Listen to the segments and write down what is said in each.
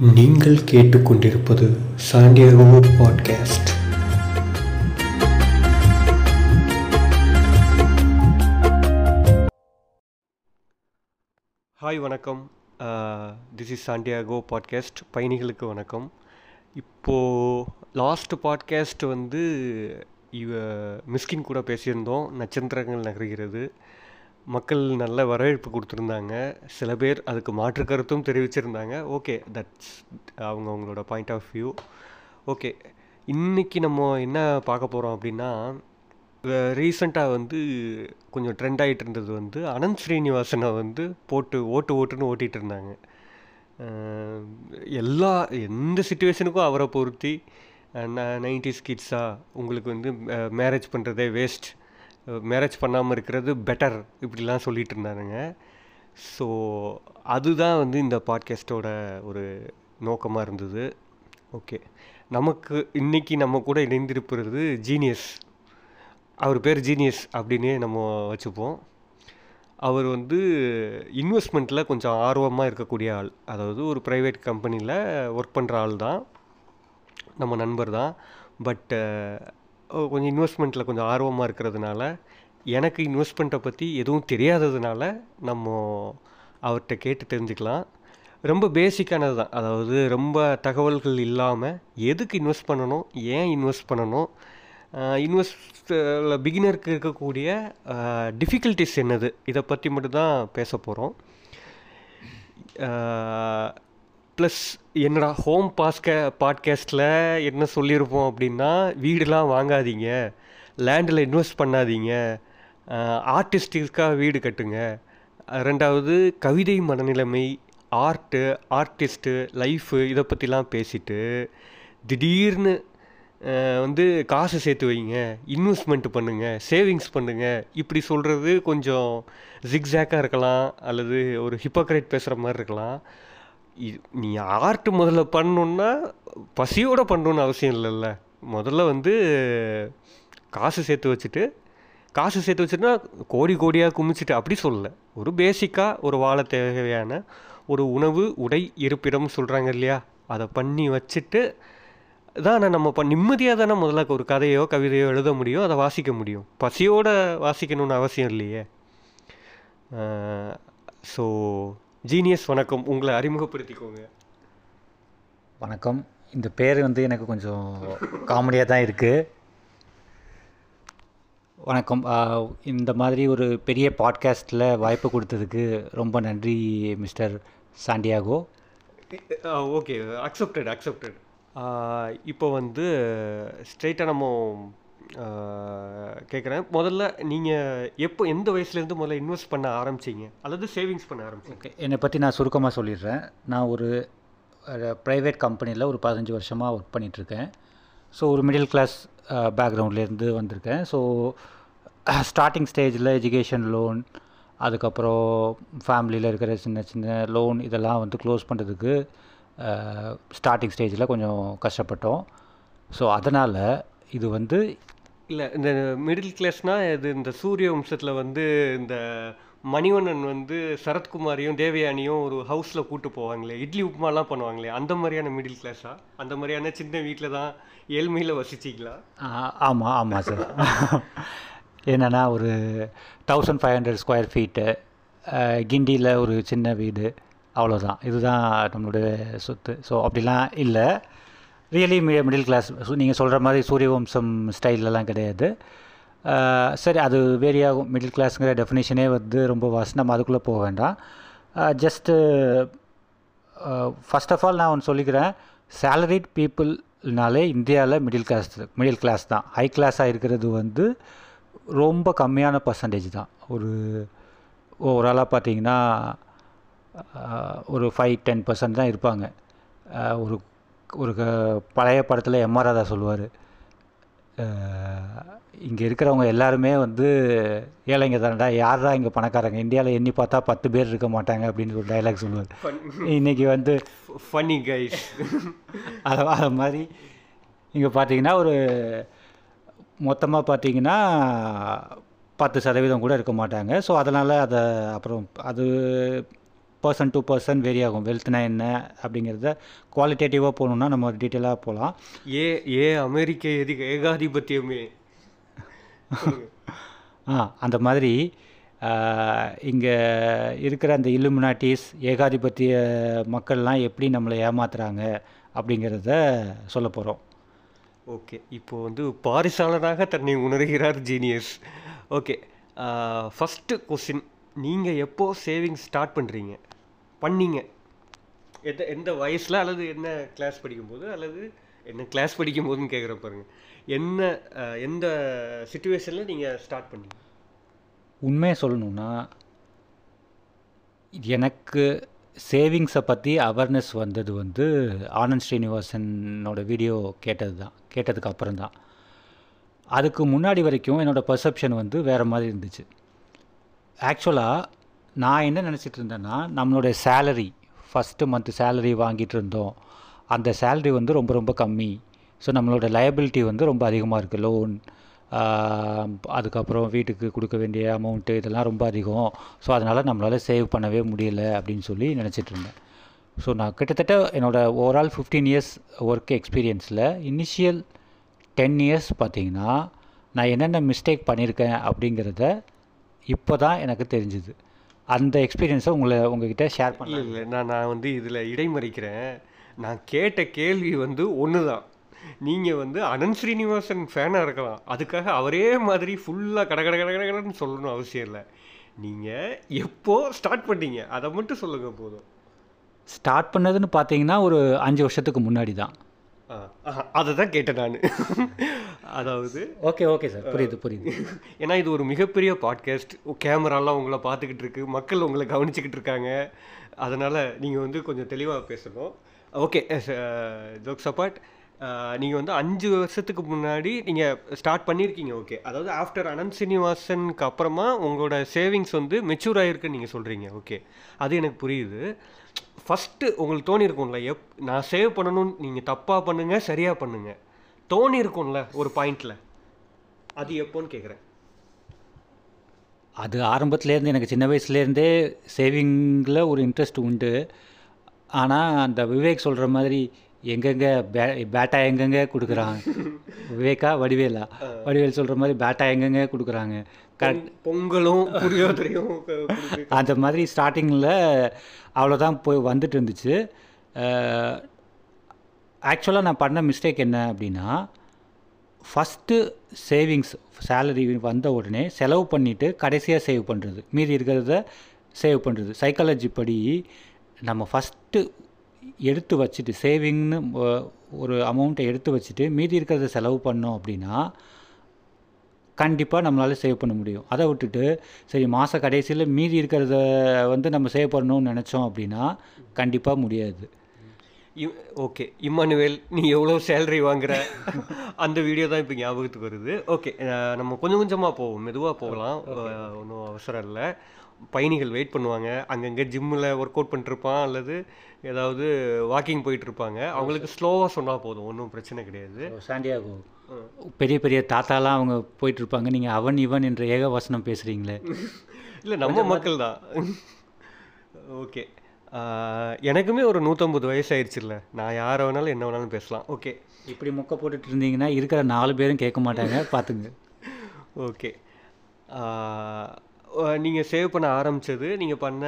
நீங்கள் கேட்டுக்கொண்டிருப்பது Santiago podcast hi வணக்கம். திஸ் இஸ் சாண்டியாகோ பாட்காஸ்ட் பயணிகளுக்கு வணக்கம். இப்போது லாஸ்ட் பாட்காஸ்ட் வந்து இவ மிஸ்கின் கூட பேசியிருந்தோம். நட்சத்திரங்கள் நகர்கிறது. மக்கள் நல்ல வரவேற்பு கொடுத்துருந்தாங்க. சில பேர் அதுக்கு மாற்று கருத்தும் தெரிவிச்சிருந்தாங்க. ஓகே தட்ஸ் அவங்க அவங்களோட பாயிண்ட் ஆஃப் வியூ ஓகே இன்றைக்கி நம்ம என்ன பார்க்க போகிறோம் அப்படின்னா ரீசண்டாக வந்து கொஞ்சம் ட்ரெண்ட் ஆகிட்டு இருந்தது வந்து அனந்த் ஸ்ரீனிவாசனை வந்து போட்டு ஓட்டு ஓட்டுன்னு ஓட்டிகிட்டு இருந்தாங்க. எல்லா எந்த சுச்சுவேஷனுக்கும் அவரை பொருத்தி நைன்டிஸ் ஸ்கிட்ஸாக உங்களுக்கு வந்து மேரேஜ் பண்ணுறதே வேஸ்ட் மேரேஜ் பண்ணாமல் இருக்கிறது பெட்டர் இப்படிலாம் சொல்லிட்டு இருந்தானுங்க ஸோ அதுதான் வந்து இந்த பாட்காஸ்ட்டோட ஒரு நோக்கமாக இருந்தது. ஓகே நமக்கு இன்னைக்கு நம்ம கூட இணைந்திருப்பது ஜீனியஸ் அவர் பேர் ஜீனியஸ் அப்படின்னே நம்ம வச்சுப்போம். அவர் வந்து இன்வெஸ்ட்மெண்ட்டில் கொஞ்சம் ஆர்வமாக இருக்கக்கூடிய ஆள். அதாவது ஒரு ப்ரைவேட் கம்பெனியில் ஒர்க் பண்ணுற ஆள் தான் நம்ம நண்பர் தான் பட்டு கொஞ்சம் இன்வெஸ்ட்மெண்ட்டில் கொஞ்சம் ஆர்வமாக இருக்கிறதுனால எனக்கு இன்வெஸ்ட்மெண்ட்டை பற்றி எதுவும் தெரியாததுனால நம்ம அவர்கிட்ட கேட்டு தெரிஞ்சுக்கலாம். ரொம்ப பேசிக்கானது தான். அதாவது ரொம்ப தகவல்கள் இல்லாமல் எதுக்கு இன்வெஸ்ட் பண்ணணும் ஏன் இன்வெஸ்ட் பண்ணணும்? இன்வெஸ்டில் பிகினருக்கு இருக்கக்கூடிய டிஃபிகல்ட்டிஸ் என்னது? இதை பற்றி மட்டும்தான் பேச போகிறோம் ப்ளஸ் என்னடா ஹோம் பாஸ்க பாட்காஸ்ட்டில் என்ன சொல்லியிருப்போம் அப்படின்னா வீடுலாம் வாங்காதீங்க. லேண்டில் இன்வெஸ்ட் பண்ணாதீங்க. ஆர்டிஸ்டிக்காக வீடு கட்டுங்க. ரெண்டாவது கவிதை மனநிலைமை ஆர்ட்டு ஆர்டிஸ்ட்டு லைஃபு இதை பற்றிலாம் பேசிட்டு திடீர்னு வந்து காசு சேர்த்து வைங்க. இன்வெஸ்ட்மெண்ட் பண்ணுங்கள் சேவிங்ஸ் பண்ணுங்கள் இப்படி சொல்கிறது கொஞ்சம் ஜிக்ஸாக்காக இருக்கலாம் அல்லது ஒரு ஹிப்போக்ரேட் பேசுகிற மாதிரி இருக்கலாம். நீ ஆர்ட் முதல்ல பண்ணணுன்னா பசியோடு பண்ணணுன்னு அவசியம் இல்லைல்ல. முதல்ல வந்து காசு சேர்த்து வச்சுட்டு காசு சேர்த்து வச்சுட்டுனா கோடி கோடியாக குமிச்சிட்டு அப்படி சொல்லலை. ஒரு பேசிக்காக ஒரு வாழ தேவையான ஒரு உணவு உடை இருப்பிடம் சொல்கிறாங்க இல்லையா? அதை பண்ணி வச்சுட்டு தான் நம்ம ப நிம்மதியாக தானே முதல்ல ஒரு கதையோ கவிதையோ எழுத முடியும் அதை வாசிக்க முடியும். பசியோடு வாசிக்கணும்னு அவசியம் இல்லையே. ஸோ ஜீனியஸ் வணக்கம். உங்களை அறிமுகப்படுத்திக்கோங்க. வணக்கம். இந்த பேர் வந்து எனக்கு கொஞ்சம் காமெடியாக தான் இருக்குது வணக்கம். இந்த மாதிரி ஒரு பெரிய பாட்காஸ்ட்டில் வாய்ப்பு கொடுத்ததுக்கு ரொம்ப நன்றி mister Santiago. Okay. Accepted accepted இப்போ வந்து ஸ்ட்ரெயிட்டாக நம்ம கேட்குறேன் முதல்ல நீங்கள் எப்போ எந்த வயசுலேருந்து முதல்ல இன்வெஸ்ட் பண்ண ஆரம்பிச்சிங்க? அல்லது சேவிங்ஸ் பண்ண ஆரம்பிச்சிங்க? ஓகே. என்னை பற்றி நான் சுருக்கமாக சொல்லிடுறேன். நான் ஒரு ப்ரைவேட் கம்பெனியில் ஒரு பதினஞ்சு வருஷமாக ஒர்க் பண்ணிகிட்ருக்கேன் ஸோ ஒரு மிடில் கிளாஸ் பேக்ரவுண்ட்லேருந்து வந்திருக்கேன். ஸோ ஸ்டார்டிங் ஸ்டேஜில் எஜுகேஷன் லோன் அதுக்கப்புறம் ஃபேமிலியில் இருக்கிற சின்ன சின்ன லோன் இதெல்லாம் வந்து க்ளோஸ் பண்ணுறதுக்கு ஸ்டார்டிங் ஸ்டேஜில் கொஞ்சம் கஷ்டப்பட்டோம். ஸோ அதனால் இது வந்து இல்லை இந்த மிடில் கிளாஸ்னால் இது இந்த சூரிய வம்சத்தில் வந்து இந்த மணிவண்ணன் வந்து சரத்குமாரையும் தேவயானியும் ஒரு ஹவுஸில் கூட்டு போவாங்களே இட்லி உப்புமாலாம் பண்ணுவாங்களே அந்த மாதிரியான மிடில் கிளாஸா அந்த மாதிரியான சின்ன வீட்டில் தான் ஏழ்மையில் வசிச்சிங்களா? ஆமாம் ஆமாம் சார் என்னென்னா ஒரு thousand five hundred square feet கிண்டியில் ஒரு சின்ன வீடு அவ்வளோதான் இதுதான் நம்மளுடைய சொத்து. ஸோ அப்படிலாம் இல்லை. ரியலி மிடில் கிளாஸ் நீங்கள் சொல்கிற மாதிரி சூரிய வம்சம் ஸ்டைலெலாம் கிடையாது சரி அது வேரி ஆகும். மிடில் கிளாஸுங்கிற டெஃபினேஷனே வந்து ரொம்ப வாஸ்ட் நம்ம அதுக்குள்ளே போக வேண்டாம். ஜஸ்ட்டு ஃபஸ்ட் ஆஃப் ஆல் நான் ஒன்று சொல்லிக்கிறேன். சேலரிட் பீப்புள்னாலே இந்தியாவில் மிடில் கிளாஸ் மிடில் கிளாஸ் தான். ஹை கிளாஸாக இருக்கிறது வந்து ரொம்ப கம்மியான பர்சன்டேஜ் தான். ஒரு ஓவராலாக பார்த்தீங்கன்னா ஒரு ஃபைவ் டென் பர்சன்ட் தான் இருப்பாங்க. ஒரு ஒரு பழைய படத்தில் எம்ஆர் ராதா சொல்லுவார். இங்கே இருக்கிறவங்க எல்லாருமே வந்து ஏழைங்க தானடா யார் தான் இங்கே பணக்காரங்க? இந்தியாவில் எண்ணி பார்த்தா பத்து பேர் இருக்க மாட்டாங்க அப்படின்னு ஒரு டைலாக் சொல்லுவார். இன்றைக்கி வந்து ஃபன்னி கைஸ் அது அது மாதிரி. இங்கே பார்த்தீங்கன்னா ஒரு மொத்தமாக பார்த்தீங்கன்னா பத்து சதவீதம் கூட இருக்க மாட்டாங்க. ஸோ அதனால் அதை அப்புறம் அது பர்சன் டு பர்சன் வேரி ஆகும். வெல்த்னா என்ன அப்படிங்கிறத குவாலிட்டேட்டிவாக போகணுன்னா நம்ம டீட்டெயிலாக போகலாம். ஏ ஏ அமெரிக்க எதி ஏகாதிபத்தியமே. ஆ அந்த மாதிரி இங்கே இருக்கிற அந்த இல்லுமினாட்டிஸ் ஏகாதிபத்திய மக்கள்லாம் எப்படி நம்மளை ஏமாத்துறாங்க அப்படிங்கிறத சொல்ல போகிறோம் ஓகே. இப்போ வந்து பாரிசாலனாக தன்னை உணர்கிறார் ஜீனியஸ் ஓகே. ஃபஸ்ட்டு கொஸ்டின் நீங்கள் எப்போ சேவிங்ஸ் ஸ்டார்ட் பண்ணுறீங்க பண்ணீங்க. எந்த எந்த வயசில் அல்லது என்ன கிளாஸ் படிக்கும்போது அல்லது என்ன கிளாஸ் படிக்கும் போதுன்னு கேட்குற பாருங்க. என்ன எந்த சுச்சுவேஷனில் நீங்கள் ஸ்டார்ட் பண்ணீங்க? உண்மையை சொல்லணும்னா எனக்கு சேவிங்ஸை பற்றி அவேர்னஸ் வந்தது வந்து ஆனந்த் ஸ்ரீனிவாசனோட வீடியோ கேட்டது தான் கேட்டதுக்கு அப்புறம் தான் அதுக்கு முன்னாடி வரைக்கும் என்னோடய பர்செப்ஷன் வந்து வேறு மாதிரி இருந்துச்சு. ஆக்சுவலாக நான் என்ன நினச்சிட்டு இருந்தேன்னா நம்மளுடைய சேலரி ஃபஸ்ட்டு மந்த்து சேலரி வாங்கிட்டு இருந்தோம். அந்த சேலரி வந்து ரொம்ப ரொம்ப கம்மி. ஸோ நம்மளோட லயபிலிட்டி வந்து ரொம்ப அதிகமாக இருக்குது லோன் அதுக்கப்புறம் வீட்டுக்கு கொடுக்க வேண்டிய அமௌண்ட்டு இதெல்லாம் ரொம்ப அதிகம். ஸோ அதனால் நம்மளால் சேவ் பண்ணவே முடியல அப்படின்னு சொல்லி நினச்சிட்டு இருந்தேன். ஸோ நான் கிட்டத்தட்ட என்னோடய ஓவரால் ஃபிஃப்டீன் இயர்ஸ் ஒர்க் எக்ஸ்பீரியன்ஸில் இனிஷியல் டென் இயர்ஸ் பார்த்திங்கன்னா நான் என்னென்ன மிஸ்டேக் பண்ணியிருக்கேன் அப்படிங்கிறத இப்போ தான் எனக்கு தெரிஞ்சுது. அந்த எக்ஸ்பீரியன்ஸை உங்களை உங்ககிட்ட ஷேர் பண்ணல இல்லை நான் நான் வந்து இதில் இடைமறிக்கிறேன். நான் கேட்ட கேள்வி வந்து ஒன்று தான் நீங்கள் வந்து அனந்த் ஸ்ரீனிவாசன் ஃபேனாக இருக்கலாம். அதுக்காக அவரே மாதிரி ஃபுல்லாக கட கட கட கட கடன்னு சொல்லணும் அவசியம் இல்லை. நீங்கள் எப்போ ஸ்டார்ட் பண்ணீங்க? அதை மட்டும் சொல்லுங்கள் போதும். ஸ்டார்ட் பண்ணதுன்னு பார்த்தீங்கன்னா ஒரு அஞ்சு வருஷத்துக்கு முன்னாடி தான் அதை தான் கேட்டேன் நான். அதாவது ஓகே ஓகே சார். புரியுது புரியுது. ஏன்னா இது ஒரு மிகப்பெரிய பாட்காஸ்ட் கேமராலாம் உங்களை பார்த்துக்கிட்டு இருக்கு. மக்கள் உங்களை கவனிச்சுக்கிட்டு இருக்காங்க. அதனால் நீங்கள் வந்து கொஞ்சம் தெளிவாக பேசணும். ஓகே ஜோக்ஸ் அப்பார்ட் நீங்கள் வந்து அஞ்சு வருஷத்துக்கு முன்னாடி நீங்கள் ஸ்டார்ட் பண்ணியிருக்கீங்க. ஓகே அதாவது ஆஃப்டர் அனந்த் சீனிவாசனுக்கு அப்புறமா உங்களோட சேவிங்ஸ் வந்து மெச்சூர் ஆகிருக்குன்னு நீங்கள் சொல்கிறீங்க ஓகே அது எனக்கு புரியுது. ஃபஸ்ட்டு உங்களுக்கு தோணி இருக்கும்ல எப் நான் சேவ் பண்ணணும்னு நீங்கள் தப்பாக பண்ணுங்கள் சரியாக பண்ணுங்கள் தோணி இருக்கும்ல ஒரு பாயிண்டில் அது எப்போன்னு கேட்குறேன் அது ஆரம்பத்துலேருந்து எனக்கு சின்ன வயசுலேருந்தே சேவிங்கில் ஒரு இன்ட்ரெஸ்ட் உண்டு. ஆனால் அந்த விவேக் சொல்கிற மாதிரி எங்கெங்கே பே பேட்டா எங்கெங்கே கொடுக்குறான் விவேக்கா வடிவேலா? வடிவேல் சொல்கிற மாதிரி பேட்டா எங்கெங்கே கொடுக்குறாங்க? கரெக்ட் பொங்கலும் புரியோதரையும் அந்த மாதிரி ஸ்டார்டிங்கில் அவ்வளோதான் போய் வந்துட்டு இருந்துச்சு. ஆக்சுவலாக நான் பண்ண மிஸ்டேக் என்ன அப்படின்னா ஃபஸ்ட்டு சேவிங்ஸ் சேலரி வந்த உடனே செலவு பண்ணிவிட்டு கடைசியாக சேவ் பண்ணுறது மீதி இருக்கிறத சேவ் பண்ணுறது சைக்காலஜி படி நம்ம ஃபஸ்ட்டு எடுத்து வச்சுட்டு சேவிங்னு ஒரு அமௌண்ட்டை எடுத்து வச்சுட்டு மீதி இருக்கிறத செலவு பண்ணோம் அப்படின்னா கண்டிப்பாக நம்மளால் சேவ் பண்ண முடியும். அதை விட்டுட்டு சரி மாத கடைசியில் மீதி இருக்கிறத வந்து நம்ம சேவ் பண்ணணும்னு நினச்சோம் அப்படின்னா கண்டிப்பாக முடியாது. ஓகே. இம்மானுவேல் நீ எவ்வளோ சேலரி வாங்குற? அந்த வீடியோ தான் இப்போ ஞாபகத்துக்கு வருது. ஓகே நம்ம கொஞ்சம் கொஞ்சமாக போவோம். மெதுவாக போகலாம். ஒன்றும் அவசரம் இல்லை. பயணிகள் வெயிட் பண்ணுவாங்க. அங்கங்கே ஜிம்மில் ஒர்க் அவுட் பண்ணிட்டுருப்பான் அல்லது ஏதாவது வாக்கிங் போயிட்டு இருப்பாங்க. அவங்களுக்கு ஸ்லோவாக சொன்னால் போதும். ஒன்றும் பிரச்சனை கிடையாது. சாண்டியாகோ. பெரிய பெரிய தாத்தாலாம் அவங்க போயிட்டு இருப்பாங்க நீங்கள் அவன் இவன் என்ற ஏக வசனம் பேசுகிறீங்களே இல்லை நம்ம மக்கள் தான். ஓகே. எனக்குமே ஒரு நூற்றம்பது வயசு ஆயிடுச்சுல்ல நான் யாரை வேணாலும் என்ன வேணாலும் பேசலாம். ஓகே. இப்படி முக்க போட்டுட்டு இருந்தீங்கன்னா இருக்கிற நாலு பேரும் கேட்க மாட்டாங்க. பார்த்துங்க. ஓகே. நீங்கள் சேவ் பண்ண ஆரம்பிச்சது நீங்கள் பண்ண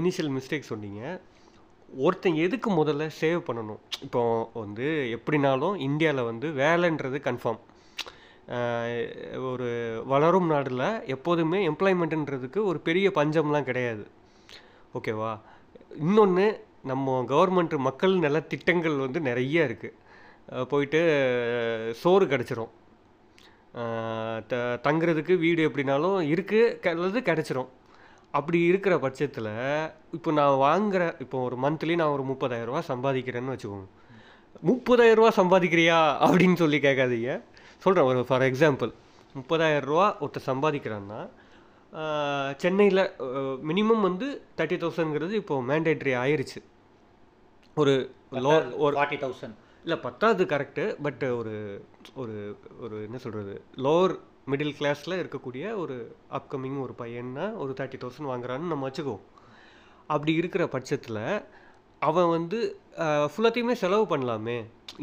இனிஷியல் மிஸ்டேக் சொன்னீங்க. ஒருத்தன் எதுக்கு முதல்ல சேவ் பண்ணணும்? இப்போ வந்து எப்படினாலும் இந்தியாவில் வந்து வேலைன்றது கன்ஃபார்ம் ஒரு வளரும் நாடில் எப்போதுமே எம்ப்ளாய்மெண்ட்டுன்றதுக்கு ஒரு பெரிய பஞ்சம்லாம் கிடையாது. ஓகேவா இன்னொன்று நம்ம கவர்மெண்ட் மக்கள் நல்ல திட்டங்கள் வந்து நிறைய இருக்குது போயிட்டு சோறு கிடச்சிரும். த தங்குறதுக்கு வீடு எப்படினாலும் இருக்குது அல்லது கிடச்சிரும். அப்படி இருக்கிற பட்சத்தில் இப்போ நான் வாங்குற இப்போ ஒரு மந்த்லி நான் ஒரு முப்பதாயிரரூவா சம்பாதிக்கிறேன்னு வச்சுக்கோங்க. முப்பதாயிரரூவா சம்பாதிக்கிறியா அப்படின்னு சொல்லி கேட்காதீங்க. சொல்கிறேன் ஒரு ஃபார் எக்ஸாம்பிள் முப்பதாயிரரூவா ஒருத்தர் சம்பாதிக்கிறான்னா சென்னையில் மினிமம் வந்து தேர்ட்டி தௌசண்ட்ங்கிறது இப்போது மேண்டேட்ரி ஆயிருச்சு. ஒரு லோ ஒரு ஃபார்ட்டி தௌசண்ட் இல்லை பத்தாவது கரெக்டு பட் ஒரு ஒரு ஒரு என்ன சொல்கிறது லோவர் மிடில் கிளாஸில் இருக்கக்கூடிய ஒரு அப்கமிங் ஒரு பையன்னா ஒரு தேர்ட்டி தௌசண்ட் வாங்குறான்னு நம்ம வச்சுக்குவோம். அப்படி இருக்கிற பட்சத்தில் அவன் வந்து ஃபுல்லாத்தையுமே செலவு பண்ணலாமே.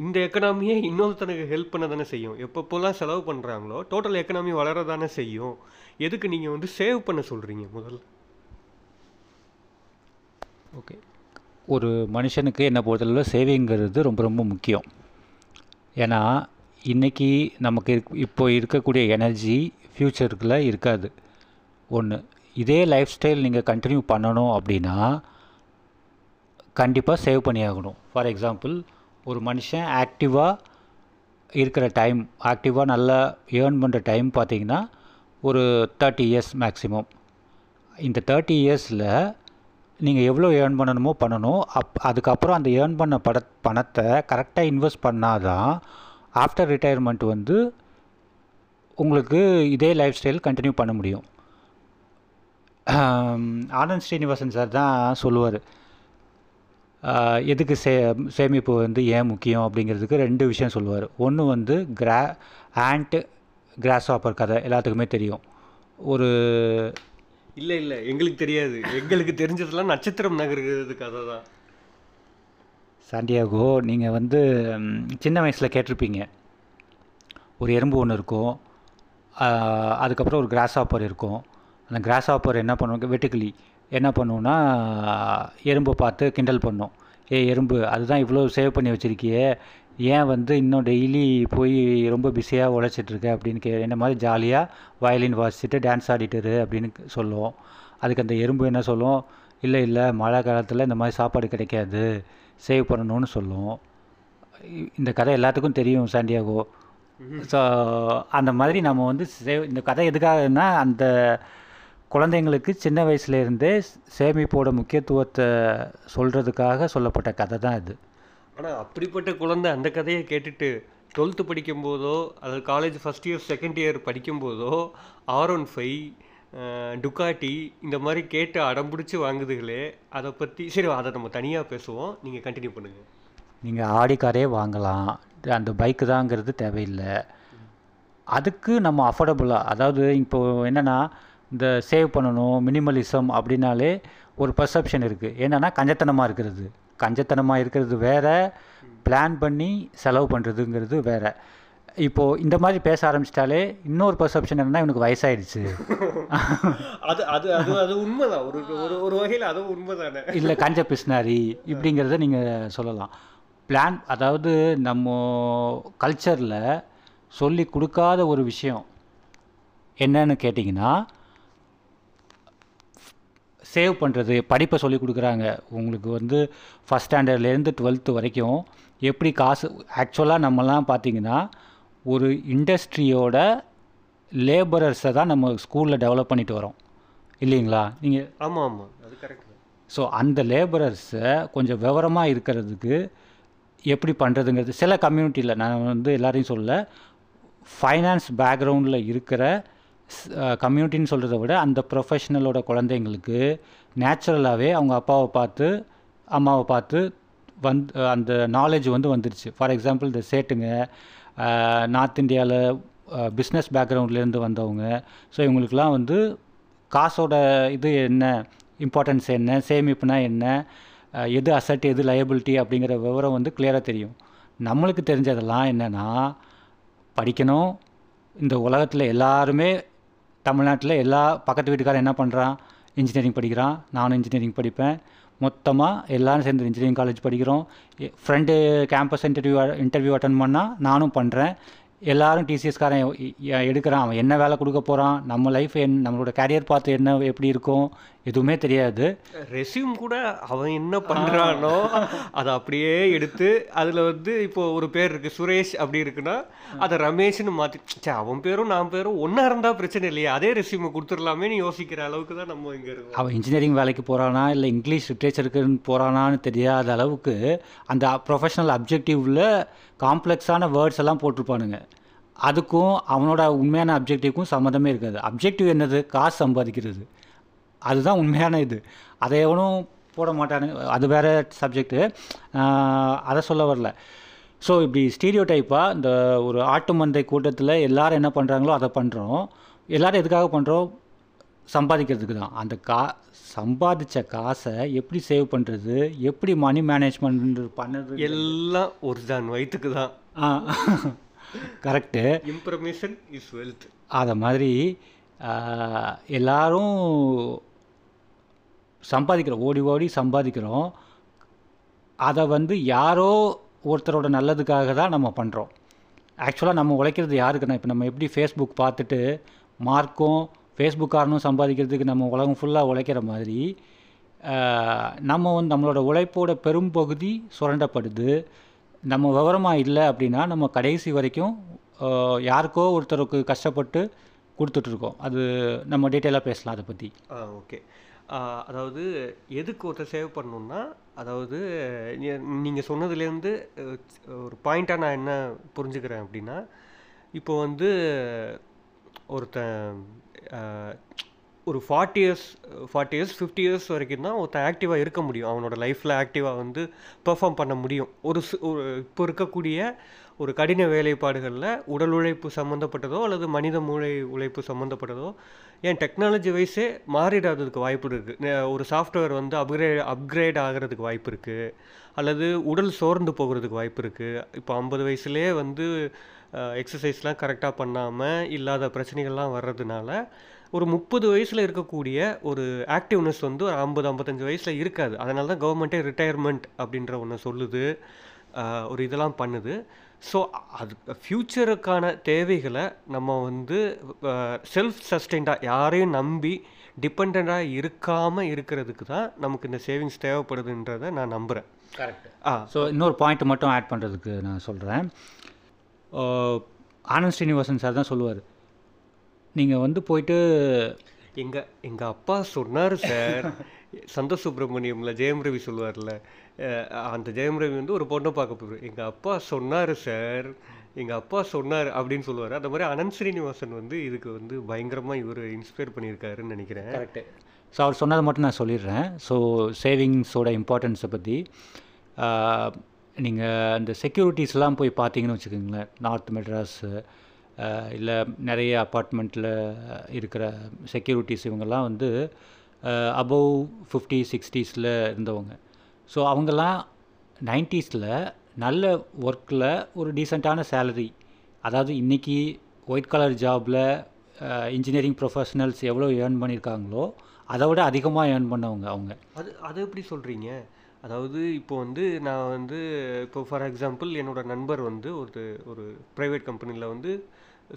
இந்த எக்கனாமியே இன்னொருத்தனுக்கு ஹெல்ப் பண்ண தானே செய்யும். எப்பப்போலாம் செலவு பண்ணுறாங்களோ டோட்டல் எக்கனாமி வளர தானே செய்யும். எதுக்கு நீங்கள் வந்து சேவ் பண்ண சொல்கிறீங்க முதல்ல? ஓகே ஒரு மனுஷனுக்கு என்ன பொறுத்தளவில் சேவிங்கிறது ரொம்ப ரொம்ப முக்கியம். ஏன்னா இன்றைக்கி நமக்கு இப்போ இருக்கக்கூடிய எனர்ஜி ஃப்யூச்சருக்குள்ளே இருக்காது. ஒன்று இதே லைஃப் ஸ்டைல் நீங்கள் கண்டினியூ பண்ணணும் அப்படின்னா கண்டிப்பாக சேவ் பண்ணி ஆகணும் ஃபார் எக்ஸாம்பிள் ஒரு மனுஷன் ஆக்டிவாக இருக்கிற டைம் ஆக்டிவாக நல்லா ஏர்ன் பண்ணுற டைம் பார்த்தீங்கன்னா ஒரு தேர்ட்டி இயர்ஸ் மேக்ஸிமம் இந்த தேர்ட்டி இயர்ஸில் நீங்கள் எவ்வளோ ஏர்ன் பண்ணணுமோ பண்ணணும். அப் அதுக்கப்புறம் அந்த ஏர்ன் பண்ண பட பணத்தை கரெக்டாக இன்வெஸ்ட் பண்ணாதான் ஆஃப்டர் ரிட்டையர்மெண்ட் வந்து உங்களுக்கு இதே லைஃப் ஸ்டைல் கண்டினியூ பண்ண முடியும். ஆனந்த் ஸ்ரீனிவாசன் சார் தான் சொல்லுவார். எதுக்கு சே சேமிப்பு வந்து ஏன் முக்கியம் அப்படிங்கிறதுக்கு ரெண்டு விஷயம் சொல்லுவார். ஒன்று வந்து கிரா ஆண்ட் கிராஸ் ஆப்பர் கதை எல்லாத்துக்குமே தெரியும். ஒரு இல்லை இல்லை எங்களுக்கு தெரியாது. எங்களுக்கு தெரிஞ்சதெல்லாம் நட்சத்திரம் நகர்கிறது கதை தான் சாண்டியாகோ நீங்கள் வந்து சின்ன வயசில் கேட்டிருப்பீங்க. ஒரு எறும்பு ஒன்று இருக்கும். அதுக்கப்புறம் ஒரு கிராஸ் ஆப்பர் இருக்கும். அந்த கிராஸ் ஆப்பர் என்ன பண்ணுவோம் வெட்டுக்கிளி. என்ன பண்ணுவோன்னா எறும்பை பார்த்து கிண்டல் பண்ணும். ஏ எறும்பு அதுதான் இவ்வளோ சேவ் பண்ணி வச்சுருக்கியே. ஏன் வந்து இன்னும் டெய்லி போய் ரொம்ப பிஸியாக உழைச்சிட்ருக்க அப்படின்னு கே என்ன மாதிரி ஜாலியாக வயலின் வாசிச்சுட்டு டான்ஸ் ஆடிட்டுரு அப்படின்னு சொல்லுவோம். அதுக்கு அந்த எறும்பு என்ன சொல்லும்? இல்லை இல்லை மழை காலத்தில் இந்த மாதிரி சாப்பாடு கிடைக்காது. சேவ் பண்ணணும்னு சொல்லும். இந்த கதை எல்லாத்துக்கும் தெரியும் சாண்டியாகோ. ஸோ அந்த மாதிரி நம்ம வந்து சேவ் இந்த கதை எதுக்காகன்னா அந்த குழந்தைங்களுக்கு சின்ன வயசுலேருந்தே சேமிப்போட முக்கியத்துவத்தை சொல்கிறதுக்காக சொல்லப்பட்ட கதை தான் இது. ஆனால் அப்படிப்பட்ட குழந்தை அந்த கதையை கேட்டுட்டு டுவெல்த்து படிக்கும்போதோ அதாவது college first year second year படிக்கும்போதோ R one five டுக்காட்டி இந்த மாதிரி கேட்டு அடம்பிடிச்சி வாங்குதுகளே அதை பற்றி சரி அதை நம்ம தனியாக பேசுவோம். நீங்கள் கண்டினியூ பண்ணுங்கள் நீங்கள் ஆடி காரே வாங்கலாம். அந்த பைக்கு தாங்கிறது தேவையில்லை. அதுக்கு நம்ம அஃபோர்டபுளாக அதாவது இப்போது என்னென்னா இந்த சேவ் பண்ணணும் மினிமலிசம் அப்படின்னாலே ஒரு பர்செப்ஷன் இருக்குது என்னென்னா கஞ்சத்தனமாக இருக்கிறது. கஞ்சத்தனமாக இருக்கிறது வேறு. பிளான் பண்ணி செலவு பண்ணுறதுங்கிறது வேறு. இப்போது இந்த மாதிரி பேச ஆரம்பிச்சிட்டாலே இன்னொரு பர்செப்ஷன் என்னன்னா இவனுக்கு வயசாயிடுச்சு. அது அது அது அது உண்மைதான். ஒரு ஒரு ஒரு வகையில் அதுவும் உண்மைதானே? இல்லை கஞ்ச பிஸ்னாரி இப்படிங்கிறத நீங்கள் சொல்லலாம். பிளான் அதாவது நம்ம கல்ச்சரில் சொல்லி கொடுக்காத ஒரு விஷயம் என்னன்னு கேட்டிங்கன்னா சேவ் பண்ணுறது படிப்பை சொல்லி கொடுக்குறாங்க. உங்களுக்கு வந்து ஃபஸ்ட் ஸ்டாண்டர்ட்லேருந்து டுவெல்த்து வரைக்கும் எப்படி காசு ஆக்சுவலாக நம்மலாம் பார்த்தீங்கன்னா ஒரு இண்டஸ்ட்ரியோட லேபரர்ஸை தான் நம்ம ஸ்கூலில் டெவலப் பண்ணிட்டு வரோம். இல்லைங்களா? நீங்கள் ஆமாம் ஆமாம் அது கரெக்ட் ஸோ அந்த லேபரர்ஸை கொஞ்சம் விவரமாக இருக்கிறதுக்கு எப்படி பண்ணுறதுங்கிறது சில கம்யூனிட்டியில் நான் வந்து எல்லாரையும் சொல்ல ஃபைனான்ஸ் பேக்ரவுண்டில் இருக்கிற கம்யூனிட்டின்னு சொல்கிறத விட அந்த ப்ரொஃபஷனலோட குழந்தைங்களுக்கு நேச்சுரலாகவே அவங்க அப்பாவை பார்த்து அம்மாவை பார்த்து வந்து அந்த நாலேஜ் வந்து வந்துருச்சு. ஃபார் எக்ஸாம்பிள் இந்த சேட்டுங்க நார்த் இந்தியாவில் பிஸ்னஸ் பேக்ரவுண்ட்லேருந்து வந்தவங்க. ஸோ இவங்களுக்குலாம் வந்து காசோட இது என்ன இம்பார்ட்டன்ஸ் என்ன சேமிப்புனா என்ன எது அசட் எது லயபிலிட்டி அப்படிங்கிற விவரம் வந்து கிளியராக தெரியும். நம்மளுக்கு தெரிஞ்சதெல்லாம் என்னென்னா படிக்கணும். இந்த உலகத்தில் எல்லாருமே தமிழ்நாட்டில் எல்லா பக்கத்து வீட்டுக்காரன் என்ன பண்ணுறான் இன்ஜினியரிங் படிக்கிறான். நானும் இன்ஜினியரிங் படிப்பேன். மொத்தமாக எல்லோரும் சேர்ந்து இன்ஜினியரிங் காலேஜ் படிக்கிறோம். Friend campus interview interview attend பண்ணால் நானும் பண்ணுறேன் எல்லாரும் டிசிஎஸ்காரன் எடுக்கிறான். அவன் என்ன வேலை கொடுக்க போகிறான் நம்ம லைஃப் என் நம்மளோட கேரியர் பார்த்து என்ன எப்படி இருக்கும்? எதுவுமே தெரியாது. ரெஸ்யூம் கூட அவன் என்ன பண்ணுறானோ அதை அப்படியே எடுத்து அதில் வந்து இப்போ ஒரு பேர் இருக்குது சுரேஷ் அப்படி இருக்குன்னா அதை ரமேஷ்னு மாற்றி சே அவன் பேரும் நான் பேரும் ஒன்றா இருந்தால் பிரச்சனை இல்லையா அதே ரெஸ்யூமை கொடுத்துடலாமேன்னு யோசிக்கிற அளவுக்கு தான் நம்ம இங்கே இருக்கோம். அவன் இன்ஜினியரிங் வேலைக்கு போகிறானா இல்லை இங்கிலீஷ் லிட்ரேச்சருக்குன்னு போகிறானான்னு தெரியாத அளவுக்கு அந்த ப்ரொஃபஷனல் அப்ஜெக்டிவில் காம்ப்ளெக்ஸான வேர்ட்ஸ் எல்லாம் போட்டிருப்பானுங்க. அதுக்கும் அவனோட உண்மையான அப்ஜெக்டிவ்க்கும் சம்மந்தமே இருக்காது. அப்ஜெக்டிவ் என்னது? காசு சம்பாதிக்கிறது. அதுதான் உண்மையான இது. அதை எவனும் போட மாட்டானுங்க அது வேறு சப்ஜெக்ட்டு அதை சொல்ல வரல. ஸோ இப்படி ஸ்டீரியோ டைப்பாக இந்த ஒரு ஆட்டு மந்தை கூட்டத்தில் எல்லாரும் என்ன பண்ணுறாங்களோ அதை பண்ணுறோம் எல்லாரும் எதுக்காக பண்ணுறோம் சம்பாதிக்கிறதுக்கு தான். அந்த கா சம்பாதிச்ச காசை எப்படி சேவ் பண்ணுறது எப்படி மணி மேனேஜ்மெண்ட் பண்ணுறது? எல்லாம் ஒரு தான் வயிற்றுக்கு தான். கரெக்டு இன்ஃபர்மேஷன் இஸ் வெல்த் அதை மாதிரி எல்லாரும் சம்பாதிக்கிறோம். ஓடி ஓடி சம்பாதிக்கிறோம். அதை வந்து யாரோ ஒருத்தரோட நல்லதுக்காக தான் நம்ம பண்ணுறோம் ஆக்சுவலாக நம்ம உழைக்கிறது யாருக்குன்னா இப்போ நம்ம எப்படி ஃபேஸ்புக் பார்த்துட்டு மார்க்கும் ஃபேஸ்புக்காரனும் சம்பாதிக்கிறதுக்கு நம்ம உலகம் ஃபுல்லாக உழைக்கிற மாதிரி நம்ம வந்து நம்மளோட உழைப்போட பெரும்பகுதி சுரண்டப்படுது. நம்ம விவரமாக இல்லை அப்படின்னா நம்ம கடைசி வரைக்கும் யாருக்கோ ஒருத்தருக்கு கஷ்டப்பட்டு கொடுத்துட்ருக்கோம் அது நம்ம டீட்டெயிலாக பேசலாம் அதை பற்றி ஆ ஓகே அதாவது எதுக்கு ஒருத்தர் சேவ் பண்ணணும்னா அதாவது நீங்கள் சொன்னதுலேருந்து ஒரு பாயிண்ட்டாக நான் என்ன புரிஞ்சுக்கிறேன் அப்படின்னா இப்போ வந்து ஒருத்தன் ஒரு forty years forty years fifty years வரைக்கும் தான் ஒருத்தன் ஆக்டிவாக இருக்க முடியும். அவனோட லைஃப்பில் ஆக்டிவாக வந்து பெர்ஃபார்ம் பண்ண முடியும். ஒரு ஒரு இப்போ இருக்கக்கூடிய ஒரு கடின வேலைப்பாடுகளில் உடல் உழைப்பு சம்மந்தப்பட்டதோ அல்லது மனித மூளை உழைப்பு சம்மந்தப்பட்டதோ ஏன் டெக்னாலஜி வைஸே மாறிடாததுக்கு வாய்ப்பு இருக்குது ஒரு சாஃப்ட்வேர் வந்து அப்கிரேட் அப்கிரேட் ஆகிறதுக்கு வாய்ப்பு இருக்குது அல்லது உடல் சோர்ந்து போகிறதுக்கு வாய்ப்பு இருக்குது இப்போ ஐம்பது வயசுலேயே வந்து எக்ஸசைஸ்லாம் கரெக்டாக பண்ணாமல் இல்லாத பிரச்சனைகள்லாம் வர்றதுனால ஒரு முப்பது வயசில் இருக்கக்கூடிய ஒரு ஆக்டிவ்னஸ் வந்து ஒரு ஐம்பது ஐம்பத்தஞ்சு வயசில் இருக்காது. அதனால தான் கவர்மெண்ட்டே ரிட்டையர்மெண்ட் அப்படின்ற ஒன்று சொல்லுது. ஒரு இதெல்லாம் பண்ணுது. ஸோ அது ஃப்யூச்சருக்கான தேவைகளை நம்ம வந்து செல்ஃப் சஸ்டெயின்டாக யாரையும் நம்பி டிபெண்ட்டாக இருக்காமல் இருக்கிறதுக்கு தான் நமக்கு இந்த சேவிங்ஸ் தேவைப்படுதுன்றதை நான் நம்புகிறேன் கரெக்ட் ஆ. ஸோ இன்னொரு பாயிண்ட் மட்டும் ஆட் பண்ணுறதுக்கு நான் சொல்கிறேன் ஆனந்த் ஸ்ரீனிவாசன் சார் தான் சொல்லுவார். நீங்கள் வந்து போயிட்டு எங்க எங்க அப்பா சொன்னார் சார் சந்தோஷ் சுப்பிரமணியம்ல ஜெயம் ரவி சொல்லுவார்ல அந்த ஜெயம் ரவி வந்து ஒரு பொண்ணை பார்க்க போய் எங்கள் அப்பா சொன்னார் சார் எங்கள் அப்பா சொன்னார் அப்படின்னு சொல்லுவார். அந்த மாதிரி அனந்த் ஸ்ரீனிவாசன் வந்து இதுக்கு வந்து பயங்கரமாக இவர் இன்ஸ்பயர் பண்ணியிருக்காருன்னு நினைக்கிறேன். கரெக்டு ஸோ அவர் சொன்னதை மட்டும் நான் சொல்லிடுறேன். ஸோ சேவிங்ஸோட இம்பார்ட்டன்ஸை பற்றி நீங்கள் அந்த செக்யூரிட்டிஸ்லாம் போய் பார்த்தீங்கன்னு வச்சுக்கோங்களேன். நார்த் மெட்ராஸு இல்லை நிறைய அப்பார்ட்மெண்ட்டில் இருக்கிற செக்யூரிட்டிஸ் இவங்கெல்லாம் வந்து அபவ் ஃபிஃப்டி சிக்ஸ்டீஸில் இருந்தவங்க. ஸோ அவங்கெல்லாம் நைன்ட்டீஸில் நல்ல ஒர்க்கில் ஒரு டீசெண்டான சேலரி அதாவது இன்றைக்கி ஒயிட் கலர் ஜாபில் இன்ஜினியரிங் ப்ரொஃபஷனல்ஸ் எவ்வளோ ஏர்ன் பண்ணியிருக்காங்களோ அதை விட அதிகமாக ஏர்ன் பண்ணவங்க அவங்க. அது அதை எப்படி சொல்கிறீங்க அதாவது இப்போ வந்து நான் வந்து இப்போ ஃபார் எக்ஸாம்பிள் என்னோட நண்பர் வந்து ஒரு ஒரு ப்ரைவேட் கம்பெனியில் வந்து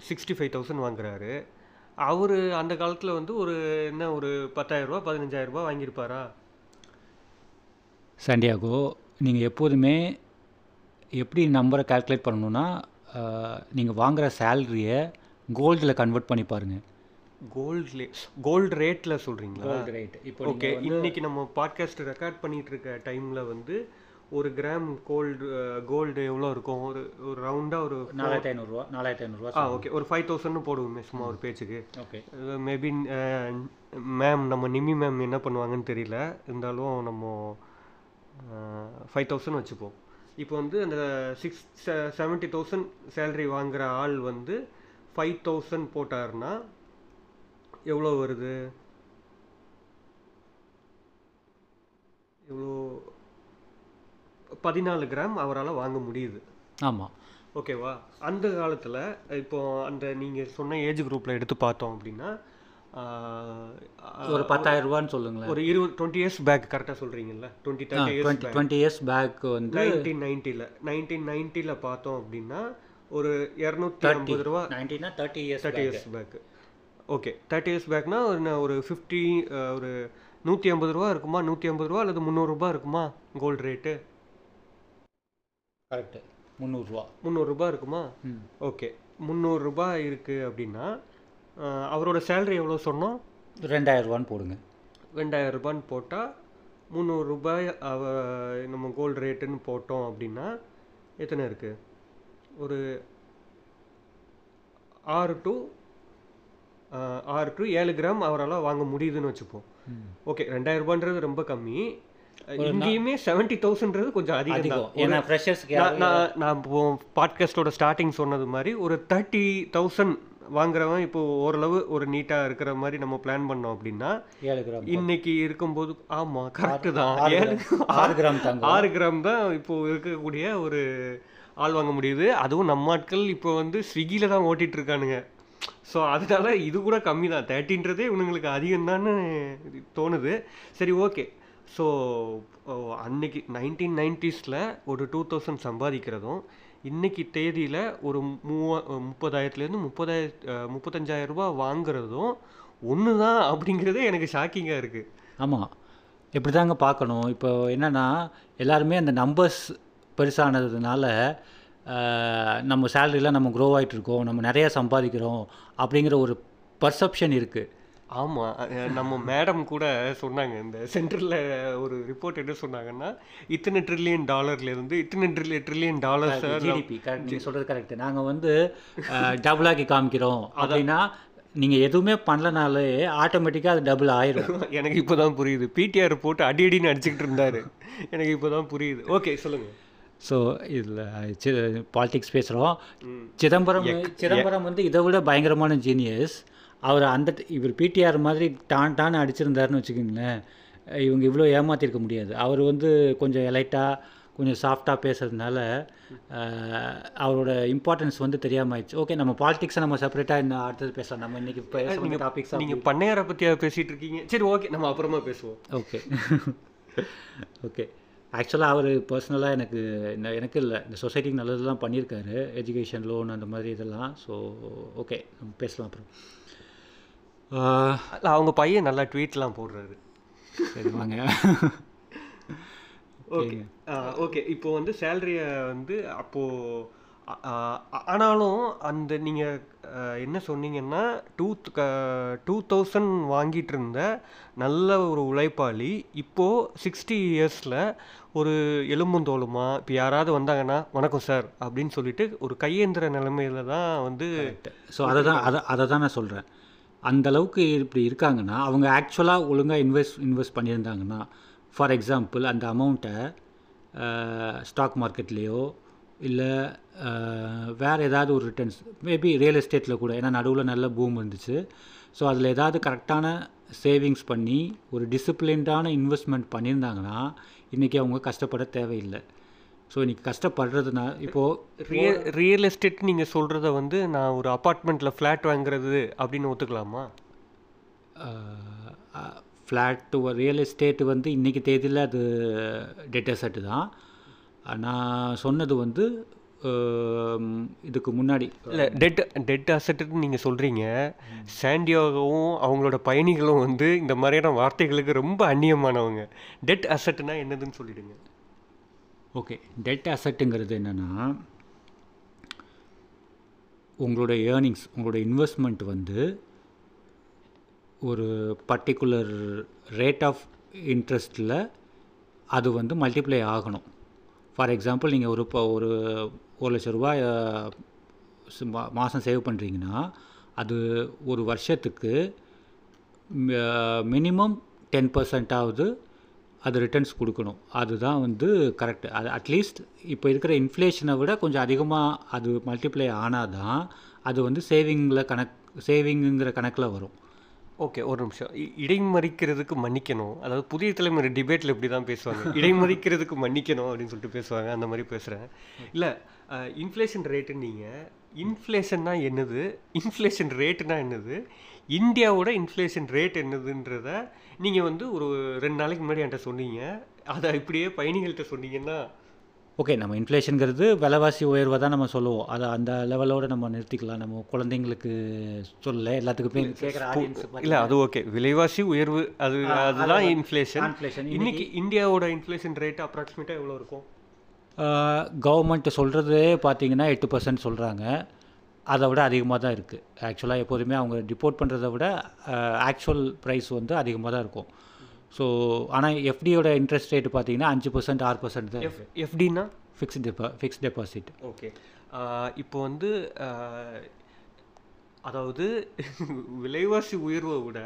சிக்ஸ்டி ஃபைவ் தௌசண்ட் வாங்குறாரு. அவர் அந்த காலத்தில் வந்து ஒரு என்ன ஒரு பத்தாயிரரூபா பதினஞ்சாயிரரூபா வாங்கியிருப்பாரா? சாண்டியாகோ நீங்கள் எப்போதுமே எப்படி நம்பரை கால்குலேட் பண்ணணுன்னா நீங்கள் வாங்குகிற சேலரியை கோல்டில் கன்வெர்ட் பண்ணி பாருங்கள் கோல்ட்லே கோல்டு ரேட்டில் சொல்கிறீங்களா ரேட் இப்போ ஓகே இன்னைக்கு நம்ம பாட்காஸ்ட் ரெக்கார்ட் பண்ணிட்டு இருக்க டைமில் வந்து ஒரு கிராம் கோல்டு கோல்டு எவ்வளோ இருக்கும்? ஒரு ஒரு ரவுண்டாக ஒரு நாலாயிரத்தி ஐநூறுரூவா நாலாயிரத்தி ஐநூறுரூவா ஆ ஓகே ஒரு ஃபைவ் தௌசண்ட்னு போடுவோமே சும்மா ஒரு பேச்சுக்கு. ஓகே. மேபி மேம் நம்ம நிமி மேம் என்ன பண்ணுவாங்கன்னு தெரியல. இருந்தாலும் நம்ம ஃபைவ் தௌசண்ட் வச்சுப்போம். இப்போ வந்து அந்த சிக்ஸ் செவன்ட்டி தௌசண்ட் சேலரி வாங்குற ஆள் வந்து ஃபைவ் தௌசண்ட் போட்டாருன்னா எவ்வளோ வருது? எவ்வளோ பதினாலு கிராம் அவரால் வாங்க முடியுது. ஆமாம் ஓகேவா அந்த காலத்தில் இப்போ அந்த நீங்கள் சொன்ன ஏஜ் குரூப்பில் எடுத்து பார்த்தோம் அப்படின்னா ஒரு பத்தாயிரம் ரூபான்னு சொல்லுங்களேன். ஒரு இருபது டுவெண்ட்டி இயர்ஸ் பேக் கரெக்டாக சொல்கிறீங்கல்ல twenty thirty years twenty years back வந்து நைன்டீன் நைன்ட்டியில் நைன்டீன் நைன்ட்டியில் பார்த்தோம் அப்படின்னா ஒரு இரநூத்தி ஐம்பது ரூபா நைன்டீனா thirty years thirty years back okay thirty years பேக்னா ஒரு ஒரு ஃபிஃப்டி ஒரு நூற்றி ஐம்பது ரூபா இருக்குமா? நூற்றி ஐம்பது ரூபா அல்லது முந்நூறுரூபா இருக்குமா? Gold rate correct. முந்நூறுரூவா முந்நூறுரூபா இருக்குமா? ஓகே. முந்நூறுரூபா இருக்குது அப்படின்னா அவரோட சேலரி எவ்வளோ சொன்னோம்? ரெண்டாயிரம் ரூபான்னு போடுங்க. ரெண்டாயிரம் ரூபான்னு போட்டால் முந்நூறுரூபாய் அவ நம்ம கோல்டு ரேட்டுன்னு போட்டோம் அப்படின்னா எத்தனை இருக்குது ஒரு ஆறு டு ஆறு டு ஏழு கிராம் அவரால் வாங்க முடியுதுன்னு வச்சுப்போம். ஓகே ரெண்டாயிரம் ரூபான்றது ரொம்ப கம்மி. இங்கேயுமே செவன்ட்டி தௌசண்ட்றது கொஞ்சம் அதிகம் ஏன்னா ஃப்ரெஷர்ஸ்க்கு நான் இப்போ பாட்காஸ்டோட ஸ்டார்டிங் சொன்னது மாதிரி ஒரு தேர்ட்டி தௌசண்ட் வாங்குறவன் இப்போ ஓரளவு ஒரு நீட்டாக இருக்கிற மாதிரி நம்ம பிளான் பண்ணோம் அப்படின்னா இன்னைக்கு இருக்கும்போது ஆமாம் கரெக்டு தான். ஆறு கிராம். ஆறு கிராம் தான் இப்போ இருக்கக்கூடிய ஒரு ஆள் வாங்க முடியுது. அதுவும் நம்ம ஆட்கள் இப்போ வந்து ஸ்விக்கியில் தான் ஓட்டிட்டு இருக்கானுங்க. ஸோ அதனால இது கூட கம்மி தான். தேர்ட்டின்றதே இவனுங்களுக்கு அதிகம் தோணுது. சரி ஓகே ஸோ அன்னைக்கு நைன்டீன் நைன்டிஸில் ஒரு டூ தௌசண்ட் சம்பாதிக்கிறதும் இன்னைக்கு தேதியில் ஒரு மூவா முப்பதாயிரத்துலேருந்து முப்பதாயிர முப்பத்தஞ்சாயிரம் ரூபாய் வாங்குறதும் ஒன்று தான் அப்படிங்கிறது எனக்கு ஷாக்கிங்காக இருக்குது ஆமாம் இப்படி தாங்க பார்க்கணும். இப்போ என்னென்னா எல்லாருமே அந்த நம்பர்ஸ் பெருசானதுனால நம்ம சேலரியில் நம்ம க்ரோ ஆகிட்டு இருக்கோம். நம்ம நிறையா சம்பாதிக்கிறோம் அப்படிங்கிற ஒரு பர்செப்ஷன் இருக்குது ஆமாம் நம்ம மேடம் கூட சொன்னாங்க இந்த சென்ட்ரலில் ஒரு ரிப்போர்ட் என்ன சொன்னாங்கன்னா இத்தனை ட்ரில்லியன் டாலர்லேருந்து இத்தனை trillion trillion dollars GDP correct சொல்கிறது கரெக்ட் நாங்கள் வந்து டபுளாக்கி காமிக்கிறோம். அப்படின்னா நீங்கள் எதுவுமே பண்ணலனாலே ஆட்டோமேட்டிக்காக அது டபுள் ஆயிரும். எனக்கு இப்போ தான் புரியுது பிடிஆர் போட்டு அடி அடின்னு அடிச்சுக்கிட்டு இருந்தாரு. எனக்கு இப்போ தான் புரியுது. ஓகே சொல்லுங்கள் ஸோ இதில் பாலிடிக்ஸ் பேசுகிறோம் சிதம்பரம் சிதம்பரம் வந்து இதை விட பயங்கரமான ஜீனியஸ் அவர் அந்த இவர் பிடிஆர் மாதிரி டான் டான் அடிச்சிருந்தாருன்னு வச்சுக்கோங்களேன் இவங்க இவ்வளோ ஏமாத்திருக்க முடியாது. அவர் வந்து கொஞ்சம் எலைட்டாக கொஞ்சம் சாஃப்டாக பேசுறதுனால அஹ், அவரோட இம்பார்ட்டன்ஸ் வந்து தெரியாம ஆயிடுச்சு. ஓகே நம்ம பாலிடிக்ஸை நம்ம செப்பரேட்டாக இன்னும் அடுத்தது பேசலாம். நம்ம இன்னைக்கு பேசுகிற டாபிக்ஸ் நீங்கள் பண்ணையாரை பற்றியா பேசிகிட்டு இருக்கீங்க? சரி ஓகே நம்ம அப்புறமா பேசுவோம். ஓகே ஓகே ஆக்சுவலாக அவர் பர்சனலாக எனக்கு எனக்கு இல்லை. இந்த சொசைட்டிக்கு நல்லதெல்லாம் பண்ணியிருக்காரு. எஜுகேஷன் லோன் அந்த மாதிரி இதெல்லாம். ஸோ ஓகே நம்ம பேசலாம் அப்புறம். அவங்க பையன் நல்லா ட்வீட்லாம் போடுறாரு. சரி வாங்க ஓகே ஓகே. இப்போ வந்து சேலரியை வந்து அப்போது ஆனாலும் அந்த நீங்கள் என்ன சொன்னீங்கன்னா டூ டூ தௌசண்ட் வாங்கிட்டு இருந்த நல்ல ஒரு உழைப்பாளி இப்போது சிக்ஸ்டி இயர்ஸில் ஒரு எலும்புந்தோலுமா இப்போ யாராவது வந்தாங்கன்னா வணக்கம் சார் அப்படின்னு சொல்லிட்டு ஒரு கையேந்திர நிலைமையில தான் வந்து ஸோ அதை தான் அதை அதை தான் நான் சொல்கிறேன் அந்த அளவுக்கு இப்படி இருக்காங்கன்னா அவங்க ஆக்சுவலாக ஒழுங்காக இன்வெஸ்ட் இன்வெஸ்ட் பண்ணியிருந்தாங்கன்னா ஃபார் எக்ஸாம்பிள் அந்த அமௌண்ட்டை ஸ்டாக் மார்க்கெட்லேயோ இல்லை வேறு ஏதாவது ஒரு ரிட்டர்ன்ஸ் மேபி ரியல் எஸ்டேட்டில் கூட ஏன்னா நடுவில் நல்ல பூம் இருந்துச்சு. ஸோ அதில் ஏதாவது கரெக்டான சேவிங்ஸ் பண்ணி ஒரு டிசிப்ளின்டான இன்வெஸ்ட்மெண்ட் பண்ணியிருந்தாங்கன்னா இன்றைக்கி அவங்க கஷ்டப்பட தேவையில்லை. ஸோ இன்றைக்கி கஷ்டப்படுறதுனா இப்போது ரியல் ரியல் எஸ்டேட் நீங்கள் சொல்கிறத வந்து நான் ஒரு அப்பார்ட்மெண்ட்டில் ஃப்ளாட் வாங்குறது அப்படின்னு ஒத்துக்கலாமா? ஃப்ளாட்டு ரியல் எஸ்டேட் வந்து இன்றைக்கி தேதியில் அது டெட் அசட்டு தான். நான் சொன்னது வந்து இதுக்கு முன்னாடி. இல்லை டெட் டெட் அசட்டுன்னு நீங்கள் சொல்கிறீங்க சாண்டியாகவும் அவங்களோட பயணிகளும் வந்து இந்த மாதிரியான வார்த்தைகளுக்கு ரொம்ப அந்நியமானவங்க. டெட் அசட்டுனா என்னதுன்னு சொல்லிடுங்க. ஓகே டெட் அசட்டுங்கிறது என்னென்னா உங்களுடைய ஏர்னிங்ஸ் உங்களோட இன்வெஸ்ட்மெண்ட் வந்து ஒரு பர்டிகுலர் ரேட் ஆஃப் இன்ட்ரெஸ்ட்டில் அது வந்து மல்டிப்ளை ஆகணும். ஃபார் எக்ஸாம்பிள் நீங்கள் ஒரு இப்போ ஒரு ஒரு லட்ச ரூபாய் மா- மாதம் சேவ் பண்ணுறீங்கன்னா அது ஒரு வருஷத்துக்கு மினிமம் டென் பர்சன்டாவது அது ரிட்டர்ன்ஸ் கொடுக்கணும். அதுதான் வந்து கரெக்ட் அது அட்லீஸ்ட் இப்போ இருக்கிற இன்ஃப்ளேஷனை விட கொஞ்சம் அதிகமாக அது மல்டிப்ளை ஆனால் தான் அது வந்து சேவிங்கில் கணக் சேவிங்குங்கிற கணக்கில் வரும். ஓகே ஒரு நிமிஷம். இ- இடைமறிக்கிறதுக்கு மன்னிக்கணும். அதாவது புதிய தலைமுறை டிபேட்டில் இப்படி தான் பேசுவாங்க. இடைமறிக்கிறதுக்கு மன்னிக்கணும் அப்படின்னு சொல்லிட்டு பேசுவாங்க. அந்த மாதிரி பேசுகிறேன் இல்லை இன்ஃப்ளேஷன் ரேட்டுன்னு நீங்கள் இன்ஃப்ளேஷன்னா என்னது? இன்ஃப்ளேஷன் ரேட்டுனா என்னது? இந்தியாவோட இன்ஃப்ளேஷன் ரேட் என்னதுன்றத நீங்கள் வந்து ஒரு ரெண்டு நாளைக்கு முன்னாடி என்கிட்ட சொன்னீங்க. அதை இப்படியே பயணிகள்கிட்ட சொன்னீங்கன்னா ஓகே நம்ம இன்ஃப்ளேஷனுங்கிறது விலைவாசி உயர்வை தான் நம்ம சொல்லுவோம். அதை அந்த லெவலோட நம்ம நிறுத்திக்கலாம். நம்ம குழந்தைங்களுக்கு சொல்லல எல்லாத்துக்குமே கேட்குற இல்லை அது ஓகே விலைவாசி உயர்வு அது அதுதான் இன்ஃப்ளேஷன் inflation. இன்னைக்கு இந்தியாவோட இன்ஃப்ளேஷன் ரேட் அப்ராக்சிமேட்டாக எவ்வளோ இருக்கும்? கவர்மெண்ட் சொல்கிறதே பார்த்தீங்கன்னா எட்டு பர்சன்ட் சொல்கிறாங்க அதை விட அதிகமாக தான் இருக்குது ஆக்சுவலாக எப்போதுமே அவங்க ரிப்போர்ட் பண்ணுறத விட ஆக்சுவல் ப்ரைஸ் வந்து அதிகமாக தான் இருக்கும். ஸோ ஆனால் எஃப்டியோட இன்ட்ரெஸ்ட் ரேட் பார்த்தீங்கன்னா அஞ்சு பர்சன்ட் ஆறு பர்சன்ட் தான் எஃப் எஃப்டினா ஃபிக்ஸ்ட் டெபா ஃபிக்ஸ் டெபாசிட் ஓகே இப்போ வந்து அதாவது விலைவாசி உயர்வை விட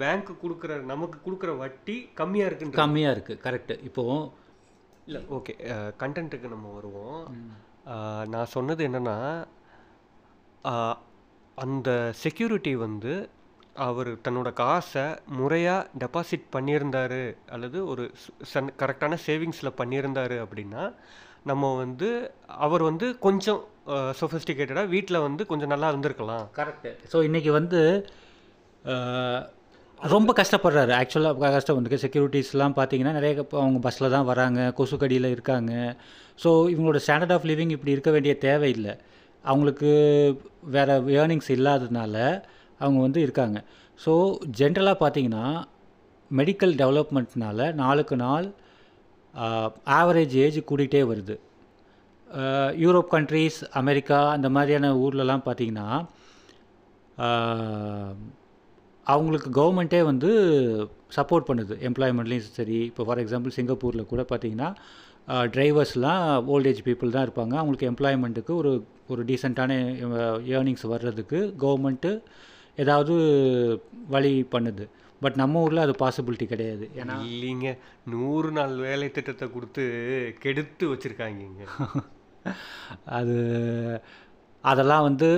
பேங்க் கொடுக்குற நமக்கு கொடுக்குற வட்டி கம்மியாக இருக்குன்ற கம்மியாக இருக்குது கரெக்டு இப்போது இல்லை ஓகே கண்டென்ட்டுக்கு நம்ம வருவோம். நான் சொன்னது என்னென்னா அந்த செக்யூரிட்டி வந்து அவர் தன்னோட காசை முறையாக டெபாசிட் பண்ணியிருந்தாரு அல்லது ஒரு சன் கரெக்டான சேவிங்ஸில் பண்ணியிருந்தாரு அப்படின்னா நம்ம வந்து அவர் வந்து கொஞ்சம் சொஃபிஸ்டிகேட்டடாக வீட்டில் வந்து கொஞ்சம் நல்லா இருந்திருக்கலாம். கரெக்டு ஸோ இன்றைக்கி வந்து ரொம்ப கஷ்டப்படுறாரு. ஆக்சுவலாக கஷ்டம் வந்து செக்யூரிட்டிஸ்லாம் பார்த்தீங்கன்னா நிறைய இப்போ அவங்க பஸ்ஸில் தான் வராங்க. கொசுக்கடியில் இருக்காங்க. ஸோ இவங்களோட ஸ்டாண்டர்ட் ஆஃப் லிவிங் இப்படி இருக்க வேண்டிய தேவையில்லை. அவங்களுக்கு வேறு ஏர்னிங்ஸ் இல்லாததுனால அவங்க வந்து இருக்காங்க. ஸோ ஜென்ரலாக பார்த்தீங்கன்னா மெடிக்கல் டெவலப்மெண்ட்னால நாளுக்கு நாள் ஆவரேஜ் ஏஜ் கூடிகிட்டே வருது. யூரோப் கண்ட்ரீஸ் அமெரிக்கா அந்த மாதிரியான ஊர்லலாம் பார்த்தீங்கன்னா அவங்களுக்கு கவர்மெண்ட்டே வந்து சப்போர்ட் பண்ணுது. எம்ப்ளாய்மெண்ட்லேயும் சரி இப்போ ஃபார் எக்ஸாம்பிள் சிங்கப்பூரில் கூட பார்த்தீங்கன்னா டிரைவர்ஸ்லாம் ஓல்டேஜ் பீப்புள் தான் இருப்பாங்க. அவங்களுக்கு எம்ப்ளாய்மெண்ட்டுக்கு ஒரு ஒரு டீசெண்டான ஏர்னிங்ஸ் வர்றதுக்கு கவர்மெண்ட்டு ஏதாவது வழி பண்ணுது. பட் நம்ம ஊரில் அது பாசிபிலிட்டி கிடையாது. ஏன்னா இல்லைங்க. நூறு நாள் வேலை திட்டத்தை கொடுத்து கெடுத்து வச்சுருக்காங்க அது அதெல்லாம் வந்து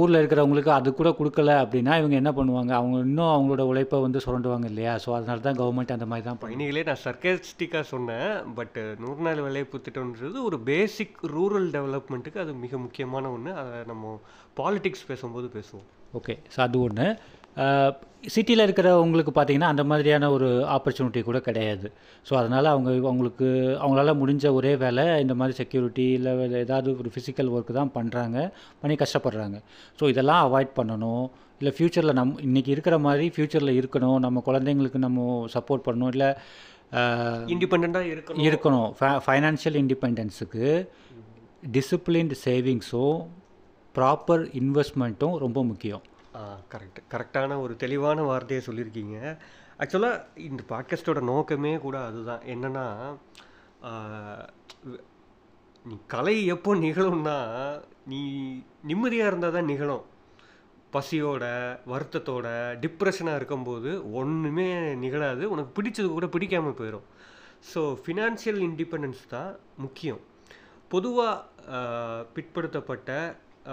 ஊரில் இருக்கிறவங்களுக்கு அது கூட கொடுக்கல அப்படின்னா இவங்க என்ன பண்ணுவாங்க? அவங்க இன்னும் அவங்களோட உழைப்பை வந்து சுரண்டுவாங்க இல்லையா? ஸோ அதனால தான் கவர்மெண்ட் அந்த மாதிரி தான் பயணிகளே நான் சர்க்கஸ்டிக்காக சொன்னேன். பட் நூறு நாள் வேலைவாய்ப்பு திட்டம்ன்றது ஒரு பேசிக் ரூரல் டெவலப்மெண்ட்டுக்கு அது மிக முக்கியமான ஒன்று அதை நம்ம பாலிடிக்ஸ் பேசும்போது பேசுவோம். ஓகே ஸோ அது ஒன்று சிட்டியில் இருக்கிறவங்களுக்கு பார்த்தீங்கன்னா அந்த மாதிரியான ஒரு ஆப்பர்ச்சுனிட்டி கூட கிடையாது. ஸோ அதனால் அவங்க அவங்களுக்கு அவங்களால முடிஞ்ச ஒரே வேலை இந்த மாதிரி செக்யூரிட்டி இல்லை ஏதாவது ஒரு ஃபிசிக்கல் ஒர்க்கு தான் பண்ணுறாங்க பண்ணி கஷ்டப்படுறாங்க. ஸோ இதெல்லாம் அவாய்ட் பண்ணணும். இல்லை ஃப்யூச்சரில் நம் இன்றைக்கி இருக்கிற மாதிரி ஃப்யூச்சரில் இருக்கணும். நம்ம குழந்தைங்களுக்கு நம்ம சப்போர்ட் பண்ணணும். இல்லை இண்டிபெண்ட்டாக இருக்கணும். இருக்கணும். ஃபைனான்ஷியல் இண்டிபெண்டன்ஸுக்கு டிசிப்ளின்டு சேவிங்ஸும் ப்ராப்பர் இன்வெஸ்ட்மெண்ட்டும் ரொம்ப முக்கியம். கரெக்ட் கரெக்டான ஒரு தெளிவான வார்த்தையை சொல்லியிருக்கீங்க. ஆக்சுவலாக இந்த பாட்காஸ்டோட நோக்கமே கூட அதுதான். என்னென்னா நீ கலை எப்போ நிகழும்னா நீ நிம்மதியாக இருந்தால் தான் நிகழும். பசியோட வருத்தத்தோட டிப்ரெஷனாக இருக்கும்போது ஒன்றுமே நிகழாது. உனக்கு பிடிச்சது கூட பிடிக்காமல் போயிடும் ஸோ ஃபினான்ஷியல் இண்டிபெண்டன்ஸ் தான் முக்கியம். பொதுவாக பிற்படுத்தப்பட்ட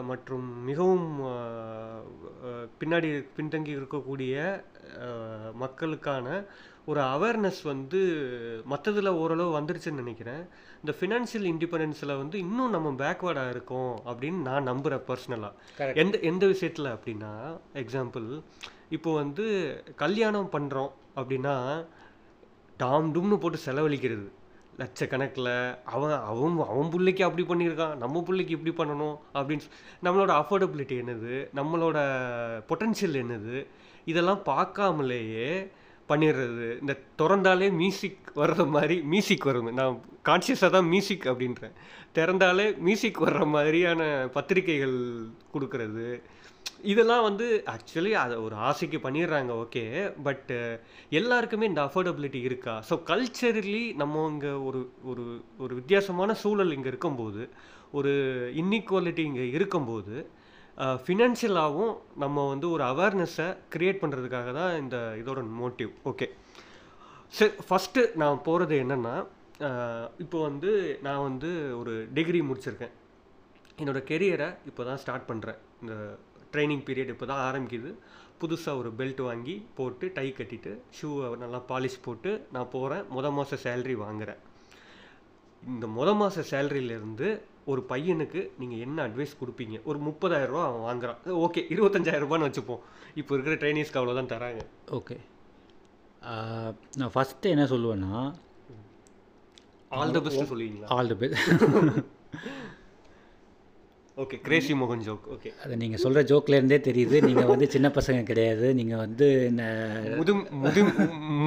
மற்றும் மிகவும் பின்னாடி பின்தங்கி இருக்கக்கூடிய மக்களுக்கான ஒரு அவேர்னஸ் வந்து மற்றதில் ஓரளவு வந்துருச்சுன்னு நினைக்கிறேன். இந்த ஃபினான்ஷியல் இண்டிபெண்டன்ஸில் வந்து இன்னும் நம்ம பேக்வேர்டாக இருக்கோம் அப்படின்னு நான் நம்புகிறேன் பர்சனலாக எந்த எந்த விஷயத்தில் அப்படின்னா எக்ஸாம்பிள் இப்போ வந்து கல்யாணம் பண்ணுறோம் அப்படின்னா டாம் டும்னு போட்டு செலவழிக்கிறது. லட்சக்கணக்கில் அவன் அவன் அவன் பிள்ளைக்கு அப்படி பண்ணியிருக்கான் நம்ம பிள்ளைக்கு இப்படி பண்ணணும் அப்படின்னு நம்மளோட அஃபோர்டபிலிட்டி என்னது நம்மளோட பொட்டன்ஷியல் என்னது இதெல்லாம் பார்க்காமலேயே பண்ணிடுறது. இந்த திறந்தாலே மியூசிக் வர்ற மாதிரி மியூசிக் வரும். நான் கான்சியஸாக தான் மியூசிக் அப்படின்றேன் திறந்தாலே மியூசிக் வர்ற மாதிரியான பத்திரிக்கைகள் கொடுக்கறது. இதெல்லாம் வந்து ஆக்சுவலி அதை ஒரு ஆசைக்கு பண்ணிடுறாங்க ஓகே பட்டு எல்லாருக்குமே இந்த அஃபோர்டபிலிட்டி இருக்கா? ஸோ கல்ச்சரலி நம்ம இங்கே ஒரு ஒரு ஒரு வித்தியாசமான சூழல் இங்கே இருக்கும்போது ஒரு இன்இக்வாலிட்டி இங்கே இருக்கும்போது ஃபினான்ஷியலாகவும் நம்ம வந்து ஒரு அவேர்னஸை க்ரியேட் பண்ணுறதுக்காக தான் இந்த இதோட மோட்டிவ் ஓகே சரி ஃபஸ்ட்டு நான் போகிறது என்னென்னா இப்போ வந்து நான் வந்து ஒரு டிகிரி முடிச்சிருக்கேன். என்னோடய கெரியரை இப்போ தான் ஸ்டார்ட் பண்ணுறேன் இந்த ட்ரைனிங் பீரியட் இப்போ தான் ஆரம்பிக்குது. புதுசாக ஒரு பெல்ட் வாங்கி போட்டு டை கட்டிட்டு ஷூவை நல்லா பாலிஷ் போட்டு நான் போகிறேன் முத மாத சேல்ரி வாங்குகிறேன் இந்த முத மாத சேலரியிலேருந்து ஒரு பையனுக்கு நீங்கள் என்ன அட்வைஸ் கொடுப்பீங்க? ஒரு முப்பதாயிரம் ரூபா அவன் வாங்குறான். ஓகே இருபத்தஞ்சாயிரம் ரூபான்னு வச்சுப்போம். இப்போ இருக்கிற ட்ரைனிஸ்க்கு அவ்வளோதான் தராங்க. ஓகே நான் ஃபஸ்ட்டு என்ன சொல்லுவேன்னா ஆல் த பெஸ்ட் சொல்லுவீங்களா? All the best okay Crazy மோகன் ஜோக் ஓகே அது நீங்கள் சொல்கிற ஜோக்லேருந்தே தெரியுது. நீங்கள் வந்து சின்ன பசங்க கிடையாது. நீங்கள் வந்து என்ன முது முது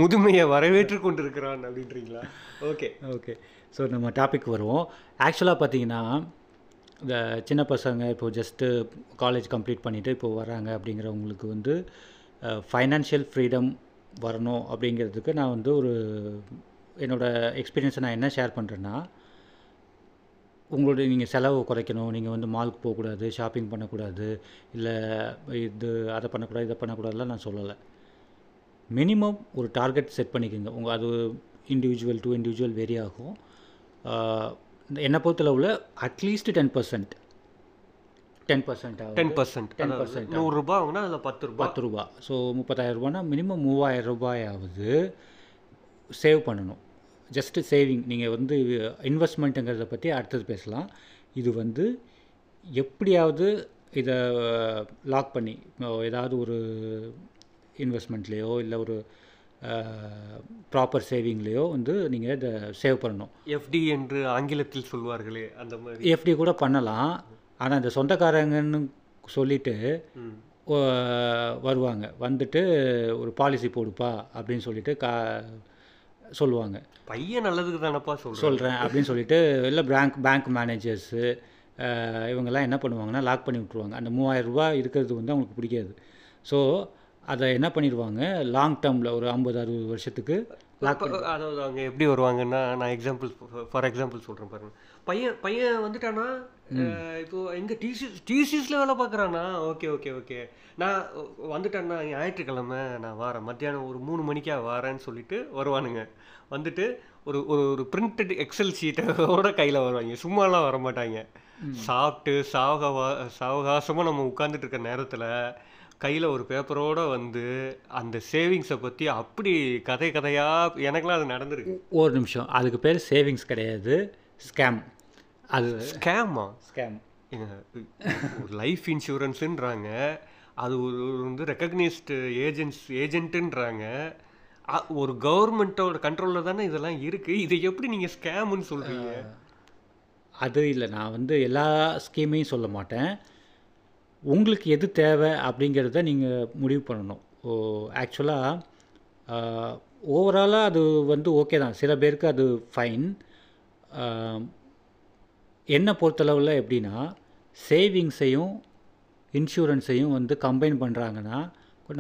முதுமையை வரவேற்று கொண்டிருக்கிறான் அப்படின்றீங்களா? ஓகே ஓகே ஸோ நம்ம டாபிக் வருவோம். ஆக்சுவலாக பார்த்தீங்கன்னா இந்த சின்ன பசங்க இப்போ ஜஸ்ட்டு காலேஜ் கம்ப்ளீட் பண்ணிவிட்டு இப்போ வராங்க அப்படிங்கிறவங்களுக்கு வந்து ஃபைனான்ஷியல் ஃப்ரீடம் வரணும் அப்படிங்கிறதுக்கு நான் வந்து ஒரு என்னோடய எக்ஸ்பீரியன்ஸை நான் என்ன ஷேர் பண்ணுறேன்னா உங்களுடைய நீங்கள் செலவு குறைக்கணும் நீங்கள் வந்து மாலுக்கு போகக்கூடாது ஷாப்பிங் பண்ணக்கூடாது இல்லை இது அதை பண்ணக்கூடாது இதை பண்ணக்கூடாதுலாம் நான் சொல்லலை. மினிமம் ஒரு டார்கெட் செட் பண்ணிக்கோங்க. உங்கள் அது இண்டிவிஜுவல் டு இண்டிவிஜுவல் வெரி ஆகும். என்னை பொறுத்தளவில் at least ten percent ten percent ten percent ten percent நூறுரூபா வாங்கினா அதில் பத்து ரூபா. பத்து ரூபா. ஸோ முப்பதாயிரம் ரூபானா மினிமம் மூவாயிரம் ரூபாயாவது சேவ் பண்ணணும். ஜஸ்ட்டு சேவிங் நீங்கள் வந்து இன்வெஸ்ட்மெண்ட்டுங்கிறத பற்றி அடுத்தது பேசலாம். இது வந்து எப்படியாவது இதை லாக் பண்ணி ஏதாவது ஒரு இன்வெஸ்ட்மெண்ட்லேயோ இல்லை ஒரு ப்ராப்பர் சேவிங்லேயோ வந்து நீங்கள் இதை சேவ் பண்ணணும். எஃப்டி என்று ஆங்கிலத்தில் சொல்வார்களே அந்த மாதிரி. எஃப்டி கூட பண்ணலாம். ஆனால் இந்த சொந்தக்காரங்கன்னு. ஓ, வருவாங்க. வந்துட்டு ஒரு பாலிசி போடுப்பா அப்படின்னு சொல்லிட்டு கா சொல்லுவாங்க. பையன் நல்லதுக்கு தானப்பா சொல்கிறேன் சொல்கிறேன் அப்படின்னு சொல்லிட்டு இல்லை பேங்க் பேங்க் மேனேஜர்ஸு இவங்கெல்லாம் என்ன பண்ணுவாங்கன்னா லாக் பண்ணி விட்ருவாங்க அந்த மூவாயிரம் ரூபாய் இருக்கிறது வந்து அவங்களுக்கு பிடிக்காது. ஸோ அதை என்ன பண்ணிடுவாங்க? லாங் டேர்மில் ஒரு ஐம்பது அறுபது வருஷத்துக்கு லாக் அதாவது அவங்க எப்படி வருவாங்கன்னா நான் எக்ஸாம்பிள் ஃபார் எக்ஸாம்பிள் சொல்கிறேன் பாருங்க. பையன் பையன் வந்துட்டானா? இப்போ எங்க டிசிஸ் டிசிஸில் வேலை பார்க்குறானா? Okay okay okay. நான் வந்துட்டேன்னா ஞாயிற்றுக்கிழமை நான் வரேன். மத்தியானம் ஒரு மூணு மணிக்கா வரேன்னு சொல்லிட்டு வருவானுங்க. வந்துட்டு ஒரு ஒரு ஒரு பிரிண்டட் எக்ஸல் ஷீட்டோட கையில் வருவாங்க. சும்மாலாம் வர மாட்டாங்க சாப்பிட்டு சாவகவா சாவகாசமாக நம்ம உட்காந்துட்டு இருக்க நேரத்தில் கையில் ஒரு பேப்பரோட வந்து அந்த சேவிங்ஸை பற்றி அப்படி கதை கதையாக எனக்கெல்லாம் அது நடந்திருக்கு. ஒரு நிமிஷம். அதுக்கு பேர் சேவிங்ஸ் கிடையாது. ஸ்கேம் அது ஸ்கேமா ஸ்கேம் லைஃப் இன்சூரன்ஸுன்றாங்க அது ஒரு ஒரு வந்து ரெக்கக்னைஸ்டு ஏஜென்ட்ஸ் ஏஜென்ட்டுன்றாங்க ஒரு கவர்மெண்ட்டோட கண்ட்ரோலில் தானே இதெல்லாம் இருக்குது இதை எப்படி நீங்கள் ஸ்கேம்னு சொல்கிறீங்க அது இல்லை. நான் வந்து எல்லா ஸ்கீமையும் சொல்ல மாட்டேன். உங்களுக்கு எது தேவை அப்படிங்கிறத நீங்கள் முடிவு பண்ணணும். ஓ ஆக்சுவலாக ஓவராலாக அது வந்து ஓகே தான். சில பேருக்கு அது ஃபைன் என்னை பொறுத்தளவில் எப்படின்னா சேவிங்ஸையும் இன்சூரன்ஸையும் வந்து கம்பைன் பண்ணுறாங்கன்னா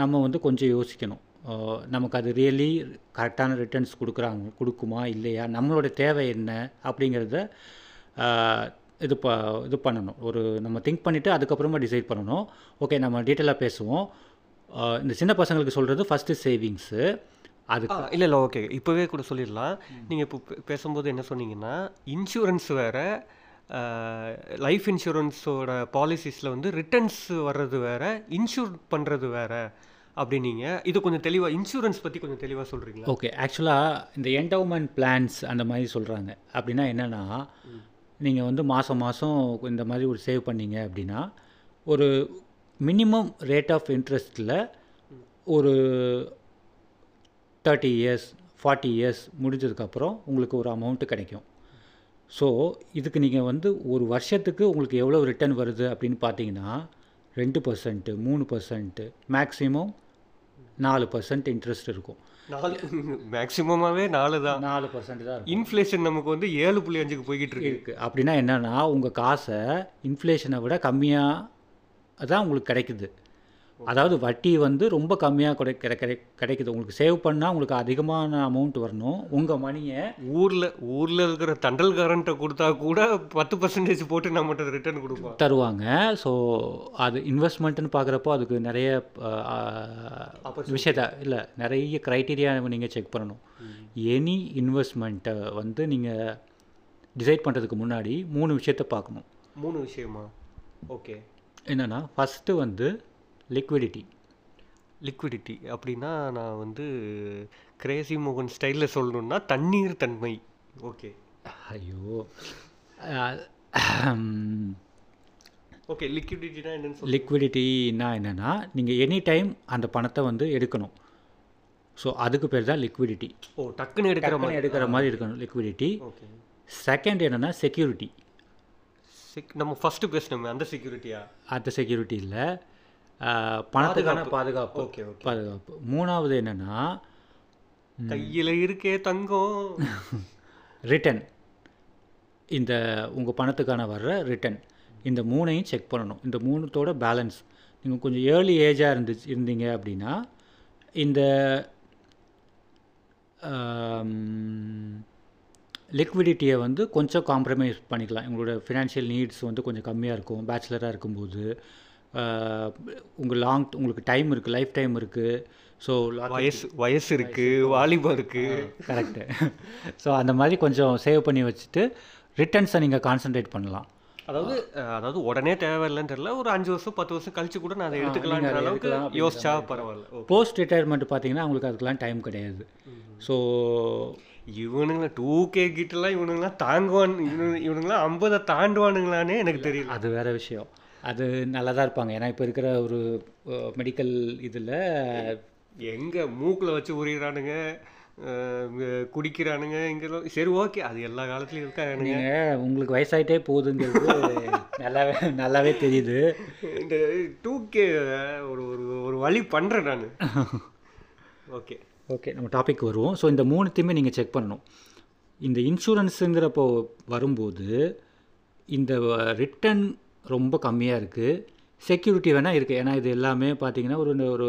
நம்ம வந்து கொஞ்சம் யோசிக்கணும். நமக்கு அது ரியலி கரெக்டான ரிட்டர்ன்ஸ் கொடுக்குறாங்க கொடுக்குமா இல்லையா நம்மளோட தேவை என்ன அப்படிங்கிறத இது ப இது பண்ணணும். ஒரு நம்ம திங்க் பண்ணிவிட்டு அதுக்கப்புறமா டிசைட் பண்ணணும். ஓகே நம்ம டீட்டெயிலாக பேசுவோம். இந்த சின்ன பசங்களுக்கு சொல்கிறது ஃபஸ்ட்டு சேவிங்ஸு அது இல்லை இல்லை ஓகே இப்போவே கூட சொல்லிடலாம். நீங்கள் இப்போ பேசும்போது என்ன சொன்னீங்கன்னா இன்சூரன்ஸ் வேறு லைஃப் இன்சூரன்ஸோட பாலிசிஸில் வந்து ரிட்டர்ன்ஸ் வர்றது வேற இன்சூர் பண்ணுறது வேற அப்படின்னீங்க. இது கொஞ்சம் தெளிவாக இன்சூரன்ஸ் பற்றி கொஞ்சம் தெளிவாக சொல்கிறீங்களா ஓகே ஆக்சுவலாக இந்த என்டவுமெண்ட் பிளான்ஸ் அந்த மாதிரி சொல்கிறாங்க அப்படின்னா என்னென்னா நீங்கள் வந்து மாதம் மாதம் இந்த மாதிரி ஒரு சேவ் பண்ணீங்க அப்படின்னா ஒரு மினிமம் ரேட் ஆஃப் இன்ட்ரெஸ்ட்டில் ஒரு தேர்ட்டி இயர்ஸ் ஃபார்ட்டி இயர்ஸ் முடிஞ்சதுக்கப்புறம் உங்களுக்கு ஒரு அமௌண்ட்டு கிடைக்கும். ஸோ இதுக்கு நீங்கள் வந்து ஒரு வருஷத்துக்கு உங்களுக்கு எவ்வளோ ரிட்டர்ன் வருது அப்படின்னு பார்த்தீங்கன்னா ரெண்டு பர்சன்ட்டு மூணு பர்சன்ட்டு மேக்ஸிமம் நாலு பர்சன்ட் இன்ட்ரெஸ்ட் இருக்கும். நாலு. மேக்ஸிமமாகவே நாலு தான். நாலு பர்சன்ட் தான் இன்ஃப்ளேஷன் நமக்கு வந்து ஏழு புள்ளி அஞ்சுக்கு போய்கிட்டு இருக்கு. இருக்குது அப்படின்னா என்னன்னா உங்கள் காசை இன்ஃப்ளேஷனை விட கம்மியாக தான் உங்களுக்கு கிடைக்குது. அதாவது வட்டி வந்து ரொம்ப கம்மியாக கிடை கிடை கிடை- கிடைக்குது. உங்களுக்கு சேவ் பண்ணால் உங்களுக்கு அதிகமான அமௌண்ட் வரணும். உங்கள் மணியை ஊரில் ஊரில் இருக்கிற தண்டல்காரன்ட்ட கொடுத்தா கூட பத்து பர்சன்டேஜ் போட்டு நம்மகிட்ட ரிட்டர்ன் கொடுப்பான் தருவாங்க. ஸோ அது இன்வெஸ்ட்மெண்ட்டுன்னு பார்க்குறப்போ அதுக்கு நிறைய விஷயத்த இல்லை நிறைய க்ரைட்டீரியா நீங்கள் செக் பண்ணணும். எனி இன்வெஸ்ட்மெண்ட்டை வந்து நீங்கள் டிசைட் பண்ணுறதுக்கு முன்னாடி மூணு விஷயத்த பார்க்கணும். மூணு விஷயமா? ஓகே என்னென்னா ஃபஸ்ட்டு வந்து லிக்விடிட்டி லிக்விடிட்டி அப்படின்னா நான் வந்து கிரேசி மோகன் ஸ்டைலில் சொல்லணும்னா தண்ணீர் தன்மை. ஓகே ஐயோ. ஓகே லிக்விடிட்டினா என்னன்னு சொல்லு. லிக்விடிட்டின்னா என்னென்னா நீங்கள் எனி டைம் அந்த பணத்தை வந்து எடுக்கணும். ஸோ அதுக்கு பேர் தான் லிக்விடிட்டி ஓ டக்குன்னு எடுக்கிற மாதிரி. எடுக்கிற மாதிரி இருக்கணும் லிக்விடிட்டி ஓகே செகண்ட் என்னென்னா செக்யூரிட்டி செக் நம்ம ஃபஸ்ட்டு பேசணுமே அந்த செக்யூரிட்டியா அந்த செக்யூரிட்டி இல்லை. பணத்துக்கான பாதுகாப்பு. Okay okay. பாதுகாப்பு. மூணாவது என்னென்னா கையில் இருக்கே தங்கம். ரிட்டன். இந்த உங்கள் பணத்துக்கான வர்ற ரிட்டன். இந்த மூணையும் செக் பண்ணணும். இந்த மூணுத்தோட பேலன்ஸ். நீங்கள் கொஞ்சம் ஏர்லி ஏஜாக இருந்துச்சு இருந்தீங்க அப்படின்னா இந்த லிக்விடிட்டியை வந்து கொஞ்சம் காம்ப்ரமைஸ் பண்ணிக்கலாம். உங்களோட ஃபினான்ஷியல் நீட்ஸ் வந்து கொஞ்சம் கம்மியாக இருக்கும். பேச்சுலராக இருக்கும்போது. உங்கள் லாங் உங்களுக்கு டைம் இருக்குது லைஃப் டைம் இருக்குது ஸோ வயசு வயசு இருக்கு வாலிபம் இருக்கு. கரெக்டு ஸோ அந்த மாதிரி கொஞ்சம் சேவ் பண்ணி வச்சுட்டு ரிட்டர்ன்ஸை நீங்கள் கான்சென்ட்ரேட் பண்ணலாம். அதாவது அதாவது உடனே தேவையில்லைன்னு தெரியல ஒரு அஞ்சு வருஷம் பத்து வருஷம் கழிச்சு கூட நான் அதை எடுத்துக்கலான்ற அளவுக்கு யோசிச்சா பரவாயில்ல. போஸ்ட் ரிட்டையர்மெண்ட் பார்த்தீங்கன்னா அவங்களுக்கு அதுக்கெல்லாம் டைம் கிடையாது. ஸோ இவனுங்களா டூ கே கிட்டலாம் இவனுங்களாம் தாங்குவான் இவனு இவனுங்களாம் ஐம்பதை தாண்டுவானுங்களானே எனக்கு தெரியல. அது வேற விஷயம். அது நல்லா தான் இருப்பாங்க. ஏன்னா இப்போ இருக்கிற ஒரு மெடிக்கல் இதில் எங்க மூக்குல வச்சு உரியிறானுங்க அஹ், குடிக்கிறானுங்க இங்க சரி ஓகே. அது எல்லா காலத்துலயும் இருக்கானுங்க. நீங்கள் உங்களுக்கு வயசாயிட்டே போகுதுங்கிறது நல்லாவே நல்லாவே தெரியுது. இந்த டூ கே ஒரு ஒரு ஒரு வழி பண்றேன் நான். ஓகே. ஓகே நம்ம டாபிக் வருவோம். ஸோ இந்த மூணுத்தையுமே நீங்கள் செக் பண்ணணும். இந்த இன்சூரன்ஸுங்கிறப்போ வரும்போது இந்த ரிட்டர்ன் ரொம்ப கம்மியாக இருக்குது செக்யூரிட்டி வேணால் இருக்குது ஏன்னா இது எல்லாமே பார்த்திங்கன்னா ஒரு ஒரு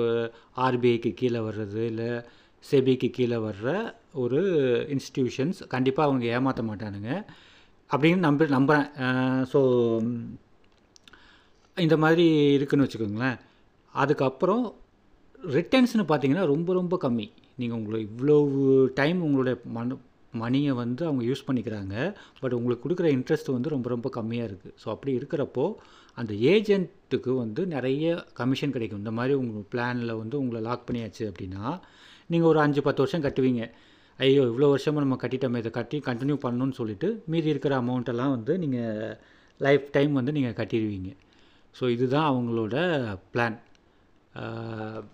ஆர்பிஐக்கு கீழே வர்றது இல்லை செபிக்கு கீழே வர்ற ஒரு இன்ஸ்டிடியூஷன்ஸ் கண்டிப்பாக அவங்க ஏமாற்ற மாட்டானுங்க. அப்படின்னு நம்ப நம்புகிறேன் ஸோ இந்த மாதிரி இருக்குன்னு வச்சுக்கோங்களேன். அதுக்கப்புறம் ரிட்டர்ன்ஸ்னு பார்த்தீங்கன்னா ரொம்ப ரொம்ப கம்மி. நீங்கள் உங்களை இவ்வளோ டைம் உங்களுடைய மன மணியை வந்து அவங்க யூஸ் பண்ணிக்கிறாங்க. பட் உங்களுக்கு கொடுக்குற இன்ட்ரெஸ்ட் வந்து ரொம்ப ரொம்ப கம்மியாக இருக்குது ஸோ அப்படி இருக்கிறப்போ அந்த ஏஜென்ட்டுக்கு வந்து நிறைய கமிஷன் கிடைக்கும். இந்த மாதிரி உங்கள் பிளானில் வந்து உங்களை லாக் பண்ணியாச்சு அப்படின்னா நீங்கள் ஒரு அஞ்சு பத்து வருஷம் கட்டுவீங்க. ஐயோ இவ்வளோ வருஷமாக நம்ம கட்டிட்டோமே இதை கட்டி கண்டினியூ பண்ணணும்னு சொல்லிட்டு மீதி இருக்கிற அமௌண்ட்டெல்லாம் வந்து நீங்கள் லைஃப் டைம் வந்து நீங்கள் கட்டிடுவீங்க. ஸோ இதுதான் அவங்களோட பிளான்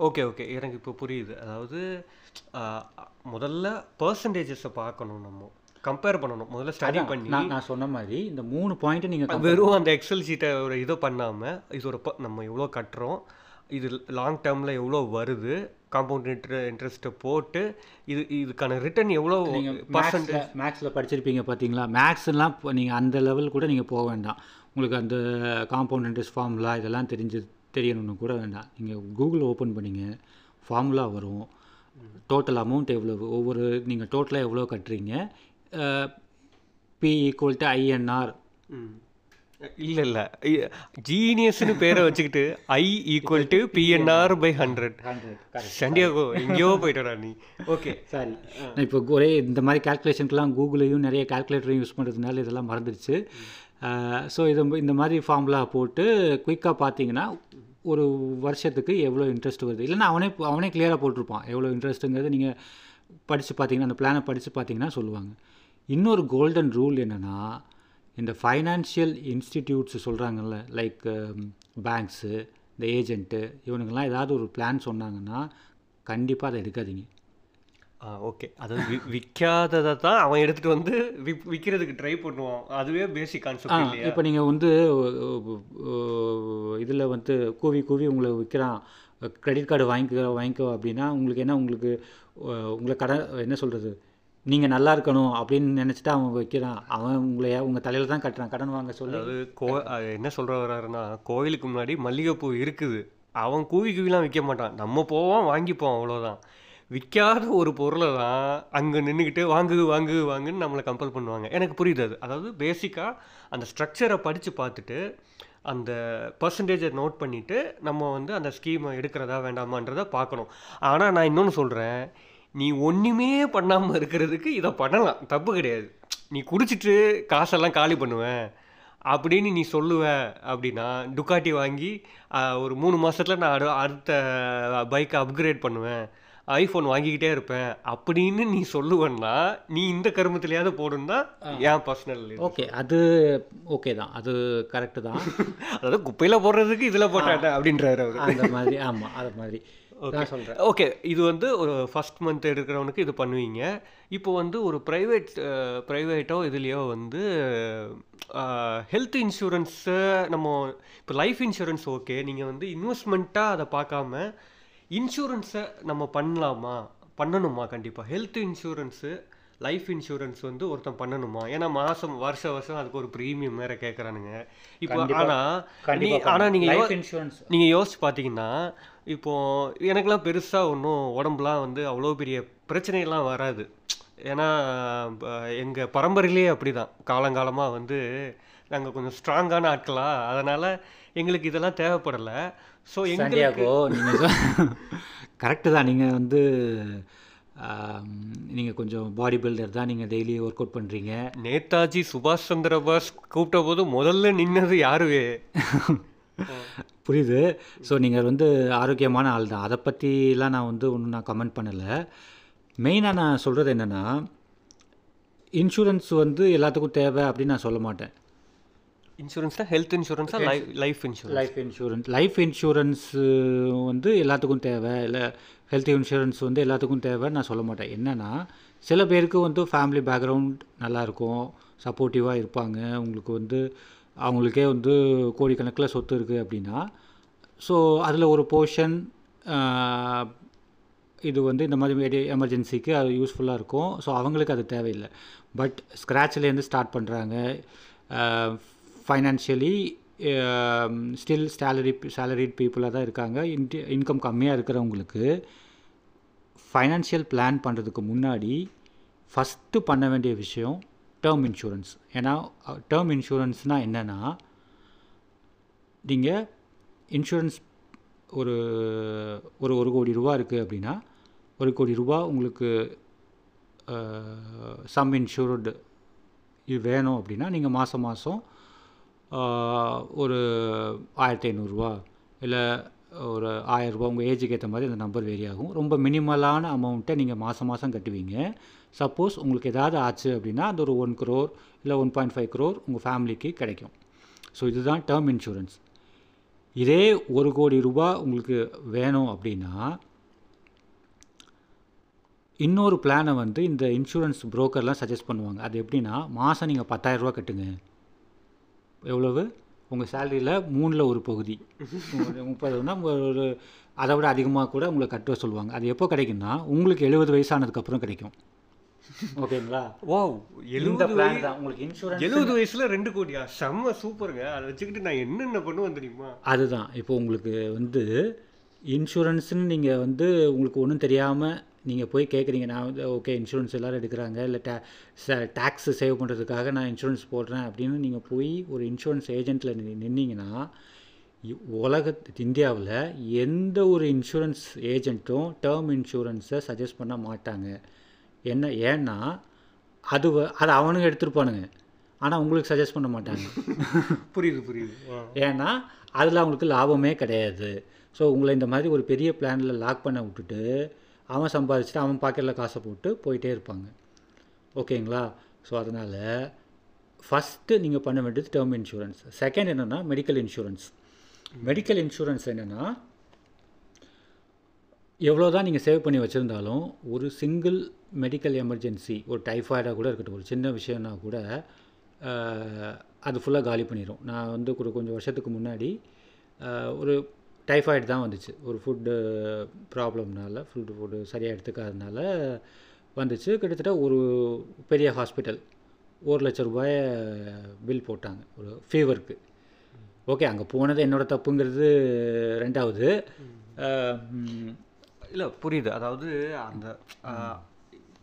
ஓகே ஓகே எனக்கு இப்போ புரியுது. அதாவது முதல்ல பர்சன்டேஜஸை பார்க்கணும் நம்ம. கம்பேர் பண்ணணும். முதல்ல ஸ்டடி பண்ணி நான் சொன்ன மாதிரி இந்த மூணு பாயிண்ட்டை நீங்கள் வெறும் அந்த எக்ஸல் சீட்டை ஒரு இதை பண்ணாமல் இது ஒரு ப- நம்ம எவ்வளோ கட்டுறோம் இது லாங் டேர்மில் எவ்வளோ வருது காம்பவுண்ட் இன்ட்ர இன்ட்ரெஸ்ட்டை போட்டு இது இதுக்கான ரிட்டர்ன் எவ்வளோ பர்சன்டேஜ் மேக்ஸில் படிச்சிருப்பீங்க பார்த்தீங்களா மேக்ஸ்லாம் நீங்கள் அந்த லெவல் கூட நீங்கள் போக வேண்டாம். உங்களுக்கு அந்த காம்பவுண்ட் இன்ட்ரெஸ்ட் ஃபார்முலா இதெல்லாம் தெரிஞ்சு தெரியணும்னு கூட வேண்டாம். நீங்கள் கூகுள் ஓப்பன் பண்ணீங்க ஃபார்முலா வரும். டோட்டல் அமௌண்ட் எவ்வளவு? ஒவ்வொரு நீங்கள் டோட்டலாக எவ்வளோ கட்டுறீங்க? பி ஈக்குவல் டு ஐஎன்ஆர் இல்லை இல்லை. ஜீனியஸ்னு பேரை வச்சுக்கிட்டு I equal to PNR by hundred Santiago எங்கேயோ போயிட்டடா நீ. ஓகே. சாரி. இப்போ ஒரே இந்த மாதிரி கால்குலேஷனுக்குலாம் கூகுளையும் நிறைய கால்குலேட்டரையும் யூஸ் பண்ணுறதுனால இதெல்லாம் மறந்துடுச்சு. ஸோ இது இந்த மாதிரி ஃபார்முலா போட்டு குயிக்காக பார்த்தீங்கன்னா ஒரு வருஷத்துக்கு எவ்வளோ இன்ட்ரெஸ்ட் வருது? இல்லைன்னா அவனே அவனே கிளியராக போட்டிருப்பான். எவ்வளோ இன்ட்ரெஸ்ட்டுங்கிறது நீங்கள் படித்து பார்த்தீங்கன்னா அந்த பிளானை படித்து பார்த்தீங்கன்னா சொல்லுவாங்க. இன்னொரு கோல்டன் ரூல் என்னென்னா இந்த ஃபைனான்ஷியல் இன்ஸ்டிடியூட்ஸ் சொல்கிறாங்கல்ல லைக் பேங்க்ஸு இந்த ஏஜென்ட்டு இவனுங்கெல்லாம் ஏதாவது ஒரு பிளான் சொன்னாங்கன்னா கண்டிப்பாக அதை எடுக்காதீங்க. ஆ ஓகே. அதாவது விற்காததை தான் அவன் எடுத்துகிட்டு வந்து விக் விற்கிறதுக்கு ட்ரை பண்ணுவான். அதுவே பேசிக் கான்செப்ட் இப்போ நீங்கள் வந்து இதில் வந்து கூவி கூவி உங்களை விற்கிறான் கிரெடிட் கார்டு வாங்கிக்க வாங்கிக்கோ அப்படின்னா உங்களுக்கு என்ன உங்களுக்கு உங்களை கடன் என்ன சொல்கிறது நீங்கள் நல்லா இருக்கணும் அப்படின்னு நினச்சிட்டு அவன் வைக்கிறான். அவன் உங்களை உங்கள் தலையில் தான் கட்டுறான். கடன் வாங்க சொல்லி அதாவது கோ அது என்ன சொல்ற வர்றாருன்னா கோயிலுக்கு முன்னாடி மல்லிகைப்பூ இருக்குது. அவன் கூவி கூவிலாம் விற்க மாட்டான். நம்ம போவோம் வாங்கிப்போம் அவ்வளோதான் விற்காத ஒரு பொருளை தான் அங்கே நின்றுக்கிட்டு வாங்கு வாங்கு வாங்குன்னு நம்மளை கம்பல் பண்ணுவாங்க. எனக்கு புரியுது அது. அதாவது பேசிக்காக அந்த ஸ்ட்ரக்சரை படித்து பார்த்துட்டு அந்த பர்சன்டேஜை நோட் பண்ணிவிட்டு நம்ம வந்து அந்த ஸ்கீமை எடுக்கிறதா வேண்டாமான்றதை பார்க்கணும். ஆனால் நான் இன்னொன்று சொல்கிறேன் நீ ஒன்றுமே பண்ணாமல் இருக்கிறதுக்கு இதை பண்ணலாம். தப்பு கிடையாது. நீ குடிச்சிட்டு காசெல்லாம் காலி பண்ணுவேன் அப்படின்னு நீ சொல்லுவ அப்படின்னா டுக்காட்டி வாங்கி ஒரு மூணு மாதத்தில் நான் அடு அடுத்த பைக்கை அப்கிரேட் பண்ணுவேன். ஐஃபோன் வாங்கிக்கிட்டே இருப்பேன் அப்படின்னு நீ சொல்லுவேன்னா நீ இந்த கருமத்திலேயாவது போடுன்னு என் பர்சனல் ஓகே அது ஓகே தான். அது கரெக்டு தான். அதாவது குப்பையில போடுறதுக்கு இதுல போட்டாட்ட அப்படின்றாரு அவரு. அந்த மாதிரி ஆமாம் அது மாதிரி. சொல்கிறேன் ஓகே. இது வந்து ஒரு ஃபர்ஸ்ட் மந்த் எடுக்கிறவனுக்கு இது பண்ணுவீங்க. இப்போ வந்து ஒரு ப்ரைவேட் ப்ரைவேட்டோ இதுலேயோ வந்து ஹெல்த் இன்சூரன்ஸு நம்ம இப்போ லைஃப் இன்சூரன்ஸ் ஓகே நீங்கள் வந்து இன்வெஸ்ட்மெண்ட்டாக அதை பார்க்காம இன்சூரன்ஸை நம்ம பண்ணலாமா? பண்ணணுமா கண்டிப்பாக ஹெல்த் இன்சூரன்ஸு லைஃப் இன்சூரன்ஸ் வந்து ஒருத்தன் பண்ணணுமா? ஏன்னா மாதம் வருஷ வருஷம் அதுக்கு ஒரு ப்ரீமியம் வேற கேட்குறானுங்க இப்போ ஆனால் நீ ஆனால் நீங்கள் லைஃப் இன்சூரன்ஸ். நீங்கள் யோசிச்சு பார்த்தீங்கன்னா இப்போ எனக்கெல்லாம் பெருசாக ஒன்றும் உடம்புலாம் வந்து அவ்வளோ பெரிய பிரச்சனையெல்லாம் வராது. ஏன்னா எங்கள் பரம்பரையிலே அப்படி தான் காலங்காலமாக வந்து நாங்கள் கொஞ்சம் ஸ்ட்ராங்கான ஆட்களா அதனால் எங்களுக்கு இதெல்லாம் தேவைப்படலை. ஸோ எங்களுக்கு நீங்கள் கரெக்டு தான். நீங்கள் வந்து நீங்கள் கொஞ்சம் பாடி பில்டர் தான் நீங்கள் டெய்லி ஒர்க் அவுட் பண்ணுறீங்க நேதாஜி சுபாஷ் சந்திர போஸ் கூப்பிட்ட போது முதல்ல நின்னது யாருவே புரியுது. ஸோ நீங்கள் வந்து ஆரோக்கியமான ஆள் தான். அதை பற்றிலாம் நான் வந்து ஒன்றும் நான் கமெண்ட் பண்ணலை. மெயினாக நான் சொல்கிறது என்னென்னா இன்சூரன்ஸ் வந்து எல்லாத்துக்கும் தேவை அப்படின்னு நான் சொல்ல மாட்டேன். இன்சூரன்ஸ்னா health இன்சூரன்ஸா life life insurance life insurance life insurance வந்து எல்லாத்துக்கும் தேவை. இல்லை ஹெல்த் இன்சூரன்ஸ் வந்து எல்லாத்துக்கும் தேவைன்னு நான் சொல்ல மாட்டேன். என்னென்னா சில பேருக்கு வந்து ஃபேமிலி பேக்ரவுண்ட் நல்லாயிருக்கும் சப்போர்ட்டிவாக இருப்பாங்க. உங்களுக்கு வந்து அவங்களுக்கே வந்து கோடிக்கணக்கில் சொத்து இருக்குது அப்படின்னா ஸோ அதில் ஒரு போர்ஷன் இது வந்து இந்த மாதிரி எமர்ஜென்சிக்கு அது யூஸ்ஃபுல்லாக இருக்கும். ஸோ அவங்களுக்கு அது தேவையில்லை. பட் ஸ்க்ராட்ச்லேருந்து ஸ்டார்ட் பண்ணுறாங்க ஃபைனான்ஷியலி ஸ்டில் சேலரி சேலரிட் பீப்புளாக தான் இருக்காங்க. இன்டி இன்கம் கம்மியாக இருக்கிறவங்களுக்கு ஃபைனான்ஷியல் பிளான் பண்ணுறதுக்கு முன்னாடி ஃபஸ்ட்டு பண்ண வேண்டிய விஷயம் டேர்ம் இன்சூரன்ஸ் ஏன்னா டேர்ம் இன்சூரன்ஸ்னால் என்னென்னா நீங்கள் இன்சூரன்ஸ் ஒரு ஒரு ஒரு கோடி ரூபா இருக்குது அப்படின்னா ஒரு கோடி ரூபா உங்களுக்கு சம் இன்சூர்டு இது வேணும் அப்படின்னா நீங்கள் மாதம் மாதம் ஒரு ஆயிரத்தி ஐநூறுரூவா இல்லை ஒரு ஆயிரரூபா உங்கள் ஏஜுக்கு ஏற்ற மாதிரி அந்த நம்பர் வேரி ஆகும். ரொம்ப மினிமலான அமௌண்ட்டை நீங்கள் மாதம் மாதம் கட்டுவீங்க. சப்போஸ் உங்களுக்கு ஏதாவது ஆச்சு அப்படின்னா அந்த ஒரு ஒன் க்ரோர் இல்லை ஒன் பாயிண்ட் ஃபைவ் க்ரோர் உங்கள் ஃபேமிலிக்கு கிடைக்கும். ஸோ இதுதான் டேர்ம் இன்சூரன்ஸ் இதே ஒரு கோடி ரூபா உங்களுக்கு வேணும் அப்படின்னா இன்னொரு பிளானை வந்து இந்த இன்சூரன்ஸ் புரோக்கர்லாம் சஜஸ்ட் பண்ணுவாங்க. அது எப்படின்னா மாதம் நீங்கள் பத்தாயிரரூபா கட்டுங்க. எவ்வளவு? உங்கள் சேலரியில் மூணில் ஒரு பகுதி. முப்பதுனா ஒரு அதை விட அதிகமாக கூட உங்களை கட்ட சொல்லுவாங்க. அது எப்போ கிடைக்குன்னா உங்களுக்கு எழுபது வயசானதுக்கப்புறம் கிடைக்கும். ஓகேங்களா? இந்த எழுபது பிளான் தான். உங்களுக்கு இன்சூரன்ஸ் எழுபது வயசுல ரெண்டு கோடியா? செம்ம சூப்பருங்க அதை வச்சுக்கிட்டு நான் என்னென்ன பண்ணுவேன் தெரியுமா? அதுதான். இப்போ உங்களுக்கு வந்து இன்சூரன்ஸ்னு நீங்கள் வந்து உங்களுக்கு ஒன்றும் தெரியாமல் நீங்கள் போய் கேட்குறீங்க நான் வந்து ஓகே இன்சூரன்ஸ் எல்லோரும் எடுக்கிறாங்க. இல்லை டே டேக்ஸ் சேவ் பண்ணுறதுக்காக நான் இன்சூரன்ஸ் போடுறேன். அப்படின்னு நீங்கள் போய் ஒரு இன்சூரன்ஸ் ஏஜென்ட்டில் நின்னீங்கன்னா இ- உலக இந்தியாவில் எந்த ஒரு இன்சூரன்ஸ் ஏஜென்ட்டும் டேர்ம் இன்சூரன்ஸை சஜஸ்ட் பண்ண மாட்டாங்க. என்ன ஏன்னா அது அதை அவனுங்க எடுத்துருப்பானுங்க. ஆனால் உங்களுக்கு சஜஸ்ட் பண்ண மாட்டாங்க. புரியுது புரியுது. ஏன்னா அதில் அவங்களுக்கு லாபமே கிடையாது. ஸோ உங்களை இந்த மாதிரி ஒரு பெரிய பிளானில் லாக் பண்ண விட்டுட்டு அவன் சம்பாதிச்சுட்டு அவன் பாக்கெட்டில் காசை போட்டு போயிட்டே இருப்பாங்க. ஓகேங்களா ஸோ அதனால் ஃபஸ்ட்டு நீங்கள் பண்ண வேண்டியது டேர்ம் இன்சூரன்ஸ் செகண்ட் என்னென்னா மெடிக்கல் இன்சூரன்ஸ் மெடிக்கல் இன்சூரன்ஸ் என்னென்னா எவ்வளோ தான் நீங்கள் சேவ் பண்ணி வச்சுருந்தாலும் ஒரு சிங்கிள் மெடிக்கல் எமர்ஜென்சி ஒரு டைஃபாய்டாக கூட இருக்கட்டும் ஒரு சின்ன விஷயம்னா கூட அது ஃபுல்லாக காலி பண்ணிடும் நான் வந்து ஒரு கொஞ்சம் வருஷத்துக்கு முன்னாடி ஒரு டைஃபாய்டு தான் வந்துச்சு. ஒரு ஃபுட்டு ப்ராப்ளம்னால ஃபுட்டு ஃபுட்டு சரியாக எடுத்துக்காதனால வந்துச்சு. கிட்டத்தட்ட ஒரு பெரிய ஹாஸ்பிட்டல் ஒரு லட்ச ரூபாய பில் போட்டாங்க. ஒரு ஃபீவருக்கு ஓகே அங்கே போனது என்னோட தப்புங்கிறது ரெண்டாவது. இல்ல புரியுது. அதாவது அந்த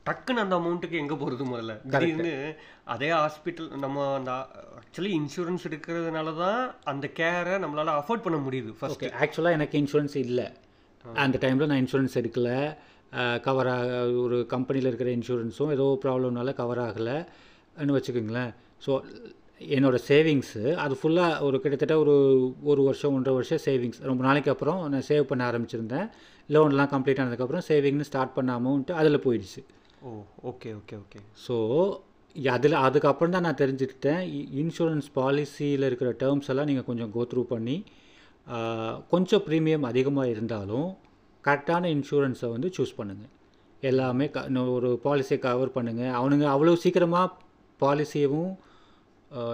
டக்குன்னு அந்த அமௌண்ட்டுக்கு எங்க போறது முதல்ல? திடீர்னு அதே ஹாஸ்பிட்டல் நம்ம அந்த ஆக்சுவலி இன்சூரன்ஸ் எடுக்கிறதுனால தான் அந்த கேரை நம்மளால அஃபோர்ட் பண்ண முடியுது ஃபர்ஸ்ட் ஓகே ஆக்சுவலாக எனக்கு இன்சூரன்ஸ் இல்லை. அந்த டைமில் நான் இன்சூரன்ஸ் எடுக்கல. கவர் ஆக ஒரு கம்பெனியில் இருக்கிற இன்சூரன்ஸும் ஏதோ ப்ராப்ளம்னால கவர் ஆகலைன்னு வச்சுக்கோங்களேன். ஸோ என்னோடய சேவிங்ஸு அது ஃபுல்லாக ஒரு கிட்டத்தட்ட ஒரு ஒரு வருஷம் ஒன்றரை வருஷம் சேவிங்ஸ் ரொம்ப நாளைக்கு அப்புறம் நான் சேவ் பண்ண ஆரம்பிச்சிருந்தேன். லோன்லாம் கம்ப்ளீட் ஆனதுக்கப்புறம் சேவிங்னு ஸ்டார்ட் பண்ண அமௌண்ட்டு அதில் போயிடுச்சு. Oh okay okay okay so அதில் அதுக்கப்புறம் தான் நான் தெரிஞ்சுக்கிட்டேன். இன்சூரன்ஸ் பாலிசியில் இருக்கிற டேர்ம்ஸ் எல்லாம் நீங்கள் கொஞ்சம் கோத்ரூ பண்ணி கொஞ்சம் ப்ரீமியம் அதிகமாக இருந்தாலும் கரெக்டான இன்சூரன்ஸை வந்து சூஸ் பண்ணுங்கள் எல்லாமே க ஒரு பாலிசியை கவர் பண்ணுங்கள் அவனுங்க அவ்வளோ சீக்கிரமாக பாலிசியவும்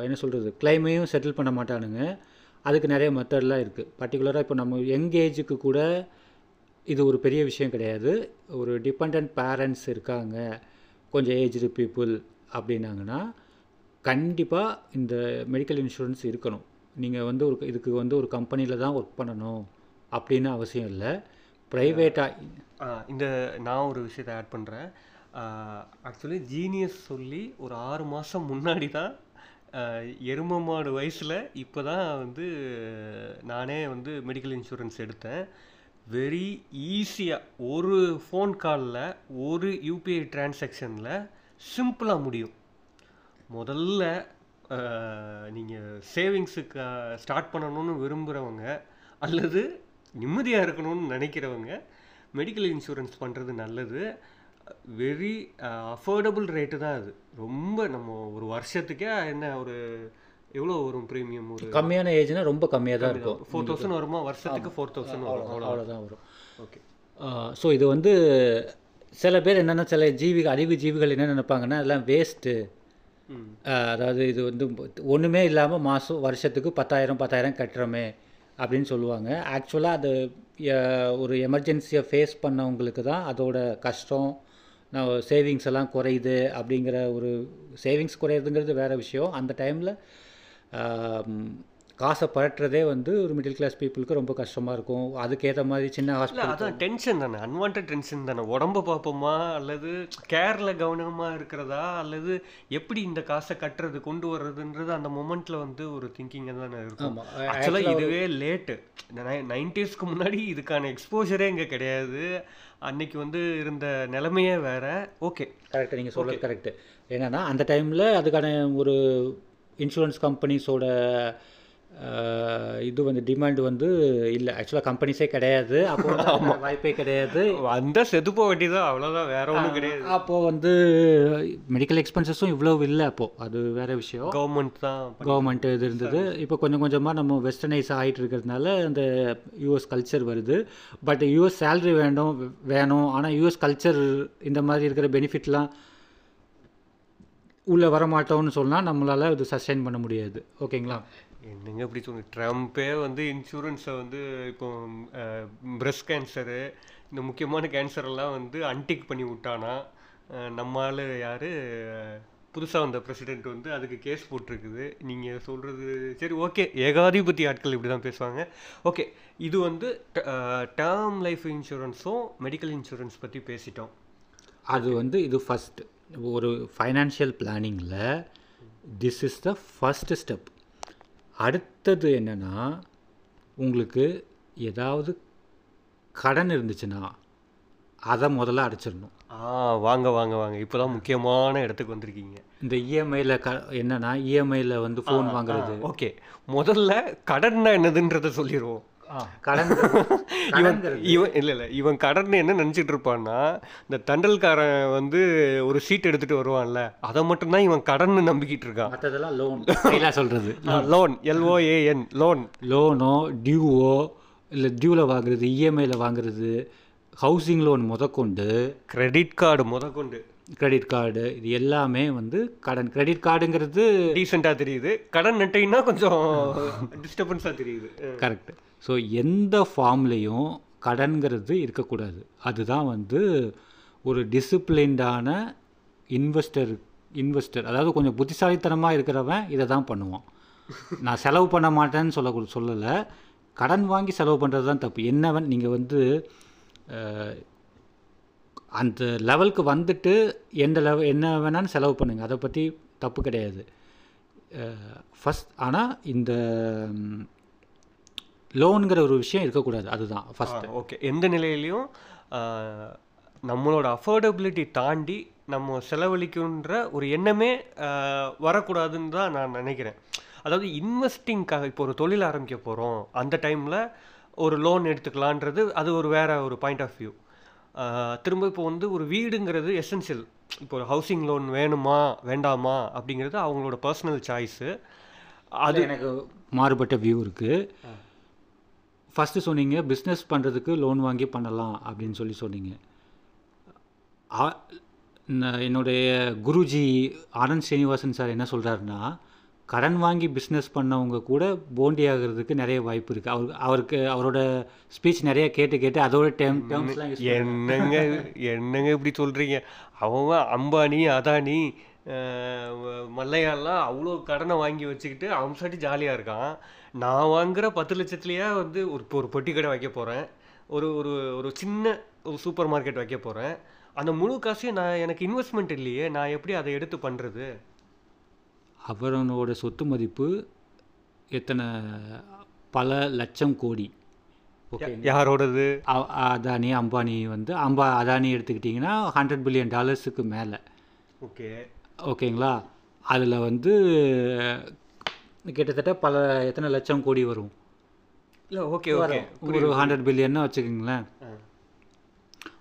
என்ன சொல்கிறது கிளைமையும் செட்டில் பண்ண மாட்டானுங்க. அதுக்கு நிறைய மெத்தட்லாம் இருக்குது பர்டிகுலராக இப்போ நம்ம யங் ஏஜுக்கு கூட இது ஒரு பெரிய விஷயம் கிடையாது. ஒரு டிபெண்ட் பேரண்ட்ஸ் இருக்காங்க. கொஞ்சம் ஏஜ்டு பீப்புள் அப்படின்னாங்கன்னா கண்டிப்பாக இந்த மெடிக்கல் இன்சூரன்ஸ் இருக்கணும். நீங்கள் வந்து ஒரு இதுக்கு வந்து ஒரு கம்பெனியில் தான் ஒர்க் பண்ணணும் அப்படின்னு அவசியம் இல்லை. ப்ரைவேட்டாக இந்த நான் ஒரு விஷயத்தை ஆட் பண்ணுறேன் ஆக்சுவலி ஜீனியஸ் சொல்லி ஒரு ஆறு மாதம் முன்னாடி தான் எரும மாடு வயசில் இப்போ தான் வந்து நானே வந்து மெடிக்கல் இன்சூரன்ஸ் எடுத்தேன். வெரி ஈஸியாக ஒரு ஃபோன் காலில் ஒரு யூபிஐ டிரான்சாக்ஷனில் சிம்பிளாக முடியும். முதல்ல நீங்கள் சேவிங்ஸுக்கு ஸ்டார்ட் பண்ணணும்னு விரும்புகிறவங்க அல்லது நிம்மதியாக இருக்கணும்னு நினைக்கிறவங்க மெடிக்கல் இன்சூரன்ஸ் பண்ணுறது நல்லது. வெரி அஃபோர்டபுள் ரேட்டு தான் அது. ரொம்ப நம்ம ஒரு வருஷத்துக்கே என்ன ஒரு எவ்வளோ வரும் ப்ரீமியம் ஒரு கம்மியான ஏஜ்னா ரொம்ப கம்மியாக தான் இருக்கும். ஃபோர் தௌசண்ட் வருமா? வருஷத்துக்கு ஃபோர் தௌசண்ட் வரும். அவ்வளோ அவ்வளோதான் வரும். ஓகே ஸோ இது வந்து சில பேர் என்னென்னா சில ஜீவிகள் அறிவு ஜீவிகள் என்ன நினைப்பாங்கன்னா எல்லாம் வேஸ்ட்டு அதாவது இது வந்து ஒன்றுமே இல்லாமல் மாதம் வருஷத்துக்கு பத்தாயிரம் பத்தாயிரம் கட்டுறோமே அப்படின்னு சொல்லுவாங்க. ஆக்சுவலாக அது ஒரு எமர்ஜென்சியை ஃபேஸ் பண்ணவங்களுக்கு தான் அதோட கஷ்டம் நான் சேவிங்ஸ் எல்லாம் குறையுது அப்படிங்கிற ஒரு சேவிங்ஸ் குறையுதுங்கிறது வேறு விஷயம். அந்த டைமில் காசை பரட்டுறதே வந்து ஒரு மிடில் கிளாஸ் பீப்புளுக்கு ரொம்ப கஷ்டமாக இருக்கும். அதுக்கேற்ற மாதிரி சின்ன ஹாஸ்பிட்டல் அதான் டென்ஷன் தானே. அன்வான்ட் டென்ஷன் தானே. உடம்ப பார்ப்போமா? அல்லது கேரில் கவனமாக இருக்கிறதா? அல்லது எப்படி இந்த காசை கட்டுறது கொண்டு வர்றதுன்றது அந்த மொமெண்ட்டில் வந்து ஒரு திங்கிங்காக தானே இருக்கும். ஆக்சுவலாக இதுவே லேட்டு நைன்டிஸ்க்கு முன்னாடி இதுக்கான எக்ஸ்போஜரே இங்கே கிடையாது. அன்னைக்கு வந்து இருந்த நிலைமையே வேற. ஓகே கரெக்டாக நீங்கள் சொல்கிறது கரெக்டு என்னென்னா அந்த டைமில் அதுக்கான ஒரு இன்சூரன்ஸ் கம்பெனிஸோட இது வந்து டிமாண்ட் வந்து இல்லை. ஆக்சுவலாக கம்பெனிஸே கிடையாது. அப்போ வாய்ப்பே கிடையாது. வந்த செதுப்ப வட்டி தான் அவ்வளோதான் வேற ஒன்றும் கிடையாது. அப்போது வந்து மெடிக்கல் எக்ஸ்பென்சஸும் இவ்வளோ இல்லை அப்போது அது வேறு விஷயம். கவர்மெண்ட் தான் கவர்மெண்ட் இது இருந்தது. இப்போ கொஞ்சம் கொஞ்சமாக நம்ம வெஸ்டர்னைஸ் ஆகிட்டு இருக்கிறதுனால அந்த யூஎஸ் கல்ச்சர் வருது. பட் யூஎஸ் சேலரி வேணும் வேணும். ஆனால் யூஎஸ் கல்ச்சர் இந்த மாதிரி இருக்கிற பெனிஃபிட்லாம் உள்ளே வரமாட்டோம்னு சொன்னால் நம்மளால் இது சஸ்டைன் பண்ண முடியாது. ஓகேங்களா? என்னங்க இப்படி சொல்லுங்க ட்ரம்ப்பே வந்து இன்சூரன்ஸை வந்து இப்போ பிரஸ்ட் கேன்சரு இந்த முக்கியமான கேன்சர் எல்லாம் வந்து அன்டிக் பண்ணி விட்டானா நம்ம ஆள் யார் புதுசாக வந்த பிரசிடென்ட் வந்து அதுக்கு கேஸ் போட்டிருக்குது. நீங்கள் சொல்கிறது சரி ஓகே. ஏகாதிபதி ஆட்கள் இப்படி தான் பேசுவாங்க. ஓகே. இது வந்து டேர்ம் லைஃப் இன்சூரன்ஸும் மெடிக்கல் இன்சூரன்ஸ் பற்றி பேசிட்டோம். அது வந்து இது ஃபஸ்ட் ஒரு financial பிளானிங்கில் this is the first step அடுத்தது என்னென்னா உங்களுக்கு ஏதாவது கடன் இருந்துச்சுன்னா அதை முதல்ல அடைச்சிடணும். ஆ வாங்க வாங்க வாங்க. இப்போ தான் முக்கியமான இடத்துக்கு வந்திருக்கீங்க. இந்த இஎம்ஐயில் க என்னென்னா இஎம்ஐயில் வந்து ஃபோன் வாங்குறது. ஓகே. முதல்ல கடன்னா என்னதுன்றதை சொல்லிடுவோம் இவன் இவன் இல்லை இல்லை. இவன் கடன் என்ன நினச்சிட்டு இருப்பான்னா இந்த தண்டல்காரன் வந்து ஒரு சீட் எடுத்துட்டு வருவான்ல அதை மட்டும்தான் இவன் கடன் நம்பிக்கிட்டு இருக்கான். மற்றதெல்லாம் லோன் சொல்கிறது loan L O A N loan லோனோ டியூவோ இல்லை டியூவில் வாங்குறது இஎம்ஐயில் வாங்குறது ஹவுசிங் லோன் முதற்கொண்டு கிரெடிட் கார்டு முத கொண்டு கிரெடிட் கார்டு இது எல்லாமே வந்து கடன். கிரெடிட் கார்டுங்கிறது டீசெண்டாக தெரியுது. கடன் நட்டிங்கன்னா கொஞ்சம் டிஸ்டர்பன்ஸாக தெரியுது. கரெக்ட் ஸோ எந்த ஃபார்ம்லேயும் கடன்கிறது இருக்கக்கூடாது. அதுதான் வந்து ஒரு டிசிப்ளின்டான இன்வெஸ்டர் இன்வெஸ்டர் அதாவது கொஞ்சம் புத்திசாலித்தனமாக இருக்கிறவன் இதை தான் பண்ணுவான். நான் செலவு பண்ண மாட்டேன்னு சொல்ல சொல்லலை. கடன் வாங்கி செலவு பண்ணுறது தான் தப்பு. என்னவன் நீங்கள் வந்து அந்த லெவலுக்கு வந்துட்டு எந்த லெவல் என்ன வேணாலும் செலவு பண்ணுங்கள் அதை பற்றி தப்பு கிடையாது. ஃபஸ்ட் ஆனால் இந்த லோனுங்கிற ஒரு விஷயம் இருக்கக்கூடாது. அதுதான் ஃபஸ்ட் ஓகே எந்த நிலையிலையும் நம்மளோட அஃபோர்டபிலிட்டி தாண்டி நம்ம செலவழிக்குன்ற ஒரு எண்ணமே வரக்கூடாதுன்னு தான் நான் நினைக்கிறேன். அதாவது இன்வெஸ்டிங்காக இப்போ ஒரு தொழில் ஆரம்பிக்க போகிறோம் அந்த டைமில் ஒரு லோன் எடுத்துக்கலான்றது அது ஒரு வேற ஒரு பாயிண்ட் ஆஃப் வியூ திரும்ப இப்போ வந்து ஒரு வீடுங்கிறது எசென்ஷியல் இப்போ ஒரு ஹவுசிங் லோன் வேணுமா வேண்டாமா அப்படிங்கிறது அவங்களோட பர்சனல் சாய்ஸு அது எனக்கு மாறுபட்ட வியூ இருக்குது ஃபஸ்ட்டு சொன்னீங்க பிஸ்னஸ் பண்ணுறதுக்கு லோன் வாங்கி பண்ணலாம் அப்படின்னு சொல்லி சொன்னீங்க. என்னுடைய குருஜி ஆனந்த் ஸ்ரீனிவாசன் சார் என்ன சொல்கிறாருன்னா கடன் வாங்கி பிஸ்னஸ் பண்ணவங்க கூட போண்டி ஆகிறதுக்கு நிறைய வாய்ப்பு இருக்குது அவர் அவருக்கு அவரோட ஸ்பீச் நிறைய கேட்டு கேட்டு அதோட டேம் டேர்ம்ஸ்லாம் என்னங்க என்னங்க இப்படி சொல்கிறீங்க அவன் அம்பானி அதானி மல்லையாலாம் அவ்வளோ கடனை வாங்கி வச்சுக்கிட்டு அவன் சாட்டி ஜாலியாக இருக்கான். நான் வாங்குகிற பத்து லட்சத்துலையே வந்து ஒரு இப்போ ஒரு பொட்டி கடை வைக்க போகிறேன் ஒரு ஒரு ஒரு சின்ன ஒரு சூப்பர் மார்க்கெட் வைக்க போகிறேன் அந்த முழு காசையும் நான் எனக்கு இன்வெஸ்ட்மெண்ட் இல்லையே நான் எப்படி அதை எடுத்து பண்ணுறது அவரோட சொத்து மதிப்பு எத்தனை? பல லட்சம் கோடி. ஓகே யாரோடது? அதானி அம்பானி வந்து அம்பா அதானி எடுத்துக்கிட்டிங்கன்னா ஹண்ட்ரட் பில்லியன் டாலர்ஸுக்கு மேலே. ஓகே. ஓகேங்களா? அதில் வந்து கிட்டத்தட்ட பல எத்தனை லட்சம் கோடி வரும்? இல்லை ஓகே ஓகே. ஒரு ஹண்ட்ரட் பில்லியன்னு வச்சுக்கோங்களேன்.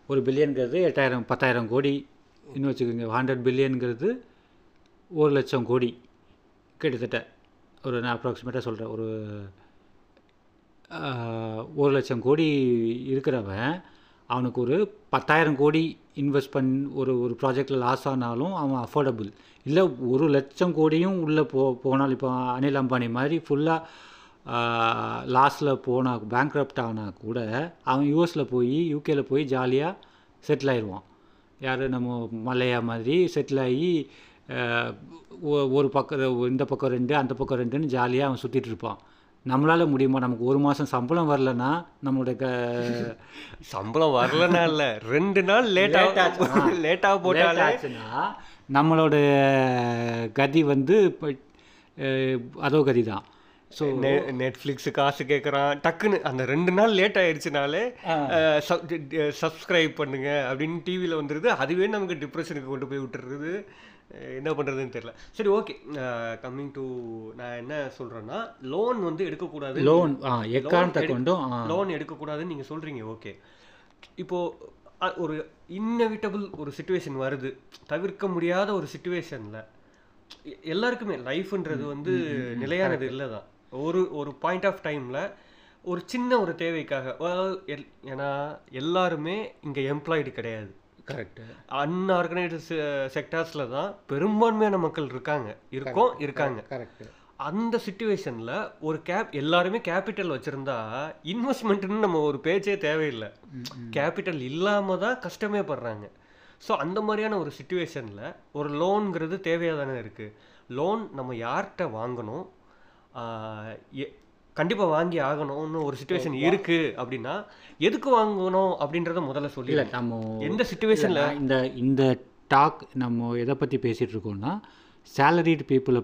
ஒரு பில்லியனுங்கிறது எட்டாயிரம் பத்தாயிரம் கோடி. இன்னும் வச்சுக்கோங்க ஹண்ட்ரட் பில்லியனுங்கிறது ஒரு லட்சம் கோடி. கிட்டத்தட்ட ஒரு நான் அப்ராக்சிமேட்டாக சொல்கிறேன் ஒரு ஒரு லட்சம் கோடி இருக்கிறவன் அவனுக்கு ஒரு பத்தாயிரம் கோடி இன்வெஸ்ட் பண்ணி ஒரு ஒரு ப்ராஜெக்டில் லாஸ் ஆனாலும் அவன் அஃபோர்டபுள் இல்லை ஒரு லட்சம் கோடியும் உள்ளே போ போனால் இப்போ அனில் அம்பானி மாதிரி ஃபுல்லாக லாஸில் போனால் பேங்க்ரப்ட் ஆனால் கூட அவன் யூஎஸில் போய் யூகேல போய் ஜாலியாக செட்டில் ஆயிடுவான் யார்? நம்ம மலையா மாதிரி செட்டில் ஆகி ஒரு பக்கம் இந்த பக்கம் ரெண்டு அந்த பக்கம் ரெண்டுன்னு ஜாலியாக அவன் சுற்றிட்டு இருப்பான். நம்மளால் முடியுமா? நமக்கு ஒரு மாதம் சம்பளம் வரலன்னா நம்மளுடைய க சம்பளம் வரலனா இல்ல. ரெண்டு நாள் லேட்டா Late ஆச்சுன்னா, லேட்டா லேட் போட்டாலே ஆச்சுன்னா நம்மளோட கதி வந்து இப்போ அதோ கதி தான் ஸோ நெட்ஃப்ளிக்ஸ் காசு கேட்குறான் டக்குன்னு அந்த ரெண்டு நாள் லேட் ஆயிடுச்சுனாலே சப்ஸ்கிரைப் பண்ணுங்க அப்படின்னு டிவியில் வந்துடுது அதுவே நமக்கு டிப்ரெஷனுக்கு கொண்டு போய் விட்டுறது அஹ் என்ன பண்ணுறதுன்னு தெரியல. சரி ஓகே கம்மிங் டு நான் என்ன சொல்கிறேன்னா லோன் வந்து எடுக்கக்கூடாது லோன் எக்காரணத்தை கொண்டும் லோன் எடுக்கக்கூடாதுன்னு நீங்கள் சொல்கிறீங்க ஓகே இப்போது ஒரு இன்னவிட்டபிள் ஒரு சுச்சுவேஷன் வருது. தவிர்க்க முடியாத ஒரு சுச்சுவேஷனில் எல்லாருக்குமே லைஃப்ன்றது வந்து நிலையானது இல்லை தான் ஒரு ஒரு பாயிண்ட் ஆஃப் டைமில் ஒரு சின்ன ஒரு தேவைக்காக எல்- ஏன்னா எல்லாருமே இங்கே எம்ப்ளாய்டு கிடையாது. கரெக்ட் அன்ஆர்கனைஸ்டு செக்டார்ஸில் தான் பெரும்பான்மையான மக்கள் இருக்காங்க. இருக்கோம் இருக்காங்க. கரெக்ட் அந்த சுச்சுவேஷனில் ஒரு கேப் எல்லாருமே கேபிட்டல் வச்சுருந்தா இன்வெஸ்ட்மெண்ட்டுன்னு நம்ம ஒரு பேச்சே தேவையில்லை. கேபிட்டல் இல்லாமல் தான் கஷ்டமே படுறாங்க. ஸோ அந்த மாதிரியான ஒரு சுச்சுவேஷனில் ஒரு லோன்ங்கிறது தேவையாக தானே இருக்குது லோன் நம்ம யார்கிட்ட வாங்கணும்? கண்டிப்பாக வாங்கி ஆகணும்னு ஒரு சுச்சுவேஷன் இருக்குது அப்படின்னா எதுக்கு வாங்கணும் அப்படின்றத முதல்ல சொல்லி நம்ம எந்த சுச்சுவேஷனில் இந்த இந்த டாக் நம்ம எதை பற்றி பேசிகிட்டு இருக்கோம்னா சேலரிடு பீப்புளை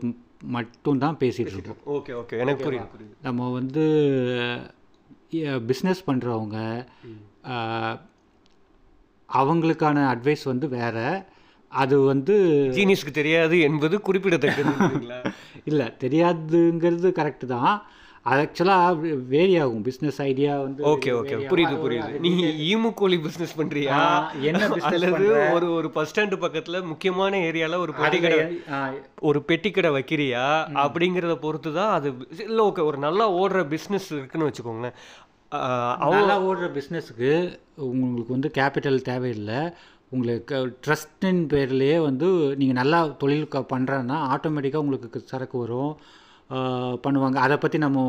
மட்டும் தான் பேசிகிட்டு இருக்கோம். ஓகே ஓகே எனக்கு புரியுது நம்ம வந்து பிஸ்னஸ் பண்ணுறவங்க அவங்களுக்கான அட்வைஸ் வந்து வேற. அது வந்து ஜீனியஸ்க்கு தெரியாது என்பது குறிப்பிடத்தக்கதுங்களா இல்லை தெரியாதுங்கிறது கரெக்டு தான். அது ஆக்சுவலாக வேரி ஆகும். பிஸ்னஸ் ஐடியா வந்து ஓகே ஓகே. புரியுது புரியுது. நீ. ஈமு கோழி பிசினஸ் பண்றியா? ஆ, என்ன அல்லது? ஒரு ஒரு பஸ் ஸ்டாண்டு பக்கத்துல முக்கியமான ஏரியால ஒரு பெட்டி கடை அதுல, ஆ, ஒரு பெட்டி கடை வைக்கிறியா அப்படிங்கிறத பொறுத்து தான் அது இல்லை ஓகே ஒரு நல்லா ஓடுற பிஸ்னஸ் இருக்குன்னு வச்சுக்கோங்களேன். நல்லா ஓடுற பிஸ்னஸுக்கு உங்களுக்கு வந்து கேபிட்டல் தேவையில்லை. உங்களுக்கு ட்ரஸ்டின் பேர்லேயே வந்து நீங்கள் நல்லா தொழில் க பண்ணுறேன்னா ஆட்டோமேட்டிக்காக உங்களுக்கு சரக்கு வரும். பண்ணுவாங்க. அதை பற்றி நம்ம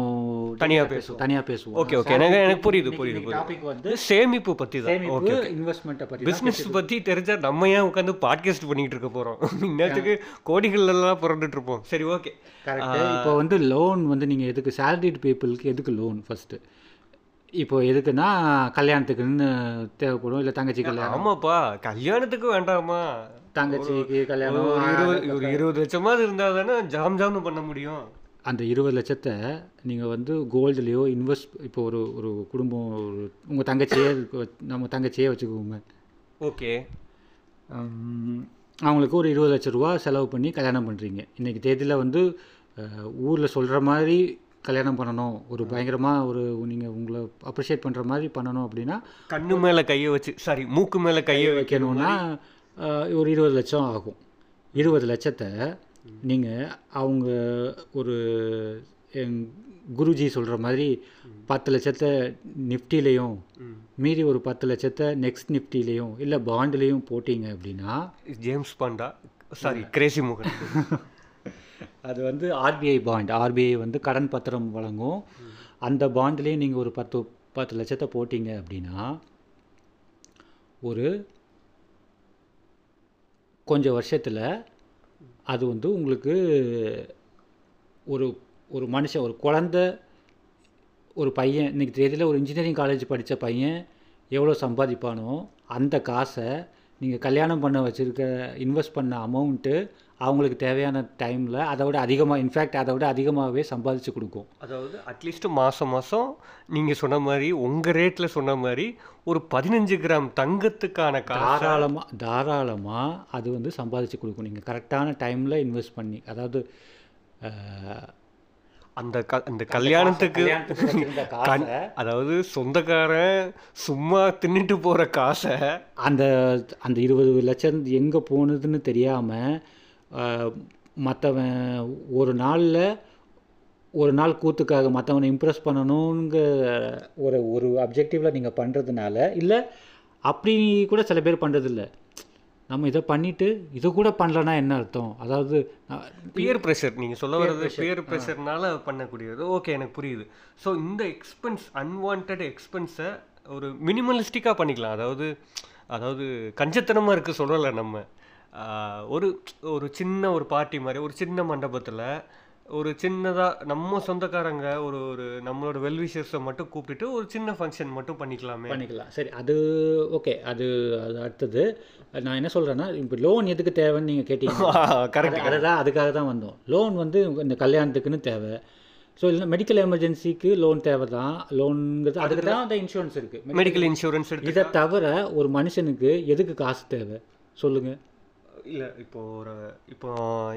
தனியா பேசுவோம். தனியாக பேசுவோம். Okay okay. எனக்கு எனக்கு புரியுது புரியுது டாபிக் வந்து சேமிப்பு பத்தி தான். சேமிப்பு இன்வெஸ்ட்மெண்ட்டை பற்றி பிஸ்னஸ் பத்தி தெரிஞ்சா நம்ம ஏன் உட்காந்து பாட்காஸ்ட் பண்ணிட்டு இருக்க போறோம்? இன்னத்துக்கு கோடிகள் எல்லாம் புரண்டுட்டு இருப்போம். சரி ஓகே. கரெக்டு இப்போ வந்து லோன் வந்து நீங்கள் எதுக்கு சேலரிடு பீப்புளுக்கு எதுக்கு லோன் ஃபஸ்ட்டு இப்போ எதுக்குன்னா கல்யாணத்துக்குன்னு தேவைப்படும் இல்லை தங்கச்சி கல்யாணம். ஆமாப்பா. கல்யாணத்துக்கு வேண்டாமா தங்கச்சிக்கு கல்யாணம் ஒரு இருபது ஒரு இருபது லட்சமாவது இருந்தா தானே ஜாம் ஜாம்னு பண்ண முடியும். அந்த இருபது லட்சத்தை நீங்கள் வந்து கோல்டுலேயோ இன்வெஸ்ட் இப்போ ஒரு ஒரு குடும்பம் ஒரு உங்கள் தங்கச்சியே நம்ம தங்கச்சியே வச்சுக்கோங்க. ஓகே. அவங்களுக்கு ஒரு இருபது லட்ச ரூபா செலவு பண்ணி கல்யாணம் பண்ணுறீங்க இன்றைக்கி தேதியில் வந்து ஊரில் சொல்கிற மாதிரி கல்யாணம் பண்ணணும். ஒரு பயங்கரமாக ஒரு நீங்கள் உங்களை அப்ரிஷியேட் பண்ணுற மாதிரி பண்ணணும் அப்படின்னா கண்ணு மேல கைய வச்சு சாரி மூக்கு மேல கைய வைக்கணும் வைக்கணும்னா ஒரு இருபது லட்சம் ஆகும். இருபது லட்சத்தை நீங்கள் அவங்க ஒரு எங் குருஜி சொல்கிற மாதிரி பத்து லட்சத்தை நிஃப்டிலையும் ம். மீதி ஒரு பத்து லட்சத்தை நெக்ஸ்ட் நிஃப்டிலையும் இல்லை பாண்டுலேயும் போட்டிங்க அப்படின்னா ஜேம்ஸ் பாண்டா சாரி கிரேசி முகன். அது வந்து ஆர்பிஐ பாண்ட் ஆர்பிஐ வந்து கடன் பத்திரம் வழங்கும். அந்த பாண்ட்லேயும் நீங்கள் ஒரு பத்து பத்து லட்சத்தை போட்டிங்க அப்படின்னா ஒரு கொஞ்சம் வருஷத்தில் அது வந்து உங்களுக்கு ஒரு ஒரு மனுஷன் ஒரு குழந்த ஒரு பையன் இன்றைக்கி தேதியில் ஒரு இன்ஜினியரிங் காலேஜ் படித்த பையன் எவ்வளோ சம்பாதிப்பானோ அந்த காசை நீங்கள் கல்யாணம் பண்ண வச்சுருக்க இன்வெஸ்ட் பண்ண அமௌண்ட்டு அவங்களுக்கு தேவையான டைமில் அதை விட அதிகமாக இன்ஃபேக்ட் அதை விட அதிகமாகவே சம்பாதிச்சு கொடுக்கும். அதாவது அட்லீஸ்ட் மாதம் மாதம் நீங்கள் சொன்ன மாதிரி உங்கள் ரேட்டில் சொன்ன மாதிரி ஒரு பதினஞ்சு கிராம் தங்கத்துக்கான தாராளமாக தாராளமாக அது வந்து சம்பாதிச்சு கொடுக்கும். நீங்கள் கரெக்டான டைமில் இன்வெஸ்ட் பண்ணி அதாவது அந்த க அந்த கல்யாணத்துக்கு அதாவது சொந்தக்காரன் சும்மா தின்னுட்டு போகிற காசை. அந்த அந்த இருபது லட்சம் எங்கே போனதுன்னு தெரியாமல் மற்றவன் ஒரு நாளில் ஒரு நாள் கூத்துக்காக மற்றவனை இம்ப்ரெஸ் பண்ணணுங்க ஒரு ஒரு அப்ஜெக்டிவில் நீங்கள் பண்ணுறதுனால இல்லை அப்படி கூட சில பேர் பண்ணுறதில்ல நம்ம இதை பண்ணிவிட்டு இது கூட பண்ணலன்னா என்ன அர்த்தம்? அதாவது பியர் ப்ரெஷர் நீங்கள் சொல்ல வர்றது பியர் ப்ரெஷர்னால பண்ணக்கூடியது. ஓகே எனக்கு புரியுது. ஸோ இந்த எக்ஸ்பென்ஸ் அன்வான்ட் எக்ஸ்பென்ஸை ஒரு மினிமலிஸ்டிக்காக பண்ணிக்கலாம். அதாவது அதாவது கஞ்சத்தனமாக இருக்க சொல்லலை நம்ம. ஒரு ஒரு சின்ன ஒரு பார்ட்டி மாதிரி ஒரு சின்ன மண்டபத்தில் ஒரு சின்னதாக நம்ம சொந்தக்காரங்க ஒரு ஒரு நம்மளோட வெல்விஷர்ஸை மட்டும் கூப்பிட்டுட்டு ஒரு சின்ன ஃபங்க்ஷன் மட்டும் பண்ணிக்கலாமே. பண்ணிக்கலாம். சரி அது ஓகே அது அது அடுத்தது. நான் என்ன சொல்கிறேன்னா இப்போ லோன் எதுக்கு தேவைன்னு நீங்கள் கேட்டீங்க. கரெக்ட் தான் அதுக்காக தான் வந்தோம். லோன் வந்து இந்த கல்யாணத்துக்குன்னு தேவை. ஸோ இல்லை மெடிக்கல் எமர்ஜென்சிக்கு லோன் தேவை தான் லோனுங்கிறது அதுக்கு தான் அந்த இன்சூரன்ஸ் இருக்குது மெடிக்கல் இன்சூரன்ஸ் இதை தவிர ஒரு மனுஷனுக்கு எதுக்கு காசு தேவை? சொல்லுங்கள் இல்லை இப்போ ஒரு இப்போ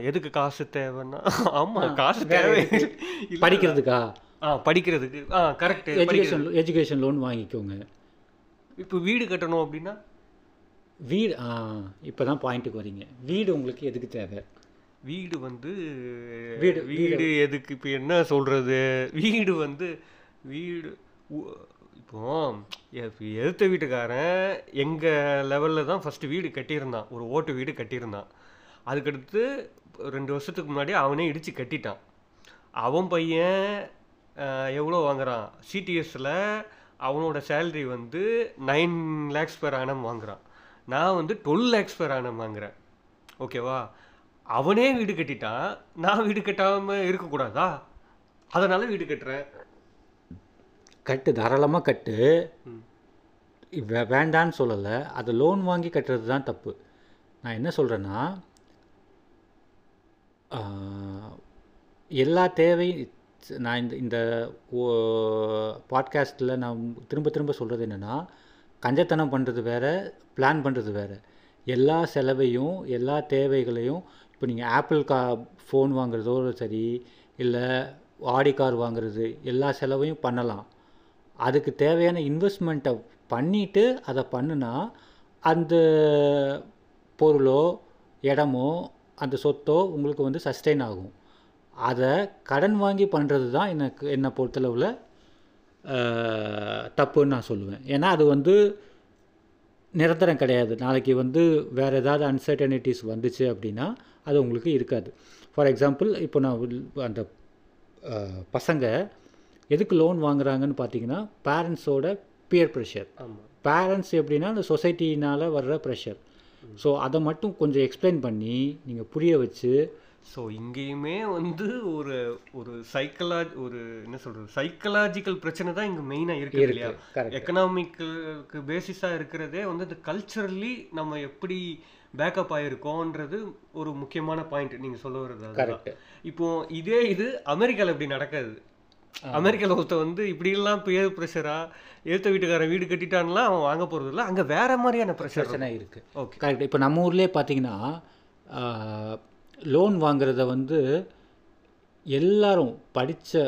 எதுக்கு காசு தேவைன்னா ஆமாம் காசு தேவை. படிக்கிறதுக்கா? ஆ படிக்கிறதுக்கு ஆ கரெக்ட் எஜுகேஷன் எஜுகேஷன் லோன் வாங்கிக்கோங்க. இப்போ வீடு கட்டணும் அப்படின்னா? வீடு இப்போ தான் பாயிண்ட்டுக்கு வரீங்க. வீடு உங்களுக்கு எதுக்கு தேவை? வீடு வந்து வீடு, வீடு. எதுக்கு இப்போ என்ன சொல்றது? வீடு வந்து வீடு உ- இப்போ எதிர்த்த வீட்டுக்காரன் எங்கள் லெவலில் தான் ஃபஸ்ட்டு வீடு கட்டியிருந்தான். ஒரு ஓட்டு வீடு கட்டியிருந்தான். அதுக்கடுத்து ரெண்டு வருஷத்துக்கு முன்னாடி அவனே இடித்து கட்டிட்டான். அவன் பையன் எவ்வளோ வாங்குறான்? சிடிஎஸில் அவனோட சேலரி வந்து நைன் லேக்ஸ் பெர் ஆனம் வாங்குறான். நான் வந்து டுவெல் லேக்ஸ் பெர் ஆனம் வாங்குறேன். ஓகேவா? அவனே வீடு கட்டிட்டான். நான் வீடு கட்டாமல் இருக்கக்கூடாதா? அதனால் வீடு கட்டுறேன். கட்டு தாராளமாக கட்டு. வேண்டான்னு சொல்லலை. அது லோன் வாங்கி கட்டுறது தான் தப்பு. நான் என்ன சொல்கிறேன்னா எல்லா தேவை நான் இந்த இந்த பாட்காஸ்ட்டில் நான் திரும்ப திரும்ப சொல்கிறது என்னென்னா கஞ்சத்தனம் பண்ணுறது வேற பிளான் பண்ணுறது வேற. எல்லா செலவையும் எல்லா தேவைகளையும் இப்போ நீங்கள் ஆப்பிள் கா ஃபோன் வாங்குறதோ சரி இல்லை ஆடி கார் வாங்குறது எல்லா செலவையும் பண்ணலாம். அதுக்கு தேவையான இன்வெஸ்ட்மெண்ட்டை பண்ணிவிட்டு அதை பண்ணுனா அந்த பொருளோ இடமோ அந்த சொத்தோ உங்களுக்கு வந்து சஸ்டெயின் ஆகும். அதை கடன் வாங்கி பண்ணுறது தான் எனக்கு என்னை பொறுத்தளவில் தப்புன்னு நான் சொல்லுவேன். ஏன்னா அது வந்து நிரந்தரம் கிடையாது. நாளைக்கு வந்து வேறு ஏதாவது அன்சர்டனிட்டிஸ் வந்துச்சு அப்படின்னா அது உங்களுக்கு இருக்காது. ஃபார் எக்ஸாம்பிள் இப்போ நான் அந்த பசங்க எதுக்கு லோன் வாங்குறாங்கன்னு பார்த்தீங்கன்னா பேரண்ட்ஸோட பியர் ப்ரெஷர் பேரண்ட்ஸ் எப்படின்னா அந்த சொசைட்டினால் வர்ற ப்ரெஷர் ஸோ அதை மட்டும் கொஞ்சம் எக்ஸ்பிளைன் பண்ணி நீங்கள் புரிய வச்சு ஸோ இங்கேயுமே வந்து ஒரு ஒரு சைக்கலா ஒரு என்ன சொல்றது சைக்கலாஜிக்கல் பிரச்சனை தான் இங்கே மெயினாக இருக்குது இல்லையா? கரெக்ட் எக்கனாமிக்கு பேசிஸாக இருக்கிறதே வந்து இந்த கல்ச்சரலி நம்ம எப்படி பேக்கப் ஆகிருக்கோன்றது ஒரு முக்கியமான பாயிண்ட் நீங்கள் சொல்ல வர்றது இப்போ இதே இது அமெரிக்காவில் இப்படி நடக்காது? அமெரிக்காவில் ஒருத்த வந்து இப்படியெல்லாம் பேர் ப்ரெஷரா எழுத்த வீட்டுக்காரன் வீடு கட்டிட்டான்லாம் அவன் வாங்க போகிறது இல்லை. அங்கே வேற மாதிரியான ப்ரெஷர் பிரச்சனை இருக்குது ஓகே கரெக்ட் இப்போ நம்ம ஊர்லேயே பார்த்தீங்கன்னா லோன் வாங்குறத வந்து எல்லாரும் படித்த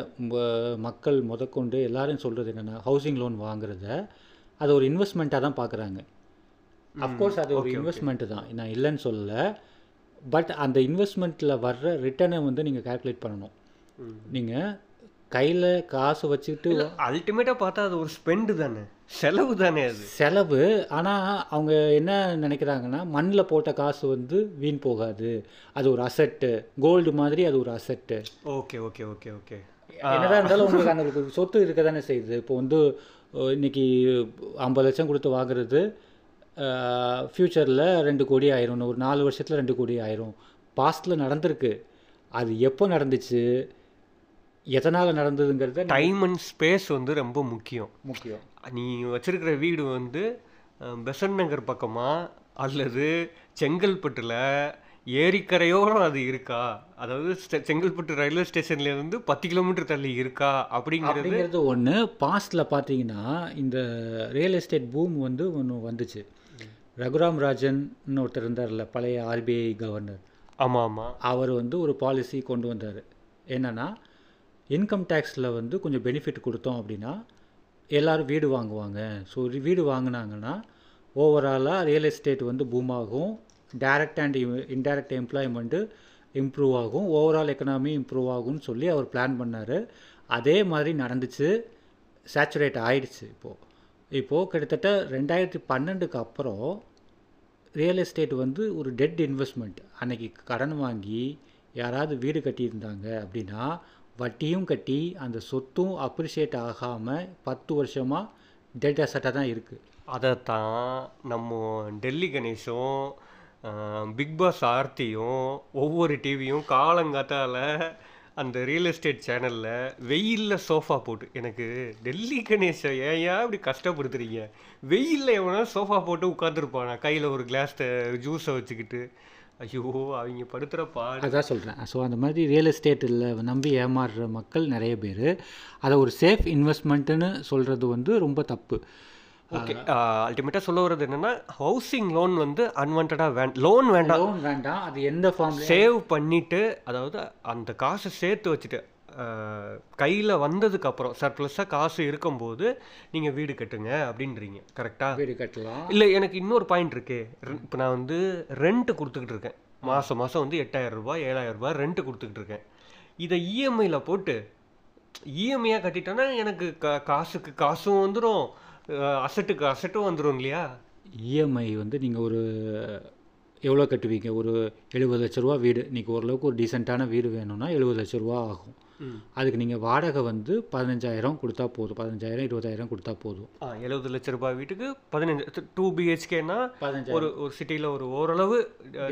மக்கள் முதற்கொண்டு எல்லாரும் சொல்கிறது என்னென்னா ஹவுசிங் லோன் வாங்குறத அது ஒரு இன்வெஸ்ட்மெண்ட்டாக தான் பார்க்குறாங்க அஃப்கோர்ஸ் அது ஒரு இன்வெஸ்ட்மெண்ட்டு தான். நான் இல்லைன்னு சொல்லலை. பட் அந்த இன்வெஸ்ட்மெண்ட்டில் வர்ற ரிட்டர்னை வந்து நீங்கள் கால்குலேட் பண்ணணும். நீங்கள் கையில் காசு வச்சுக்கிட்டு அல்டிமேட்டாக பார்த்தா அது ஒரு ஸ்பெண்டு தானே. செலவு தானே அது. செலவு. ஆனால் அவங்க என்ன நினைக்கிறாங்கன்னா மண்ணில் போட்ட காசு வந்து வீண் போகாது. அது ஒரு அசெட்டு கோல்டு மாதிரி அது ஒரு asset okay okay okay okay. என்னதான் இருந்தாலும் உங்களுக்கு அந்த சொத்து இருக்க தானே செய்யுது. இப்போ வந்து இன்னைக்கு ஐம்பது லட்சம் கொடுத்து வாங்குறது ஃப்யூச்சரில் ரெண்டு கோடி ஆயிரும். ஒரு நாலு வருஷத்தில் ரெண்டு கோடி ஆயிரும். பாஸ்ட்டில் நடந்திருக்கு. அது எப்போ நடந்துச்சு? எதனால் நடந்ததுங்கிறத டைம் அண்ட் ஸ்பேஸ் வந்து ரொம்ப முக்கியம். முக்கியம். நீ வச்சிருக்கிற வீடு வந்து அஹ், பெசன்ட் நகர் பக்கமா அல்லது செங்கல்பட்டில் ஏரிக்கரையோரம் அது இருக்கா? அதாவது செங்கல்பட்டு ரயில்வே ஸ்டேஷன்ல இருந்து பத்து கிலோமீட்டர் தள்ளி இருக்கா? அப்படிங்கிறது அப்படிங்கிறது ஒன்று பாஸ்டில் பார்த்தீங்கன்னா இந்த ரியல் எஸ்டேட் பூம் வந்து ஒன்று வந்துச்சு. ரகுராம் ராஜன் ஒருத்தர் இருந்தார்ல பழைய ஆர்பிஐ கவர்னர் ஆமாம் ஆமாம் அவர் வந்து ஒரு பாலிசி கொண்டு வந்தார். என்னன்னா இன்கம் டேக்ஸில் வந்து கொஞ்சம் பெனிஃபிட் கொடுத்தோம் அப்படின்னா எல்லோரும் வீடு வாங்குவாங்க. ஸோ வீடு வாங்கினாங்கன்னா ஓவராலாக ரியல் எஸ்டேட் வந்து பூம் ஆகும் direct and indirect employment improve ஆகும். ஓவரால் எக்கனாமி இம்ப்ரூவ் ஆகும்னு சொல்லி அவர் பிளான் பண்ணார். அதே மாதிரி நடந்துச்சு. சேச்சுரேட் ஆயிடுச்சு இப்போது இப்போது கிட்டத்தட்ட ரெண்டாயிரத்தி பன்னெண்டுக்கு அப்புறம் ரியல் எஸ்டேட் வந்து ஒரு டெட் இன்வெஸ்ட்மெண்ட் அன்னைக்கு கடன் வாங்கி யாராவது வீடு கட்டியிருந்தாங்க அப்படின்னா வட்டியும் கட்டி அந்த சொத்தும் அப்ரிஷியேட் ஆகாமல் பத்து வருஷமாக டெட் அசட்டாக தான் இருக்குது அதைத்தான் நம்ம டெல்லி கணேஷும் பிக் பாஸ் ஆர்த்தியும் ஒவ்வொரு டிவியும் காலங்காத்தால் அந்த ரியல் எஸ்டேட் சேனலில் வெயிலில் சோஃபா போட்டு எனக்கு டெல்லி கணேஷை ஏன் ஏன் இப்படி கஷ்டப்படுத்துறீங்க? வெயிலில் எவனா சோஃபா போட்டு உட்காந்துருப்பானா கையில் ஒரு கிளாஸ் ஜூஸை வச்சுக்கிட்டு. ஐயோ அவங்க படுத்துகிற பாடு. அதான் சொல்கிறேன் ஸோ அந்த மாதிரி ரியல் எஸ்டேட்டில் நம்பி ஏமாறுற மக்கள் நிறைய பேர். அதை ஒரு சேஃப் இன்வெஸ்ட்மெண்ட்டுன்னு சொல்கிறது வந்து ரொம்ப தப்பு. ஓகே அல்டிமேட்டாக சொல்ல வர்றது என்னன்னா ஹவுசிங் லோன் வந்து அன்வான்டாக வேண் லோன் வேண்டாம். லோன் வேண்டாம். அது எந்த ஃபார்ம்ல சேவ் பண்ணிட்டு அதாவது அந்த காசை சேர்த்து வச்சுட்டு கையில் வந்ததுக்கப்புறம் சர்ப்ளஸாக காசு இருக்கும்போது நீங்கள் வீடு கட்டுங்க அப்படின்றீங்க கரெக்டாக வீடு கட்டலாம். இல்லை எனக்கு இன்னொரு பாயிண்ட் இருக்கே. இப்போ நான் வந்து ரெண்ட் கொடுத்துக்கிட்டு இருக்கேன். மாதம் மாதம் வந்து எட்டாயிரம் ரூபாய் ஏழாயிரம் ரூபாய் ரெண்ட் கொடுத்துக்கிட்டு இருக்கேன். இதை இஎம்ஐயில் போட்டு இஎம்ஐயாக கட்டிட்டேன்னா எனக்கு கா காசுக்கு காசும் வந்துடும் அசட்டுக்கு அசட்டும் வந்துடும் இல்லையா? இஎம்ஐ வந்து நீங்கள் ஒரு எவ்வளோ கட்டுவீங்க? ஒரு எழுபது லட்ச ரூபா வீடு. இன்றைக்கி ஓரளவுக்கு ஒரு டீசெண்டான வீடு வேணும்னா எழுபது லட்ச ரூபா ஆகும். அதுக்கு நீங்கள் வாடகை வந்து பதினஞ்சாயிரம் கொடுத்தா போதும். பதினஞ்சாயிரம் இருபதாயிரம் கொடுத்தா போதும். எழுபது லட்ச ரூபாய் வீட்டுக்கு பதினஞ்சு டூ பிஹெச்கேனா ஒரு ஒரு சிட்டியில் ஒரு ஓரளவு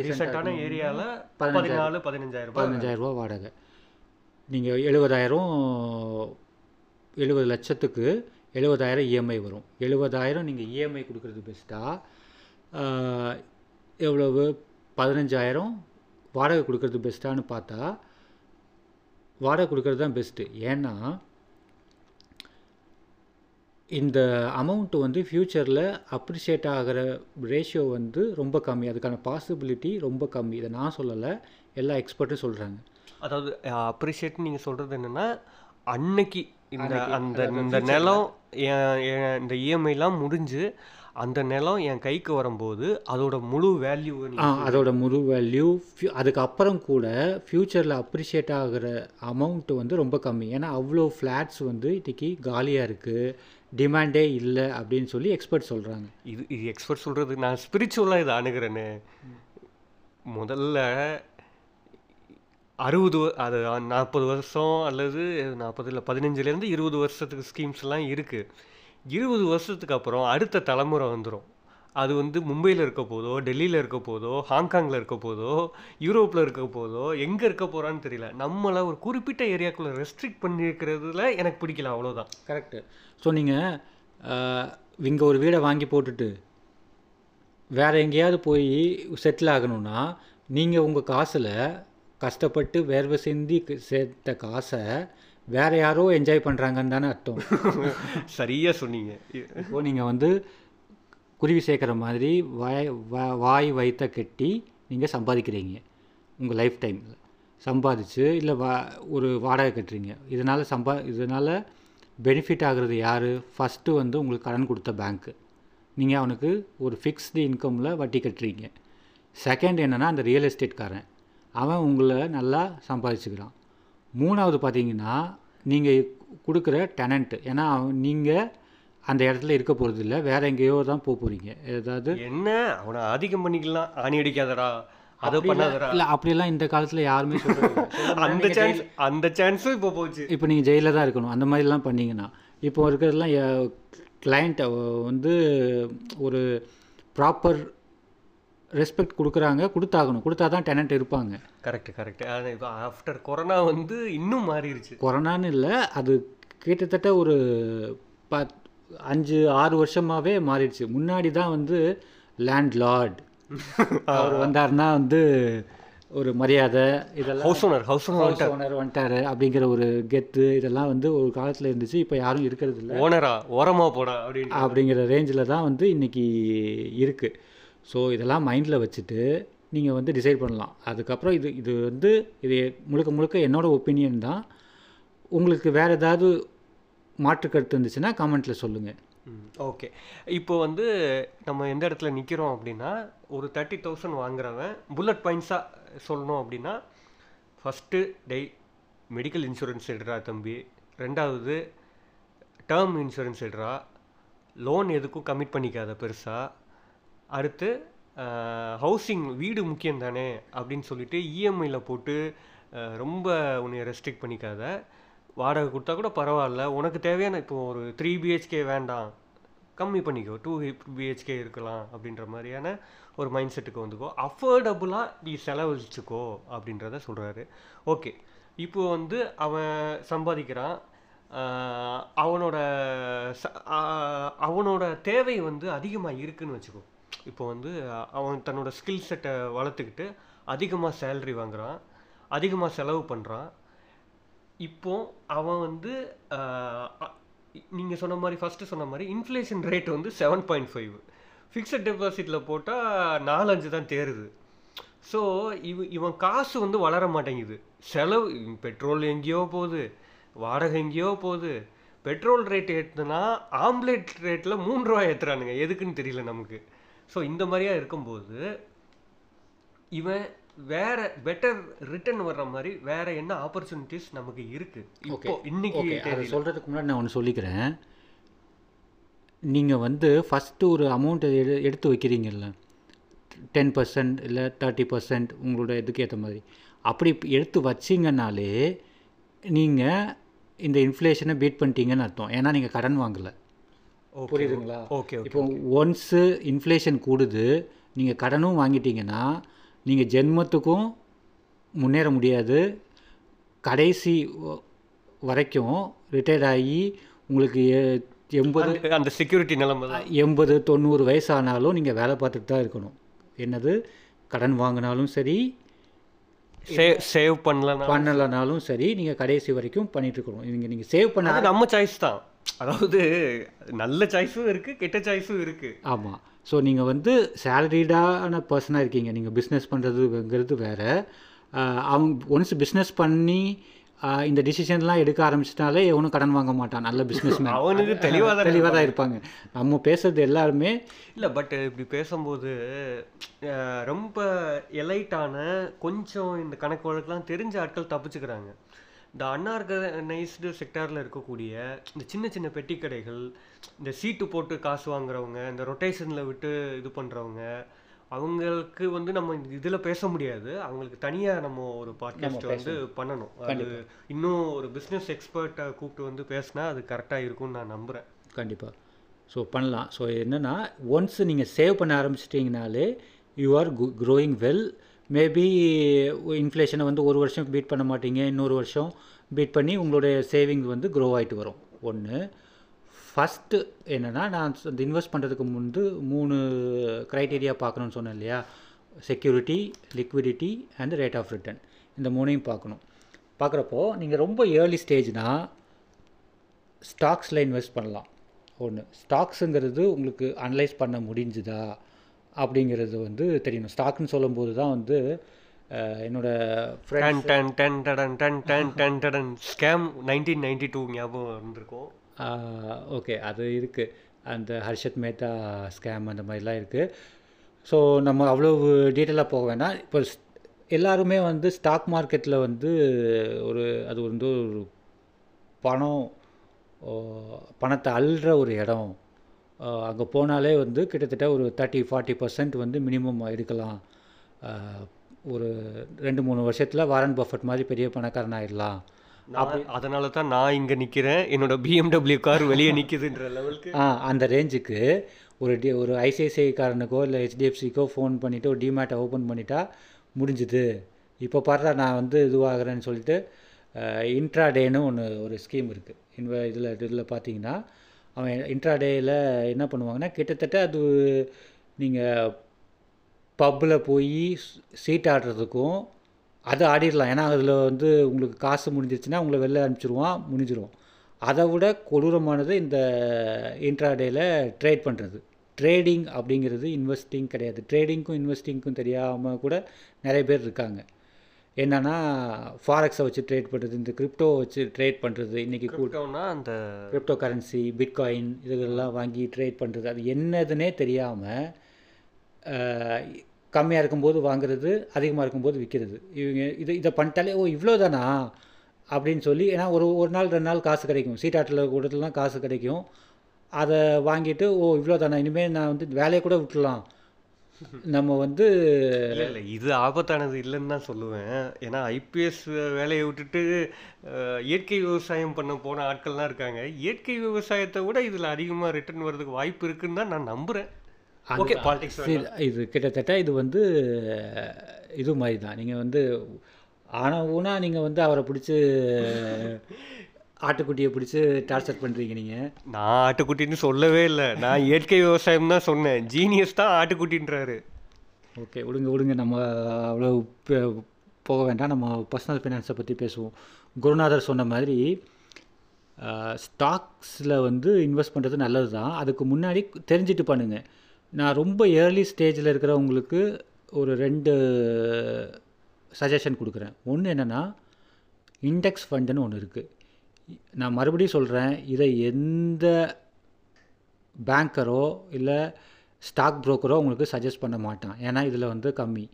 டீசெண்டான ஏரியாவில் பதினாலு பதினஞ்சாயிரம் பதினஞ்சாயிரம் ரூபா வாடகை. நீங்கள் எழுபதாயிரம் எழுபது லட்சத்துக்கு எழுபதாயிரம் இஎம்ஐ வரும். எழுபதாயிரம் நீங்கள் இஎம்ஐ கொடுக்குறது பெஸ்ட்டாக எவ்வளவு? பதினஞ்சாயிரம். வாடகை கொடுக்குறது பெஸ்ட்டான்னு பார்த்தா வாடகை கொடுக்கறது தான் பெஸ்ட்டு ஏன்னா இந்த அமௌண்ட் வந்து ஃப்யூச்சரில் அப்ரிஷியேட் ஆகிற ரேஷியோ வந்து ரொம்ப கம்மி. அதுக்கான பாசிபிலிட்டி ரொம்ப கம்மி. இதை நான் சொல்லலை. எல்லா எக்ஸ்பர்ட்டும் சொல்கிறாங்க அதாவது அப்ரிஷியேட் நீங்கள் சொல்கிறது என்னென்னா அன்னைக்கு இந்த அந்த இந்த நிலம் இந்த இஎம்ஐலாம் முடிஞ்சு அந்த நிலம் என் கைக்கு வரும்போது அதோட முழு வேல்யூ அதோட முழு வேல்யூ அதுக்கப்புறம் கூட ஃப்யூச்சரில் அப்ரிஷியேட் ஆகிற அமௌண்ட்டு வந்து ரொம்ப கம்மி. ஏன்னா அவ்வளோ ஃப்ளாட்ஸ் வந்து இன்றைக்கி காலியாக இருக்குது டிமாண்டே இல்லை அப்படின்னு சொல்லி எக்ஸ்பர்ட் சொல்கிறாங்க இது இது எக்ஸ்பர்ட் சொல்கிறது நான் ஸ்பிரிச்சுவலாக இதை அணுகிறேன்னு முதல்ல அறுபது அது நாற்பது வருஷம் அல்லது நாற்பது இல்லை பதினஞ்சுலேருந்து இருபது வருஷத்துக்கு ஸ்கீம்ஸ்லாம் இருக்குது இருபது வருஷத்துக்கு அப்புறம் அடுத்த தலைமுறை வந்துடும் அது வந்து மும்பையில் இருக்க போதோ டெல்லியில் இருக்க போதோ ஹாங்காங்கில் இருக்க போதோ யூரோப்பில் இருக்க போதோ எங்கே இருக்க போகிறான்னு தெரியல. நம்மளை ஒரு குறிப்பிட்ட ஏரியாக்குள்ளே ரெஸ்ட்ரிக்ட் பண்ணியிருக்கிறதுல எனக்கு பிடிக்கல அவ்வளோதான் கரெக்டு ஸோ நீங்கள் இங்கே ஒரு வீடை வாங்கி போட்டுட்டு வேறு எங்கேயாவது போய் செட்டில் ஆகணும்னா நீங்கள் உங்கள் காசில் கஷ்டப்பட்டு வேர்வை சிந்தி சேர்த்த காசை வேற யாரோ என்ஜாய் பண்ணுறாங்கன்னு தானே அர்த்தம். சரியாக சொன்னீங்க. இப்போ நீங்கள் வந்து குருவி சேர்க்குற மாதிரி வாய் வா- வாய் வயிற்ற கட்டி நீங்கள் சம்பாதிக்கிறீங்க. உங்கள் லைஃப் டைமில் சம்பாதிச்சு இல்லை வா ஒரு வாடகை கட்டுறீங்க. இதனால் சம்பா இதனால் பெனிஃபிட் ஆகுறது யார்? ஃபஸ்ட்டு வந்து உங்களுக்கு கடன் கொடுத்த பேங்க்கு நீங்கள் அவனுக்கு ஒரு ஃபிக்ஸ்டு இன்கமில் வட்டி கட்டுறீங்க. செகண்ட் என்னென்னா அந்த ரியல் எஸ்டேட்காரன் அவன் உங்களை நல்லா சம்பாதிச்சுக்கிறான். மூணாவது பார்த்தீங்கன்னா நீங்கள் கொடுக்குற டெனண்ட்டு ஏன்னா நீங்கள் அந்த இடத்துல இருக்க போகிறது இல்லை வேறு எங்கேயோ தான் போக போகிறீங்க ஏதாவது என்ன? அவனை ஆதிக்கம் பண்ணிக்கலாம். ஆணி அடிக்காதடா. அதை பண்ணாதடா. இல்லை அப்படியெல்லாம் இந்த காலத்தில் யாருமே சொல்கிறது அந்த சான்ஸ் அந்த சான்ஸும் இப்போ போச்சு. இப்போ நீங்கள் ஜெயிலில் தான் இருக்கணும். அந்த மாதிரிலாம் பண்ணீங்கன்னா. இப்போ இருக்கிறதுலாம் கிளைண்ட் வந்து ஒரு ப்ராப்பர் ரெஸ்பெக்ட் கொடுக்குறாங்க கொடுத்தாகணும். கொடுத்தா தான் டெனண்ட் இருப்பாங்க கரெக்ட் கரெக்ட் இப்போ ஆஃப்டர் கொரோனா வந்து இன்னும் மாறிடுச்சு கொரோனான்னு இல்லை அது கிட்டத்தட்ட ஒரு பத் அஞ்சு ஆறு வருஷமாகவே மாறிடுச்சு. முன்னாடி தான் வந்து லேண்ட் லார்ட் அவர் வந்தாருன்னா வந்து ஒரு மரியாதை இதெல்லாம் house owner house owner owner வந்துட்டாரு. அப்படிங்கிற ஒரு கெத்து இதெல்லாம் வந்து ஒரு காலத்தில் இருந்துச்சு. இப்போ யாரும் இருக்கிறது இல்லை. ஓனரா ஓரமா போடா அப்படின்னு அப்படிங்கிற ரேஞ்சில் தான் வந்து இன்றைக்கி இருக்குது ஸோ இதெல்லாம் மைண்டில் வச்சுட்டு நீங்கள் வந்து டிசைட் பண்ணலாம். அதுக்கப்புறம் இது இது வந்து இது முழுக்க முழுக்க என்னோடய ஒப்பீனியன் தான். உங்களுக்கு வேறு ஏதாவது மாற்று கருத்து இருந்துச்சுன்னா கமெண்ட்டில் சொல்லுங்கள் ஓகே இப்போ வந்து நம்ம எந்த இடத்துல நிற்கிறோம் அப்படின்னா ஒரு தேர்ட்டி தௌசண்ட் வாங்குறவன் புல்லட் பாயிண்ட்ஸாக சொல்லணும் அப்படின்னா ஃபஸ்ட்டு டெய் மெடிக்கல் இன்சூரன்ஸ் எடுறா தம்பி. ரெண்டாவது டேர்ம் இன்சூரன்ஸ் எடுறா. லோன் எதுக்கும் கமிட் பண்ணிக்காத பெருசாக அடுத்து ஹவுசிங் வீடு முக்கியம் தானே அப்படின்னு சொல்லிட்டு இஎம்ஐயில் போட்டு ரொம்ப உன்னை ரெஸ்ட்ரிக்ட் பண்ணிக்காத. வாடகை கொடுத்தா கூட பரவாயில்ல. உனக்கு தேவையான இப்போ ஒரு த்ரீ பிஹெச்கே வேண்டாம். கம்மி பண்ணிக்கோ. டூ பிஹெச்கே இருக்கலாம் அப்படின்ற மாதிரியான ஒரு மைண்ட் செட்டுக்கு வந்துக்கோ. அஃபோர்டபுளாக நீ செலவழிச்சுக்கோ அப்படின்றத சொல்கிறாரு ஓகே இப்போ வந்து அவன் சம்பாதிக்கிறான். அவனோட ச- அவனோட தேவை வந்து அதிகமாக இருக்குன்னு வச்சுக்கோ. இப்போ வந்து அவன் தன்னோட ஸ்கில் செட்டை வளர்த்துக்கிட்டு அதிகமாக சேல்ரி வாங்குகிறான் அதிகமாக செலவு பண்ணுறான் இப்போ அவன் வந்து நீங்கள் சொன்ன மாதிரி ஃபஸ்ட்டு சொன்ன மாதிரி இன்ஃப்ளேஷன் ரேட் வந்து செவன் பாயிண்ட் ஃபைவ் ஃபிக்ஸட் டெபாசிட்டில் போட்டால் நாலஞ்சு தான் தேருது. ஸோ இவ இவன் காசு வந்து வளர மாட்டேங்குது. செலவு பெட்ரோல் எங்கேயோ போகுது வாடகை எங்கேயோ போகுது. பெட்ரோல் ரேட் ஏற்றுனா ஆம்லேட் ரேட்டில் மூணு ரூபாய் ஏற்றுறானுங்க எதுக்குன்னு தெரியல நமக்கு. ஸோ இந்த மாதிரியா இருக்கும்போது இவன் வேற பெட்டர் ரிட்டர்ன் வர்ற மாதிரி வேற என்ன ஆப்பர்ச்சுனிட்டிஸ் நமக்கு இருக்கு? இப்போ இன்னைக்கு அதை தேதியில. சொல்கிறதுக்கு முன்னாடி நான் ஒன்று சொல்லிக்கிறேன். நீங்கள் வந்து ஃபஸ்ட்டு ஒரு அமௌண்ட்டை எடு எடுத்து வைக்கிறீங்கல்ல. டென் பர்சன்ட் இல்லை தேர்ட்டி பர்சன்ட் உங்களோட இதுக்கு ஏற்ற மாதிரி. அப்படி எடுத்து வச்சிங்கனாலே நீங்கள் இந்த இன்ஃப்ளேஷனை பீட் பண்ணிட்டீங்கன்னு அர்த்தம். ஏன்னா நீங்கள் கடன் வாங்கலை. புரியுதுங்களா? ஓகே ஓகே இப்போ ஒன்ஸு இன்ஃப்ளேஷன் கூடுது நீங்கள் கடனும் வாங்கிட்டீங்கன்னா நீங்கள் ஜென்மத்துக்கும் முன்னேற முடியாது. கடைசி வரைக்கும் ரிட்டையர்ட் ஆகி உங்களுக்கு எ- எண்பது அந்த- செக்யூரிட்டி நிலைமை எண்பது தொண்ணூறு வயசானாலும் நீங்கள் வேலை பார்த்துட்டு தான் இருக்கணும். என்னது? கடன் வாங்கினாலும் சரி சேவ் சேவ் பண்ணலன்னா பண்ணலைனாலும் சரி நீங்கள் கடைசி வரைக்கும் பண்ணிட்டு இருக்கணும். நீங்கள் நீங்கள் சேவ் பண்ண நம்ம சாய்ஸ் தான். அதாவது நல்ல சாய்ஸும் இருக்கு கெட்ட சாய்ஸும் இருக்கு. ஆமாம் ஸோ நீங்கள் வந்து சேலரிடான பர்சனாக இருக்கீங்க. நீங்கள் பிஸ்னஸ் பண்ணுறதுங்கிறது வேறு. அவங்க ஒன்ஸ் பிஸ்னஸ் பண்ணி இந்த டிசிஷன்லாம் எடுக்க ஆரம்பிச்சிட்டாலே எவனும் கடன் வாங்க மாட்டான். நல்ல பிஸ்னஸ் அவனுக்கு தெளிவா தான் தெளிவாக தான் இருப்பாங்க. நம்ம பேசுறது எல்லாருமே இல்லை பட் இப்படி பேசும்போது ரொம்ப எலைட்டான கொஞ்சம் இந்த கணக்கு வழக்கெல்லாம் தெரிஞ்ச ஆட்கள் தப்பிச்சுக்கிறாங்க. இந்த அன்ஆர்கனைஸ்டு செக்டாரில் இருக்கக்கூடிய இந்த சின்ன சின்ன பெட்டி கடைகள் இந்த சீட்டு போட்டு காசு வாங்குறவங்க இந்த ரொட்டேஷனில் விட்டு இது பண்ணுறவங்க அவங்களுக்கு வந்து நம்ம இதில் பேச முடியாது. அவங்களுக்கு தனியாக நம்ம ஒரு பாட்காஸ்ட் வந்து பண்ணணும். அது இன்னும் ஒரு பிஸ்னஸ் எக்ஸ்பர்ட்டை கூப்பிட்டு வந்து பேசினா அது கரெக்டாக இருக்கும்னு நான் நம்புகிறேன் கண்டிப்பாக ஸோ பண்ணலாம். ஸோ என்னென்னா ஒன்ஸ் நீங்கள் சேவ் பண்ண ஆரம்பிச்சிட்டிங்கனாலே you are growing well maybe இன்ஃப்ளேஷனை வந்து ஒரு வருஷம் பீட் பண்ண மாட்டீங்க இன்னொரு வருஷம் பீட் பண்ணி உங்களுடைய சேவிங் வந்து க்ரோ ஆகிட்டு வரும். ஒன்று ஃபஸ்ட்டு என்னென்னா நான் இந்த இன்வெஸ்ட் பண்ணுறதுக்கு முன்பு மூணு க்ரைட்டீரியா பார்க்கணுன்னு சொன்னேன் இல்லையா? Security liquidity and rate of return இந்த மூணையும் பார்க்கணும். பார்க்குறப்போ நீங்கள் ரொம்ப ஏர்லி ஸ்டேஜ்னால் ஸ்டாக்ஸில் இன்வெஸ்ட் பண்ணலாம். ஒன்று ஸ்டாக்ஸுங்கிறது உங்களுக்கு அனலைஸ் பண்ண முடிஞ்சுதா? அப்படிங்கிறது வந்து தெரியணும். ஸ்டாக்னு சொல்லும்போது தான் வந்து என்னோட ஸ்கேம் நைன்டீன் நைன்டி டூ ஞாபகம் இருந்திருக்கும் ஓகே. அது இருக்குது அந்த ஹர்ஷத் மேத்தா ஸ்கேம் அந்த மாதிரிலாம் இருக்குது ஸோ நம்ம அவ்வளோ டீட்டெயிலாக போக வேண்டாம் இப்போ எல்லாருமே வந்து ஸ்டாக் மார்க்கெட்டில் வந்து ஒரு அது வந்து ஒரு பணம் பணத்தை அள்ளுற ஒரு இடம். அங்கே போனாலே வந்து கிட்டத்தட்ட ஒரு தேர்ட்டி ஃபார்ட்டி பர்சன்ட் வந்து மினிமம் எடுக்கலாம் ஒரு ரெண்டு மூணு வருஷத்தில் வாரன் பஃபட் மாதிரி பெரிய பணக்காரன் ஆயிடலாம். அதனால தான் நான் இங்க நிக்கிறேன். என்னோட பிஎம்டபிள்யூ கார் வெளியே நிக்குதுன்ற லெவலுக்கு. ஆ அந்த ரேஞ்சுக்கு ஒரு டி ஒரு ஐசிஐசிஐ காரனுக்கோ இல்லை ஹெச்டிஎஃப்சிக்கோ ஃபோன் பண்ணிவிட்டு ஒரு டிமேட்டை ஓப்பன் பண்ணிட்டா முடிஞ்சுது. இப்போ பாடுறா நான் வந்து இதுவாகிறேன்னு சொல்லிட்டு இன்ட்ராடேன்னு ஒன்று ஒரு ஸ்கீம் இருக்குது இன்வ இதில் இதில் பார்த்தீங்கன்னா அவன் இன்ட்ராடேயில் என்ன பண்ணுவாங்கன்னா கிட்டத்தட்ட அது நீங்கள் பப்பில் போய் சீட் ஆடுறதுக்கும் அதை ஆடிடலாம். ஏன்னா அதில் வந்து உங்களுக்கு காசு முடிஞ்சிருச்சுன்னா உங்களை வெளில அனுப்பிச்சிருவான் முடிஞ்சிடும் அதை விட கொடூரமானது இந்த இன்ட்ராடேயில் ட்ரேட் பண்ணுறது ட்ரேடிங் அப்படிங்கிறது இன்வெஸ்டிங் கிடையாது. ட்ரேடிங்க்கும் இன்வெஸ்டிங்க்கும் தெரியாமல் கூட நிறைய பேர் இருக்காங்க. என்னென்னா ஃபாரெக்ஸை வச்சு ட்ரேட் பண்ணுறது இந்த கிரிப்டோவை வச்சு ட்ரேட் பண்ணுறது இன்றைக்கி கிரிப்டோனா அந்த கிரிப்டோ கரன்சி பிட்காயின் இதெல்லாம் வாங்கி ட்ரேட் பண்ணுறது அது என்னதுன்னே தெரியாமல் கம்மியாக இருக்கும்போது வாங்குறது அதிகமாக இருக்கும்போது விற்கிறது இவங்க இது இதை பண்ணிட்டாலே ஓ இவ்வளோ தானா அப்படின்னு சொல்லி ஏன்னா ஒரு ஒரு நாள் ரெண்டு நாள் காசு கிடைக்கும். சீட்டாட்டில் கூடத்துலாம் காசு கிடைக்கும். அதை வாங்கிட்டு ஓ இவ்வளோ தானா இனிமேல் நான் வந்து வேலையை கூட விட்டுலாம் நம்ம வந்து இல்லை இல்லை இது ஆபத்தானது இல்லைன்னு தான் சொல்லுவேன். ஏன்னா ஐபிஎஸ் வேலையை விட்டுட்டு இயற்கை விவசாயம் பண்ண போன ஆட்கள்லாம் இருக்காங்க. இயற்கை விவசாயத்தை விட இதில் அதிகமாக ரிட்டர்ன் வர்றதுக்கு வாய்ப்பு இருக்குன்னு தான் நான் நம்புகிறேன் ஓகே பாலிடிக்ஸ் இது கிட்டத்தட்ட இது வந்து இது மாதிரி தான். நீங்கள் வந்து ஆனா ஊனா நீங்கள் வந்து அவரை பிடிச்சி ஆட்டுக்குட்டியை பிடிச்சி டார்ச்சர் பண்ணுறீங்க நீங்கள் நான் ஆட்டுக்குட்டின்னு சொல்லவே இல்லை. நான் இயற்கை விவசாயம் தான் சொன்னேன். ஜீனியஸ் தான் ஆட்டுக்குட்டின்றாரு. ஓகே விடுங்க விடுங்க. நம்ம அவ்வளோ போக வேண்டாம். நம்ம பர்சனல் ஃபைனான்ஸை பற்றி பேசுவோம். குருநாதர் சொன்ன மாதிரி ஸ்டாக்ஸில் வந்து இன்வெஸ்ட் பண்ணுறது நல்லது தான் அதுக்கு முன்னாடி தெரிஞ்சுட்டு பண்ணுங்கள் நான் ரொம்ப ஏர்லி ஸ்டேஜில் இருக்கிறவங்களுக்கு ஒரு ரெண்டு சஜஷன் கொடுக்குறேன். ஒன்று என்னென்னா இண்டெக்ஸ் ஃபண்டுன்னு ஒன்று இருக்குது நான் மறுபடியும் சொல்கிறேன் இதை எந்த பேங்கரோ இல்லை ஸ்டாக் புரோக்கரோ உங்களுக்கு சஜஸ்ட் பண்ண மாட்டான். ஏன்னா இதில் வந்து கம்மி.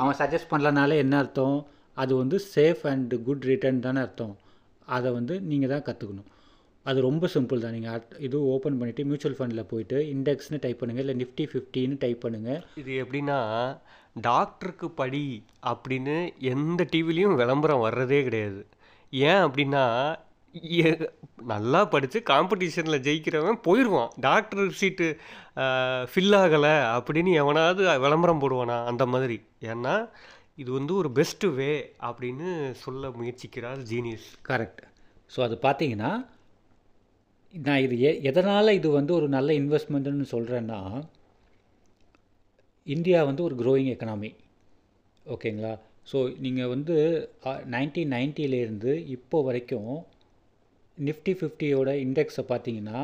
அவன் சஜஸ்ட் பண்ணலனால என்ன அர்த்தம்? அது வந்து சேஃப் அண்ட் குட் ரிட்டர்ன் தானே அர்த்தம். அதை வந்து நீங்கள் தான் கற்றுக்கணும் அது ரொம்ப சிம்பிள் தான். நீங்கள் இது ஓப்பன் பண்ணிவிட்டு மியூச்சுவல் ஃபண்டில் போயிட்டு இண்டெக்ஸ்னு டைப் பண்ணுங்கள் இல்லை நிஃப்டி ஃபிஃப்டின்னு டைப் பண்ணுங்கள் இது எப்படின்னா டாக்டருக்கு படி அப்படின்னு எந்த டிவிலையும் விளம்பரம் வர்றதே கிடையாது. ஏன் அப்படின்னா நல்லா படித்து காம்படிஷனில் ஜெயிக்கிறவன் போயிடுவான் டாக்டர் சீட்டு ஃபில் ஆகலை அப்படின்னு எவனாவது விளம்பரம் போடுவானா அந்த மாதிரி. ஏன்னா இது வந்து ஒரு பெஸ்ட்டு வே அப்படின்னு சொல்ல முயற்சிக்கிறார் ஜீனியஸ் கரெக்ட் ஸோ அது பார்த்தீங்கன்னா நான் இது எ எதனால் இது வந்து ஒரு நல்ல இன்வெஸ்ட்மெண்ட்டுன்னு சொல்கிறேன்னா இந்தியா வந்து ஒரு க்ரோயிங் எக்கனாமி ஓகேங்களா ஸோ நீங்கள் வந்து நைன்டீன் நைன்ட்டிலேருந்து இப்போ வரைக்கும் நிஃப்டி ஃபிஃப்டியோட இண்டெக்ஸை பார்த்தீங்கன்னா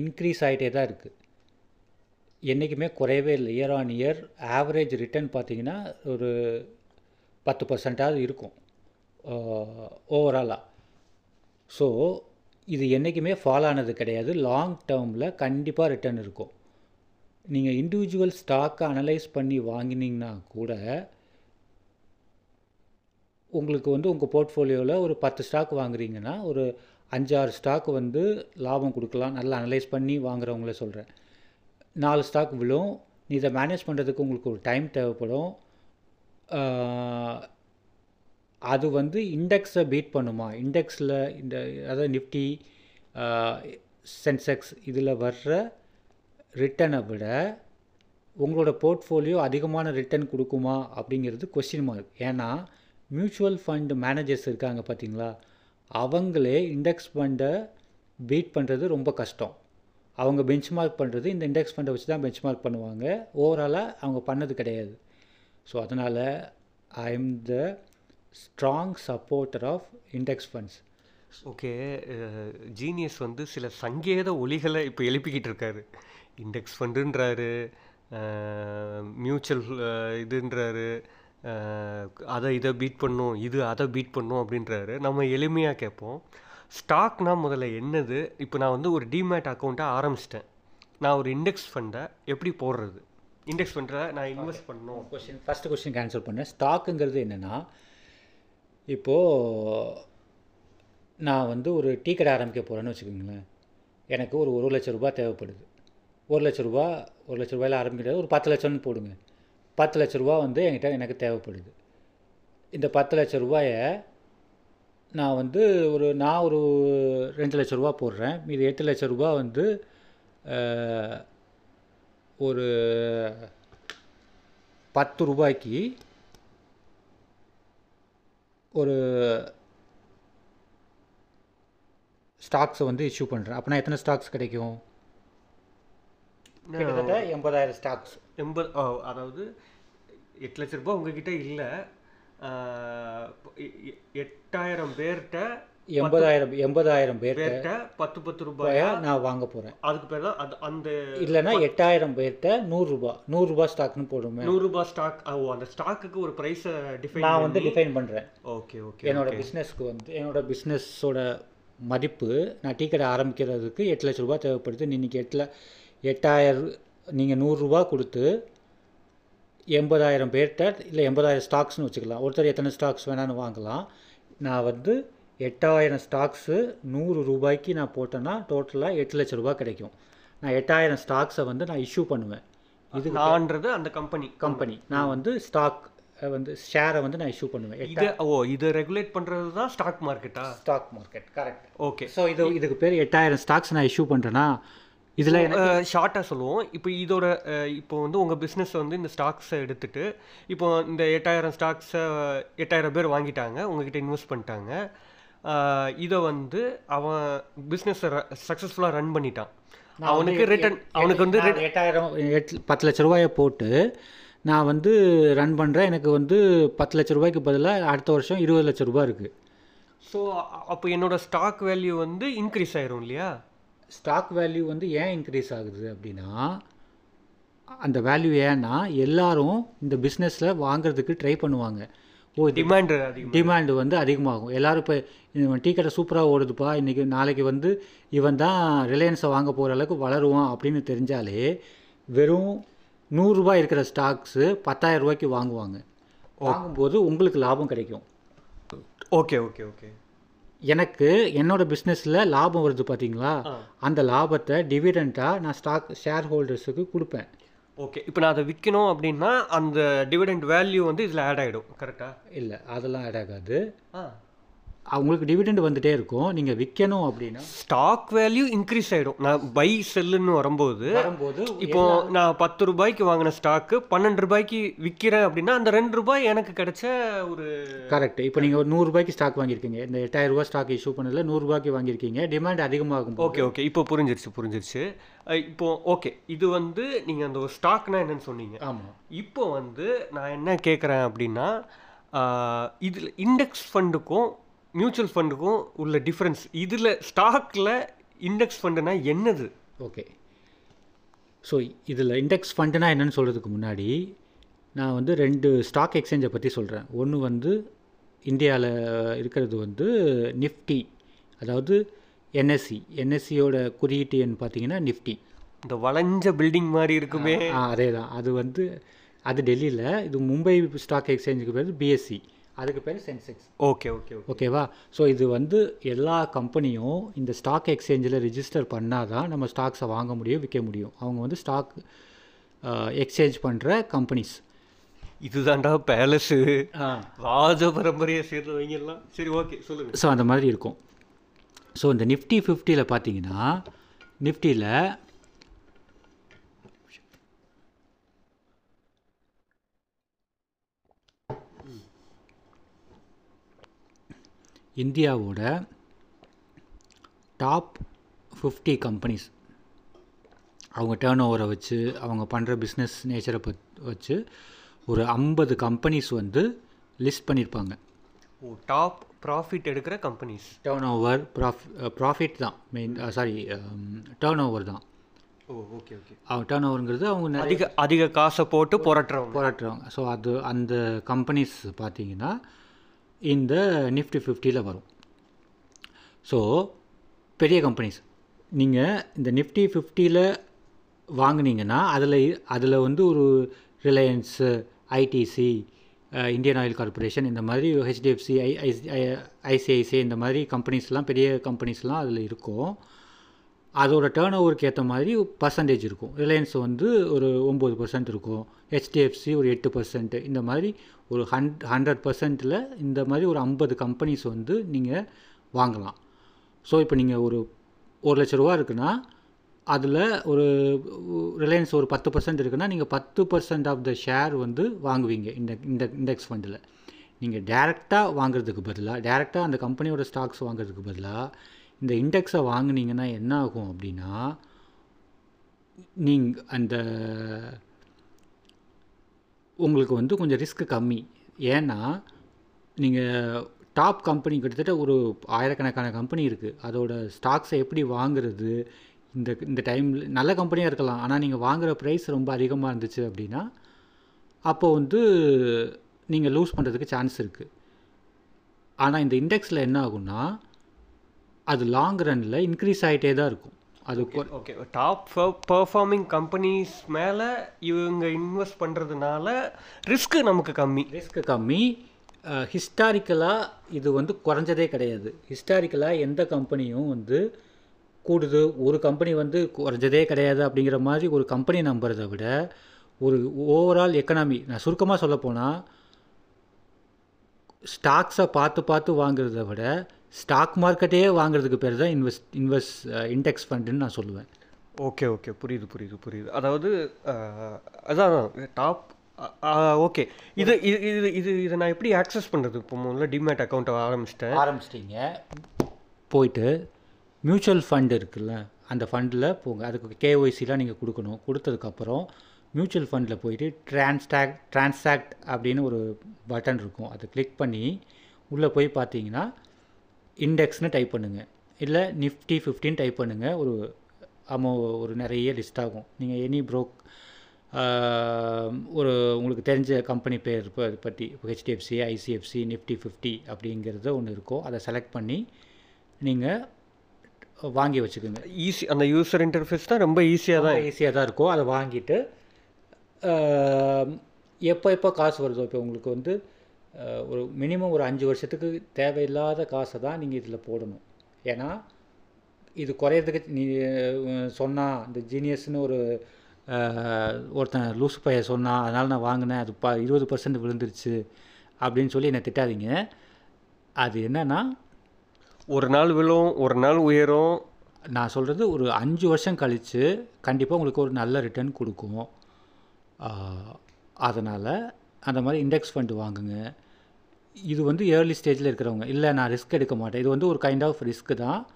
இன்க்ரீஸ் ஆகிட்டே தான் இருக்குது என்றைக்குமே குறையவே இல்லை. Year on year average return பார்த்தீங்கன்னா ஒரு பத்து பர்சன்டாவது இருக்கும். ஓவராலாக ஸோ இது என்றைக்குமே ஃபால் ஆனது கிடையாது. லாங் டேர்மில் கண்டிப்பாக ரிட்டர்ன் இருக்கும். நீங்கள் இண்டிவிஜுவல் ஸ்டாக்கை அனலைஸ் பண்ணி வாங்கினீங்கன்னா கூட உங்களுக்கு வந்து உங்கள் போர்ட்ஃபோலியோவில் ஒரு பத்து ஸ்டாக் வாங்குறீங்கன்னா ஒரு அஞ்சாறு ஸ்டாக் வந்து லாபம் கொடுக்கலாம். நல்லா அனலைஸ் பண்ணி வாங்குறவங்கள சொல்கிறேன் நாலு ஸ்டாக் விழும். நீ இதை மேனேஜ் பண்ணுறதுக்கு உங்களுக்கு ஒரு டைம் தேவைப்படும். அது வந்து இண்டெக்ஸை பீட் பண்ணுமா? இண்டெக்ஸில் இந்த அதாவது நிஃப்டி சென்செக்ஸ் இதில் வர்ற ரிட்டனை விட உங்களோட போர்ட்ஃபோலியோ அதிகமான ரிட்டர்ன் கொடுக்குமா அப்படிங்கிறது கொஸ்டின் மார்க் ஏன்னா மியூச்சுவல் ஃபண்ட் மேனேஜர்ஸ் இருக்காங்க பார்த்தீங்களா? அவங்களே இண்டெக்ஸ் ஃபண்டை பீட் பண்ணுறது ரொம்ப கஷ்டம். அவங்க பெஞ்ச் மார்க் பண்ணுறது இந்த இண்டெக்ஸ் ஃபண்டை வச்சு தான் பெஞ்ச் மார்க் பண்ணுவாங்க. ஓவராலாக அவங்க பண்ணது கிடையாது. ஸோ அதனால் I am the strong supporter of index funds. Okay genius வந்து சில சங்கேத ஒலிகளை இப்போ எழுப்பிக்கிட்டு இருக்காரு. இண்டெக்ஸ் ஃபண்டுன்றாரு மியூச்சுவல் இதுன்றாரு அதை இதை பீட் பண்ணும் இது அதை பீட் பண்ணும் அப்படின்றாரு. நம்ம எளிமையாக கேட்போம். ஸ்டாக்னா முதல்ல என்னது? இப்போ நான் வந்து ஒரு டிமேட் அக்கௌண்ட்டை ஆரம்பிச்சிட்டேன். நான் ஒரு இண்டெக்ஸ் ஃபண்டை எப்படி போடுறது? இண்டெக்ஸ் ஃபண்டில் நான் இன்வெஸ்ட் பண்ணணும். கொஸ்டின் ஃபஸ்ட்டு கொஸ்டின் ஆன்சர் பண்ணேன். ஸ்டாக்குங்கிறது என்னென்னா இப்போது நான் வந்து ஒரு டீ கடை ஆரம்பிக்க போகிறேன்னு வச்சுக்கோங்களேன். எனக்கு ஒரு ஒரு லட்ச ரூபாய் தேவைப்படுது. ஒரு லட்ச ரூபா ஒரு லட்ச ரூபாயில் ஆரம்பிக்கிறது ஒரு பத்து லட்சம்னு போடுங்க. பத்து லட்ச ரூபா வந்து என்கிட்ட எனக்கு தேவைப்படுது. இந்த பத்து லட்ச ரூபாயை நான் வந்து ஒரு நான் ஒரு ரெண்டு லட்ச ரூபா போடுறேன். மீதி எட்டு லட்ச ரூபா வந்து ஒரு பத்து ரூபாய்க்கு ஒரு ஸ்டாக்ஸை வந்து இஷ்யூ பண்ணுறேன் அப்படின்னா எத்தனை ஸ்டாக்ஸ் கிடைக்கும்? கிட்டத்தட்ட எண்பதாயிரம் ஸ்டாக்ஸ். எண்பது அதாவது எட்டு லட்ச ரூபாய் உங்ககிட்ட இல்லை. எட்டாயிரம் பேர்கிட்ட எண்பதாயிரம் எண்பதாயிரம் பேர்கிட்ட பத்து பத்து ரூபாயா? நான் வாங்க போகிறேன் அதுக்கு பேர் தான் அது அந்த இல்லைன்னா எட்டாயிரம் பேர்கிட்ட நூறுரூபா நூறுரூபா ஸ்டாக்னு போடுமே. நூறு ரூபாய் ஸ்டாக் ஓ அந்த ஸ்டாக்குக்கு ஒரு ப்ரைஸை டிஃபைன் நான் வந்து டிஃபைன் பண்ணுறேன் ஓகே ஓகே என்னோட பிஸ்னஸ்க்கு வந்து என்னோட பிஸ்னஸோட மதிப்பு நான் டீ கடை ஆரம்பிக்கிறதுக்கு எட்டு லட்ச ரூபா தேவைப்படுது. இன்னைக்கு எட்டில் எட்டாயிரம் நீங்கள் நூறுரூவா கொடுத்து எண்பதாயிரம் பேர்கிட்ட இல்லை எண்பதாயிரம் ஸ்டாக்ஸ்னு வச்சுக்கலாம். ஒருத்தர் எத்தனை ஸ்டாக்ஸ் வேணாலும் வாங்கலாம். நான் வந்து எட்டாயிரம் ஸ்டாக்ஸு நூறு ரூபாய்க்கு நான் போட்டேன்னா டோட்டலாக எட்டு லட்ச ரூபாய் கிடைக்கும். நான் எட்டாயிரம் ஸ்டாக்ஸை வந்து நான் இஷ்யூ பண்ணுவேன். இது நான்றது அந்த கம்பெனி. கம்பெனி. நான் வந்து ஸ்டாக் வந்து ஷேரை வந்து நான் இஷ்யூ பண்ணுவேன். இது ஓ இதை ரெகுலேட் பண்றது தான் ஸ்டாக் மார்க்கெட்டா? Stock market correct. Okay. So இது இதுக்கு பேர் எட்டாயிரம் ஸ்டாக்ஸ் நான் இஷ்யூ பண்ணுறேன்னா இதில் ஷார்ட்டாக சொல்லுவோம். இப்போ இதோட அஹ், இப்போ வந்து உங்கள் பிஸ்னஸ் வந்து இந்த ஸ்டாக்ஸை எடுத்துட்டு இப்போ இந்த எட்டாயிரம் ஸ்டாக்ஸை எட்டாயிரம் பேர் வாங்கிட்டாங்க உங்ககிட்ட இன்வெஸ்ட் பண்ணிட்டாங்க. இதை வந்து அவன் பிஸ்னஸை சக்ஸஸ்ஃபுல்லாக ரன் பண்ணிட்டான். அவனுக்கு ரிட்டர்ன் அவனுக்கு வந்து எட்டாயிரம் எட்டு பத்து லட்ச ரூபாயை போட்டு நான் வந்து ரன் பண்ணுறேன் எனக்கு வந்து பத்து லட்ச ரூபாய்க்கு பதிலாக அடுத்த வருஷம் இருபது லட்ச ரூபாய் இருக்குது ஸோ அப்போ என்னோட ஸ்டாக் வேல்யூ வந்து இன்க்ரீஸ் ஆயிரும் இல்லையா? ஸ்டாக் வேல்யூ வந்து ஏன் இன்க்ரீஸ் ஆகுது அப்படின்னா அந்த வேல்யூ ஏன்னா எல்லாரும் இந்த பிஸ்னஸில் வாங்குறதுக்கு ட்ரை பண்ணுவாங்க. ஓ டிமாண்ட் டிமாண்டு வந்து அதிகமாகும். எல்லாரும் இப்போ இவன் டீ கடை சூப்பராக ஓடுதுப்பா இன்றைக்கி நாளைக்கு வந்து இவன் தான் ரிலையன்ஸை வாங்க போகிற அளவுக்கு வளருவான் அப்படின்னு தெரிஞ்சாலே வெறும் நூறுரூபா இருக்கிற ஸ்டாக்ஸு பத்தாயிரம் ரூபாய்க்கு வாங்குவாங்க. வாங்கும்போது உங்களுக்கு லாபம் கிடைக்கும். Okay okay okay. எனக்கு என்னோட பிஸ்னஸில் லாபம் வருது பார்த்தீங்களா அந்த லாபத்தை டிவிடெண்ட்டாக நான் ஸ்டாக் ஷேர் ஹோல்டர்ஸுக்கு கொடுப்பேன். ஓகே. இப்போ நான் அதை விற்கணும் அப்படின்னா அந்த டிவிடெண்ட் வேல்யூ வந்து இதில் ஆட் ஆகிடும் கரெக்டா இல்லை அதெல்லாம் ஆட் ஆகாது. ஆ. அவங்களுக்கு டிவிடெண்ட் வந்துட்டே இருக்கும். நீங்கள் விற்கணும் அப்படின்னா? ஸ்டாக் வேல்யூ இன்க்ரீஸ் ஆகிடும் நான் பை செல்லுன்னு வரும்போது வரும்போது இப்போ நான் பத்து ரூபாய்க்கு வாங்கின ஸ்டாக்கு பன்னெண்டு ரூபாய்க்கு விற்கிறேன் அப்படின்னா அந்த ரெண்டு ரூபாய் எனக்கு கிடைச்ச ஒரு கரெக்ட் இப்போ நீங்கள் ஒரு நூறுரூபாய்க்கு ஸ்டாக் வாங்கியிருக்கீங்க. இந்த எட்டாயிரம் ரூபாய் ஸ்டாக் இஷ்யூ பண்ணதில் நூறுரூபாய்க்கு வாங்கியிருக்கீங்க. டிமாண்ட் அதிகமாகும் ஓகே ஓகே இப்போ புரிஞ்சிருச்சு புரிஞ்சிருச்சு. இப்போ ஓகே இது வந்து நீங்கள் அந்த ஒரு ஸ்டாக்னா என்னன்னு சொன்னீங்க. ஆமாம் இப்போ வந்து நான் என்ன கேட்குறேன் அப்படின்னா இதில் இண்டெக்ஸ் ஃபண்டுக்கும் மியூச்சுவல் ஃபண்டுக்கும் உள்ள டிஃப்ரென்ஸ் இதில் ஸ்டாக்கில் இண்டெக்ஸ் ஃபண்டுனா என்னது? ஓகே ஸோ இதில் இண்டெக்ஸ் ஃபண்டுனா என்னன்னு சொல்கிறதுக்கு முன்னாடி நான் வந்து ரெண்டு ஸ்டாக் எக்ஸ்சேஞ்சை பற்றி சொல்கிறேன் ஒன்று வந்து இந்தியாவில் இருக்கிறது வந்து நிஃப்டி அதாவது என்எஸ்சி என்எஸ்சியோட குறியீட்டு எண் பார்த்தீங்கன்னா நிஃப்டி. இந்த வளைஞ்ச பில்டிங் மாதிரி இருக்குமே. ஆ அதே தான் அது வந்து அது டெல்லியில் இது மும்பை ஸ்டாக் எக்ஸ்சேஞ்சுக்கு பேர் பிஎஸ்சி அதுக்கு பேர் சென்செக்ஸ் ஓகே ஓகே ஓகே ஓகேவா ஸோ இது வந்து எல்லா கம்பெனியும் இந்த ஸ்டாக் எக்ஸ்சேஞ்சில் ரிஜிஸ்டர் பண்ணால் தான் நம்ம ஸ்டாக்ஸை வாங்க முடியும் விற்க முடியும். அவங்க வந்து ஸ்டாக் எக்ஸ்சேஞ்ச் பண்ணுற கம்பெனிஸ் இதுதான்டா பேலஸு ராஜ பரம்பரையை சேர்ந்தவங்க எல்லாம் சரி ஓகே சொல்லுங்க. ஸோ அந்த மாதிரி இருக்கும். ஸோ இந்த நிஃப்டி ஃபிஃப்டியில் பார்த்தீங்கன்னா நிஃப்டியில் இந்தியாவோட டாப் ஃபிஃப்டி கம்பெனிஸ். அவங்க டேர்ன் ஓவரை வச்சு அவங்க பண்ணுற பிஸ்னஸ் நேச்சரை பத் வச்சு ஒரு ஐம்பது கம்பெனிஸ் வந்து லிஸ்ட் பண்ணியிருப்பாங்க ஓ டாப் ப்ராஃபிட் எடுக்கிற கம்பெனிஸ் டேர்ன் ஓவர் ப்ராஃபிட் தான். மெயின் சாரி டேர்ன் ஓவர் தான். ஓ ஓகே ஓகே அவங்க டேர்ன் ஓவருங்கிறது அவங்க அதிக அதிக காசை போட்டு போராட்டுறவங்க போராட்டுறவங்க ஸோ அது அந்த கம்பெனிஸ் பார்த்தீங்கன்னா இந்த நிஃப்டி ஃபிஃப்டியில் வரும். ஸோ பெரிய கம்பெனிஸ் நீங்கள் இந்த நிஃப்டி ஃபிஃப்டியில் வாங்குனீங்கன்னா அதில் அதில் வந்து ஒரு Reliance ITC Indian Oil Corporation இந்த மாதிரி ஹெச்டிஎஃப்சி ஐ ஐசிஐசிஐ இந்த மாதிரி கம்பெனிஸ்லாம் பெரிய கம்பெனிஸ்லாம் அதில் இருக்கும். அதோட டேர்ன் ஓவருக்கு ஏற்ற மாதிரி பர்சன்டேஜ் இருக்கும். ரிலையன்ஸ் வந்து ஒரு ஒம்பது பர்சன்ட் இருக்கும். ஹெச்டிஎஃப்சி ஒரு எட்டு பர்சன்ட் இந்த மாதிரி ஒரு ஹண்ட் ஹண்ட்ரட் பர்சன்ட்டில் இந்த மாதிரி ஒரு ஐம்பது கம்பெனிஸ் வந்து நீங்கள் வாங்கலாம். ஸோ இப்போ நீங்கள் ஒரு ஒரு லட்ச ரூபா இருக்குன்னா அதில் ஒரு ரிலையன்ஸ் ஒரு பத்து பர்சன்ட் இருக்குன்னா நீங்கள் பத்து பர்சன்ட் ஆஃப் த ஷேர் வந்து வாங்குவீங்க இந்த இந்த இண்டெக்ஸ் ஃபண்டில் நீங்கள் டேரெக்டாக வாங்குறதுக்கு பதிலாக டேரெக்டாக அந்த கம்பெனியோட ஸ்டாக்ஸ் வாங்குறதுக்கு பதிலாக இந்த இண்டெக்ஸை வாங்குனீங்கன்னா என்ன ஆகும் அப்படின்னா நீங்கள் அந்த உங்களுக்கு வந்து கொஞ்சம் ரிஸ்க் கம்மி. ஏன்னா நீங்கள் டாப் கம்பெனி கிட்டத்தட்ட ஒரு ஆயிரக்கணக்கான கம்பெனி இருக்குது அதோட ஸ்டாக்ஸை எப்படி வாங்குறது? இந்த இந்த டைமில் நல்ல கம்பெனியாக இருக்கலாம். ஆனால் நீங்கள் வாங்குகிற ப்ரைஸ் ரொம்ப அதிகமாக இருந்துச்சு அப்படின்னா அப்போ வந்து நீங்கள் லூஸ் பண்ணுறதுக்கு சான்ஸ் இருக்குது ஆனால் இந்த இண்டெக்ஸில் என்ன ஆகும்னா அது லாங் ரனில் இன்க்ரீஸ் ஆகிட்டே தான் இருக்கும். அது ஓகே டாப் பர்ஃபார்மிங் கம்பெனிஸ் மேலே இவங்க இன்வெஸ்ட் பண்ணுறதுனால ரிஸ்க் நமக்கு கம்மி. ரிஸ்க் கம்மி. ஹிஸ்டாரிக்கலாக இது வந்து குறைஞ்சதே கிடையாது. ஹிஸ்டாரிக்கலாக எந்த கம்பெனியும் வந்து கூடுது. ஒரு கம்பெனி வந்து குறைஞ்சதே கிடையாது அப்படிங்கிற மாதிரி ஒரு கம்பெனி நம்புறதை விட ஒரு ஓவரால் எக்கனாமி நான் சுருக்கமாக சொல்ல போனால் ஸ்டாக்ஸை பார்த்து பார்த்து வாங்குறத விட ஸ்டாக் மார்க்கெட்டே வாங்குறதுக்கு பேர் தான் இன்வெஸ்ட் இன்வெஸ்ட் இண்டெக்ஸ் ஃபண்டுன்னு நான் சொல்லுவேன். Okay okay. புரியுது புரியுது புரியுது. அதாவது அதான் டாப் ஓகே. இது இது இது இது இதை நான் எப்படி ஆக்சஸ் பண்ணுறது இப்போ முதல்ல டிமேட் அக்கௌண்ட் ஆரம்பிச்சிட்டேன். ஆரம்பிச்சிட்டிங்க. போயிட்டு மியூச்சுவல் ஃபண்ட் இருக்குல்ல அந்த ஃபண்டில் போங்க. அதுக்கு கேஒய்சிலாம் நீங்கள் கொடுக்கணும். கொடுத்ததுக்கப்புறம் மியூச்சுவல் ஃபண்டில் போயிட்டு டிரான்ஸ்டாக்ட் டிரான்சாக்ட் அப்படின்னு ஒரு பட்டன் இருக்கும். அதை கிளிக் பண்ணி உள்ளே போய் பார்த்தீங்கன்னா இண்டெக்ஸ்னு டைப் பண்ணுங்கள் இல்லை நிஃப்டி ஃபிஃப்டின் டைப் பண்ணுங்கள் ஒரு அமௌ ஒரு நிறைய லிஸ்ட் ஆகும். நீங்கள் எனி ப்ரோக் ஒரு உங்களுக்கு தெரிஞ்ச கம்பெனி பேர் பற்றி ஹெச்டிஎஃப்சி ஐசிஎஃப்சி நிஃப்டி ஃபிஃப்டி அப்படிங்கிறது ஒன்று இருக்கும். அதை செலக்ட் பண்ணி நீங்கள் வாங்கி வச்சுக்கோங்க. ஈஸி அந்த யூசர் இன்டர்ஃபேஸ் தான் ரொம்ப ஈஸியாக தான் ஈஸியாக தான் இருக்கும். அதை வாங்கிட்டு எப்போ எப்போ காசு வருதோ இப்போ உங்களுக்கு வந்து ஒரு மினிமம் ஒரு அஞ்சு வருஷத்துக்கு தேவையில்லாத காசை தான் நீங்கள் இதில் போடணும். ஏன்னா இது குறையிறதுக்கு நீ சொன்னால் இந்த ஜீனியஸ்னு ஒரு ஒருத்தன் லூசு பைய சொன்னான் அதனால் நான் வாங்கினேன் அது ப இருபது பர்சன்ட் விழுந்துருச்சு அப்படின்னு சொல்லி என்னை திட்டாதீங்க. அது என்னன்னா ஒரு நாள் விழும் ஒரு நாள் உயரும். நான் சொல்கிறது ஒரு அஞ்சு வருஷம் கழித்து கண்டிப்பாக உங்களுக்கு ஒரு நல்ல ரிட்டர்ன் கொடுக்கும். அதனால் அந்த மாதிரி இண்டெக்ஸ் ஃபண்டு வாங்குங்க. இது வந்து ஏர்லி ஸ்டேஜில் இருக்கிறவங்க. இல்லை நான் ரிஸ்க் எடுக்க மாட்டேன். இது வந்து ஒரு கைண்ட் ஆஃப் ரிஸ்க் தான்.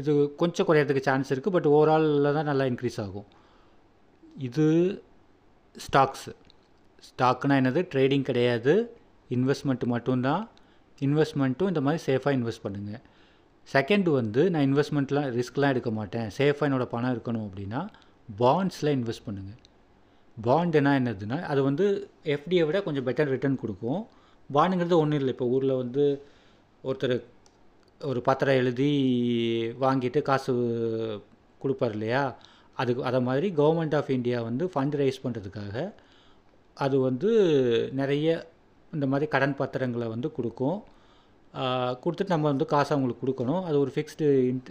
இது கொஞ்சம் குறையிறதுக்கு சான்ஸ் இருக்குது பட் ஓவராலில் தான் நல்லா இன்க்ரீஸ் ஆகும். இது ஸ்டாக்ஸு ஸ்டாக்னால் என்னது? ட்ரேடிங் கிடையாது. இன்வெஸ்ட்மெண்ட் மட்டும்தான். இன்வெஸ்ட்மெண்ட்டும் இந்த மாதிரி சேஃபாக இன்வெஸ்ட் பண்ணுங்கள் செகண்ட் வந்து நான் இன்வெஸ்ட்மெண்ட்லாம் ரிஸ்க்லாம் எடுக்க மாட்டேன். சேஃபாக என்னோடய பணம் இருக்கணும் அப்படின்னா பாண்ட்ஸில் இன்வெஸ்ட் பண்ணுங்கள் பாண்டுனா என்னதுன்னா அது வந்து எஃப்டியை விட கொஞ்சம் பெட்டர் ரிட்டர்ன் கொடுக்கும். பாண்டுங்கிறது ஒன்றும் இல்லை. இப்போ ஊரில் வந்து ஒருத்தர் ஒரு பத்திரம் எழுதி வாங்கிட்டு காசு கொடுப்பார் இல்லையா? அதுக்கு அதை மாதிரி கவர்மெண்ட் ஆஃப் இந்தியா வந்து ஃபண்ட் ரைஸ் பண்ணுறதுக்காக அது வந்து நிறைய இந்த மாதிரி கடன் பத்திரங்களை வந்து கொடுக்கும். கொடுத்துட்டு நம்ம வந்து காசு அவங்களுக்கு கொடுக்கணும். அது ஒரு ஃபிக்ஸ்டு இன்ட்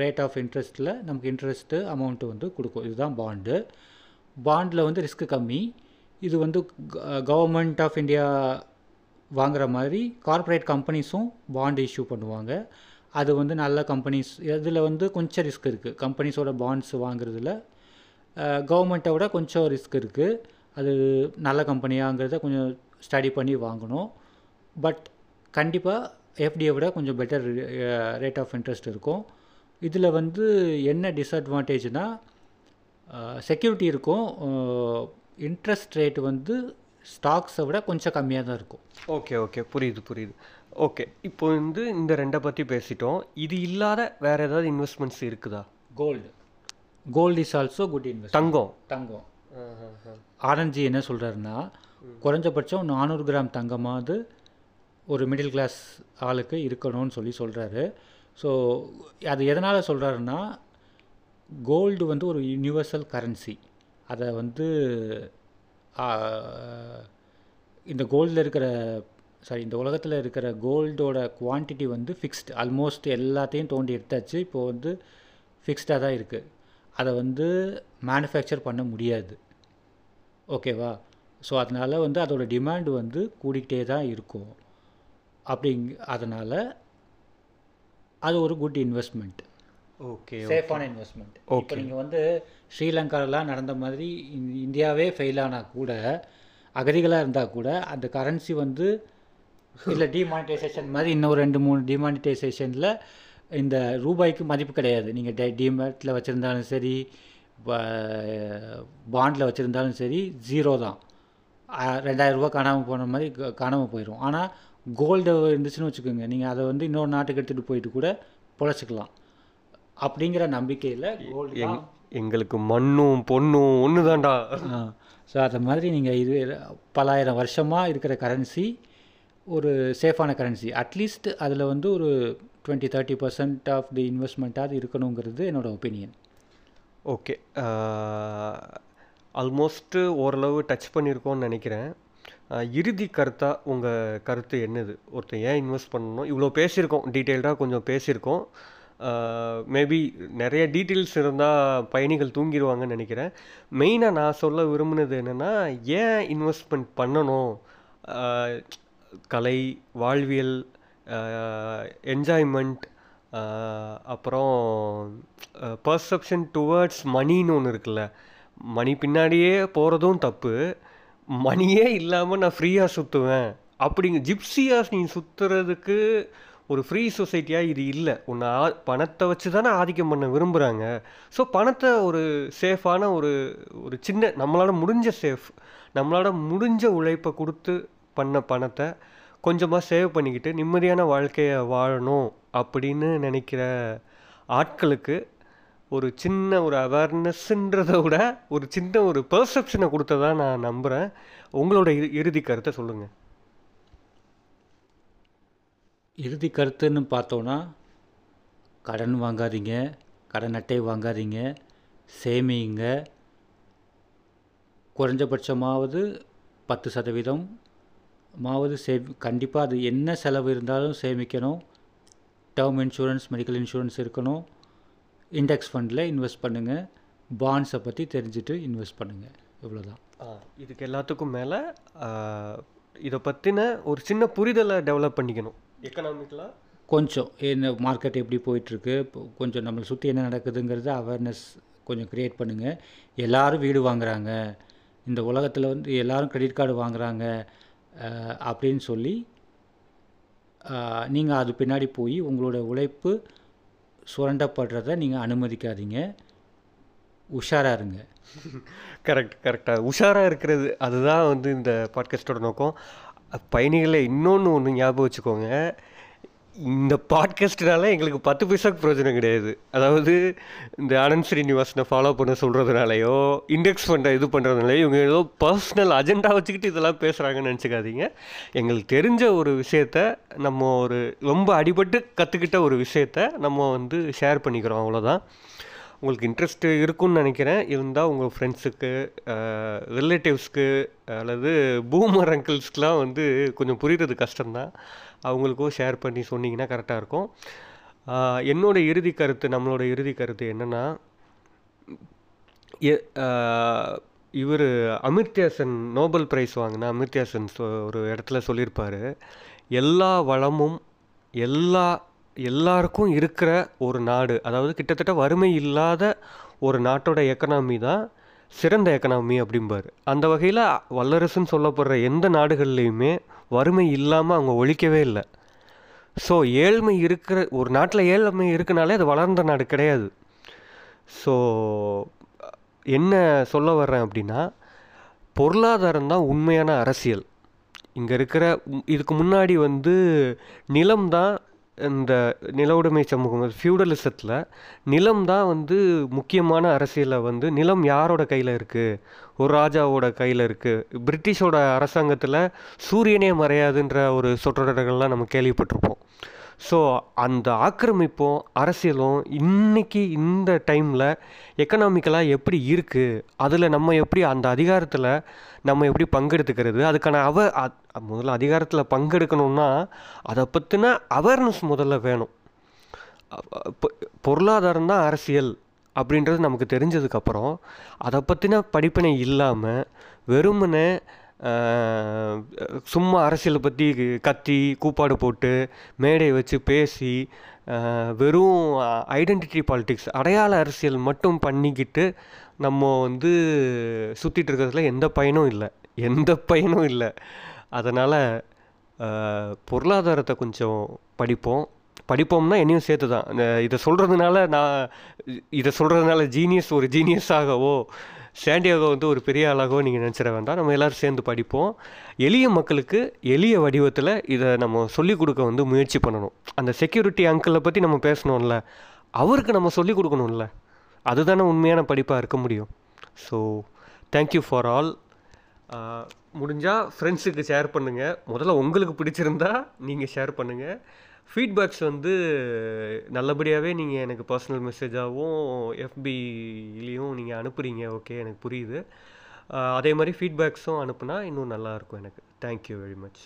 ரேட் ஆஃப் இன்ட்ரெஸ்ட்டில் நமக்கு இன்ட்ரெஸ்ட்டு அமௌண்ட்டு வந்து கொடுக்கும். இதுதான் பாண்டு பாண்டில் வந்து ரிஸ்க்கு கம்மி. இது வந்து கவர்மெண்ட் ஆஃப் இந்தியா வாங்குற மாதிரி கார்ப்பரேட் கம்பெனிஸும் பாண்ட் இஷ்யூ பண்ணுவாங்க. அது வந்து நல்ல கம்பெனிஸ் இதில் வந்து கொஞ்சம் ரிஸ்க் இருக்குது கம்பெனிஸோட பாண்ட்ஸ் வாங்குறதுல கவர்மெண்ட்டை விட கொஞ்சம் ரிஸ்க் இருக்குது அது நல்ல கம்பெனியாங்கிறத கொஞ்சம் ஸ்டடி பண்ணி வாங்கணும். பட் கண்டிப்பாக எஃப்டியை விட கொஞ்சம் பெட்டர் ரேட் ஆஃப் இன்ட்ரெஸ்ட் இருக்கும். இதில் வந்து என்ன டிஸ்அட்வான்டேஜ்னால் செக்யூரிட்டி இருக்கும். இன்ட்ரெஸ்ட் ரேட் வந்து ஸ்டாக்ஸை விட கொஞ்சம் கம்மியாக தான் இருக்கும். Okay okay. புரியுது புரியுது. ஓகே. இப்போ வந்து இந்த ரெண்டை பற்றி பேசிட்டோம். இது இல்லாத வேற ஏதாவது இன்வெஸ்ட்மெண்ட்ஸ் இருக்குதா? Gold gold is also good invest தங்கம். தங்கம். ஆரஞ்சி என்ன சொல்கிறாருன்னா குறைஞ்சபட்சம் நானூறு கிராம் தங்கமாவது ஒரு மிடில் கிளாஸ் ஆளுக்கு இருக்கணும்னு சொல்லி சொல்கிறாரு ஸோ அது எதனால் சொல்கிறாருன்னா கோல்டு வந்து ஒரு யுனிவர்சல் கரன்சி அதை வந்து இந்த கோல்டில் இருக்கிற சாரி இந்த உலகத்தில் இருக்கிற கோல்டோட குவான்டிட்டி வந்து ஃபிக்ஸ்டு ஆல்மோஸ்ட் எல்லாத்தையும் தோண்டி எடுத்தாச்சு. இப்போ வந்து ஃபிக்ஸ்டாக தான் இருக்குது அதை வந்து மேனுஃபேக்சர் பண்ண முடியாது. ஓகேவா ஸோ அதனால் வந்து அதோட டிமாண்ட் வந்து கூடிக்கிட்டே தான் இருக்கும். அப்படிங் அதனால் அது ஒரு குட் இன்வெஸ்ட்மெண்ட் ஓகே சேஃபான இன்வெஸ்ட்மெண்ட் இப்போ நீங்கள் வந்து ஸ்ரீலங்காலலாம் நடந்த மாதிரி இந்~ இந்தியாவே ஃபெயில் ஆனால் கூட அகதிகளாக இருந்தால் கூட அந்த கரன்சி வந்து இல்லை டிமானிட்டைசேஷன் மாதிரி இன்னும் ரெண்டு மூணு டிமானிட்டைசேஷனில் இந்த ரூபாய்க்கு மதிப்பு கிடையாது. நீங்கள் டே டிமேட்டில் வச்சுருந்தாலும் சரி பாண்டில் வச்சுருந்தாலும் சரி ஜீரோ தான். ரூபாய் காணாமல் போன மாதிரி காணாமல் போயிடும் ஆனால் கோல்டு இருந்துச்சுன்னு வச்சுக்கோங்க. நீங்கள் அதை வந்து இன்னொரு நாட்டுக்கு எடுத்துகிட்டு போயிட்டு கூட பொழைச்சிக்கலாம். அப்படிங்கிற நம்பிக்கையில் கோல்டு எங் எங்களுக்கு மண்ணும் பொண்ணும் ஒன்று தான்டா ஸோ அது மாதிரி நீங்கள் இது பலாயிரம் வருஷமாக இருக்கிற கரன்சி ஒரு சேஃபான கரன்சி அட்லீஸ்ட் அதில் வந்து ஒரு twenty thirty percent of the இன்வெஸ்ட்மெண்ட்டாவது இருக்கணுங்கிறது என்னோட ஒப்பீனியன் ஓகே ஆல்மோஸ்ட்டு ஓரளவு டச் பண்ணியிருக்கோம்னு நினைக்கிறேன். இறுதி கருத்தாக உங்கள் கருத்து என்னது? ஒருத்தன் ஏன் இன்வெஸ்ட் பண்ணணும்? இவ்வளோ பேசியிருக்கோம் டீட்டெயில்டாக கொஞ்சம் பேசியிருக்கோம். மேபி நிறைய டீட்டெயில்ஸ் இருந்தால் பயணிகள் தூங்கிடுவாங்கன்னு நினைக்கிறேன். மெயினாக நான் சொல்ல விரும்பினது என்னென்னா ஏன் இன்வெஸ்ட்மெண்ட் பண்ணணும்? கலை வாழ்வியல் என்ஜாய்மெண்ட் அப்புறம் பர்செப்ஷன் டுவர்ட்ஸ் மணின்னு ஒன்று இருக்குல்ல. மணி பின்னாடியே போகிறதும் தப்பு. மணியே இல்லாமல் நான் ஃப்ரீயாக சுற்றுவேன் அப்படிங்க ஜிப்சியாக நீ சுற்றுறதுக்கு ஒரு ஃப்ரீ சொசைட்டியாக இது இல்லை. உன்னை ஆ பணத்தை வச்சு தானே ஆதிக்கம் பண்ண விரும்புகிறாங்க ஸோ பணத்தை ஒரு சேஃபான ஒரு ஒரு சின்ன நம்மளால் முடிஞ்ச சேஃப் நம்மளால் முடிஞ்ச உழைப்பை கொடுத்து பண்ண பணத்தை கொஞ்சமாக சேவ் பண்ணிக்கிட்டு நிம்மதியான வாழ்க்கையை வாழணும் அப்படின்னு நினைக்கிற ஆட்களுக்கு ஒரு சின்ன ஒரு அவேர்னஸ்ன்றதை விட ஒரு சின்ன ஒரு பெர்செப்ஷனை கொடுத்ததா நான் நம்புகிறேன் உங்களோட இறுதி கருத்தை சொல்லுங்கள் இறுதி கருத்துன்னு பார்த்தோன்னா கடன் வாங்காதீங்க கடன் அட்டை வாங்காதீங்க சேமிங்க குறைஞ்சபட்சமாவது பத்து சதவீதம் மாவது சேமி கண்டிப்பாக அது என்ன செலவு இருந்தாலும் சேமிக்கணும். டேர்ம் இன்சூரன்ஸ் மெடிக்கல் இன்சூரன்ஸ் இருக்கணும். இண்டெக்ஸ் ஃபண்டில் இன்வெஸ்ட் பண்ணுங்கள் பாண்ட்ஸை பற்றி தெரிஞ்சுட்டு இன்வெஸ்ட் பண்ணுங்கள் இவ்வளோதான் இதுக்கு எல்லாத்துக்கும் மேலே இதை பற்றின ஒரு சின்ன புரிதலை டெவலப் பண்ணிக்கணும். எக்கனாமிக்கலாக கொஞ்சம். என்ன மார்க்கெட் எப்படி போயிட்டுருக்கு? கொஞ்சம் நம்மளை சுற்றி என்ன நடக்குதுங்கிறது அவேர்னஸ் கொஞ்சம் க்ரியேட் பண்ணுங்கள் எல்லாரும் வீடு வாங்குறாங்க. இந்த உலகத்தில் வந்து எல்லாரும் கிரெடிட் கார்டு வாங்குறாங்க. அஹ், அப்படின்னு சொல்லி நீங்கள் அது பின்னாடி போய் உங்களோட உழைப்பு சுரண்டப்படுறத நீங்கள் அனுமதிக்காதீங்க. உஷாராக இருங்க. கரெக்ட் கரெக்டாக உஷாராக இருக்கிறது அதுதான் வந்து இந்த பாட்காஸ்ட்டோட நோக்கம். பயணிகளை இன்னொன்று ஒன்று ஞாபகம் வச்சுக்கோங்க. இந்த பாட்காஸ்ட்னால எங்களுக்கு பத்து பைசாக்கு பிரயோஜனம் கிடையாது. அதாவது இந்த ஆனந்த் ஸ்ரீனிவாசனை ஃபாலோ பண்ண சொல்கிறதுனாலையோ இண்டெக்ஸ் ஃபண்டை இது பண்ணுறதுனாலையோ இவங்க ஏதோ பர்சனல் அஜெண்டா வச்சுக்கிட்டு இதெல்லாம் பேசுகிறாங்கன்னு நினச்சிக்காதீங்க. எங்களுக்கு தெரிஞ்ச ஒரு விஷயத்த நம்ம ஒரு ரொம்ப அடிபட்டு கற்றுக்கிட்ட ஒரு விஷயத்த நம்ம வந்து ஷேர் பண்ணிக்கிறோம் அவ்வளோதான் உங்களுக்கு இன்ட்ரெஸ்ட் இருக்கும்னு நினைக்கிறேன். இருந்தால் உங்கள் ஃப்ரெண்ட்ஸுக்கு ரிலேட்டிவ்ஸ்க்கு அல்லது பூமர் அங்கிள்ஸ்க்கெலாம் வந்து கொஞ்சம் புரிகிறது கஷ்டம்தான். அவங்களுக்கும் ஷேர் பண்ணி சொன்னிங்கன்னா கரெக்டாக இருக்கும். என்னோடய என்னோட இறுதி கருத்து நம்மளோட இறுதி கருத்து என்னென்னா இவர் அமிர்த்யாசன் நோபல் பிரைஸ் வாங்கினா அமிர்தியாசன் ஒரு இடத்துல சொல்லியிருப்பார். எல்லா வளமும் எல்லா எல்லாருக்கும் இருக்கிற ஒரு நாடு அதாவது கிட்டத்தட்ட வறுமை இல்லாத ஒரு நாட்டோட எக்கனாமி தான் சிறந்த எக்கனாமி அப்படிம்பார். அந்த வகையில் வல்லரசுன்னு சொல்லப்படுற எந்த நாடுகள்லையுமே வறுமை இல்லாமல் அவங்க ஒழிக்கவே இல்லை. ஸோ ஏழ்மை இருக்கிற ஒரு நாட்டில் ஏழ்மை இருக்குனாலே அது வளர்ந்த நாடு கிடையாது. ஸோ என்ன சொல்ல வர்றேன் அப்படின்னா பொருளாதாரம் தான் உண்மையான அரசியல். இங்கே இருக்கிற இதுக்கு முன்னாடி வந்து நிலம் தான் இந்த நில உடைமை சமூகம் ஃபியூடலிசத்தில் நிலம் தான் வந்து முக்கியமான அரசியலை வந்து நிலம் யாரோட கையில் இருக்குது ஒரு ராஜாவோட கையில் இருக்குது பிரிட்டிஷோட அரசாங்கத்தில் சூரியனே மறையாதுன்ற ஒரு சொற்றொடர்கள்லாம் நம்ம கேள்விப்பட்டிருப்போம். ஸோ அந்த ஆக்கிரமிப்பும் அரசியலும் இன்னைக்கு இந்த டைமில் எக்கனாமிக்கலாக எப்படி இருக்குது அதில் நம்ம எப்படி அந்த அதிகாரத்தில் நம்ம எப்படி பங்கெடுத்துக்கிறது? அதுக்கான அவ முதல்ல அதிகாரத்தில் பங்கெடுக்கணும்னா அதை பற்றின அவேர்னஸ் முதல்ல வேணும். பொருளாதாரம் தான் அரசியல் அப்படின்றது நமக்கு தெரிஞ்சதுக்கப்புறம் அதை பற்றின படிப்பினை இல்லாமல் வெறுமனே சும்மா அரசியலை பற்றி கத்தி கூப்பாடு போட்டு மேடை வச்சு பேசி வெறும் ஐடென்டிட்டி பாலிட்டிக்ஸ் அடையாள அரசியல் மட்டும் பண்ணிக்கிட்டு நம்ம வந்து சுற்றிட்டு இருக்கிறதுல எந்த பயனும் இல்லை. எந்த பயனும் இல்லை. அதனால் பொருளாதாரத்தை கொஞ்சம் படிப்போம். படிப்போம்னா என்னையும் சேர்த்து தான் இதை சொல்கிறதுனால நான் இதை சொல்கிறதுனால ஜீனியஸ் ஒரு ஜீனியஸ் ஆகவோ சாண்டியாகோ வந்து ஒரு பெரிய ஆளாகவோ நீங்கள் நினச்சிட வேண்டாம். நம்ம எல்லோரும் சேர்ந்து படிப்போம். எளிய மக்களுக்கு எளிய வடிவத்தில் இதை நம்ம சொல்லிக் கொடுக்க வந்து முயற்சி பண்ணணும். அந்த செக்யூரிட்டி அங்கிளை பற்றி நம்ம பேசணும்ல. அவருக்கு நம்ம சொல்லிக் கொடுக்கணும்ல. அதுதானே உண்மையான படிப்பாக இருக்க முடியும். ஸோ தேங்க்யூ ஃபார் ஆல் முடிஞ்சால் ஃப்ரெண்ட்ஸுக்கு ஷேர் பண்ணுங்கள் முதல்ல உங்களுக்கு பிடிச்சிருந்தா நீங்கள் ஷேர் பண்ணுங்கள் ஃபீட்பேக்ஸ் வந்து நல்லபடியாகவே நீங்கள் எனக்கு பர்சனல் மெசேஜாகவும் எஃபிலையும் நீங்கள் அனுப்புகிறீங்க ஓகே எனக்கு புரியுது. அதே மாதிரி ஃபீட்பேக்ஸும் அனுப்புனா இன்னும் நல்லாயிருக்கும் எனக்கு. Thank you very much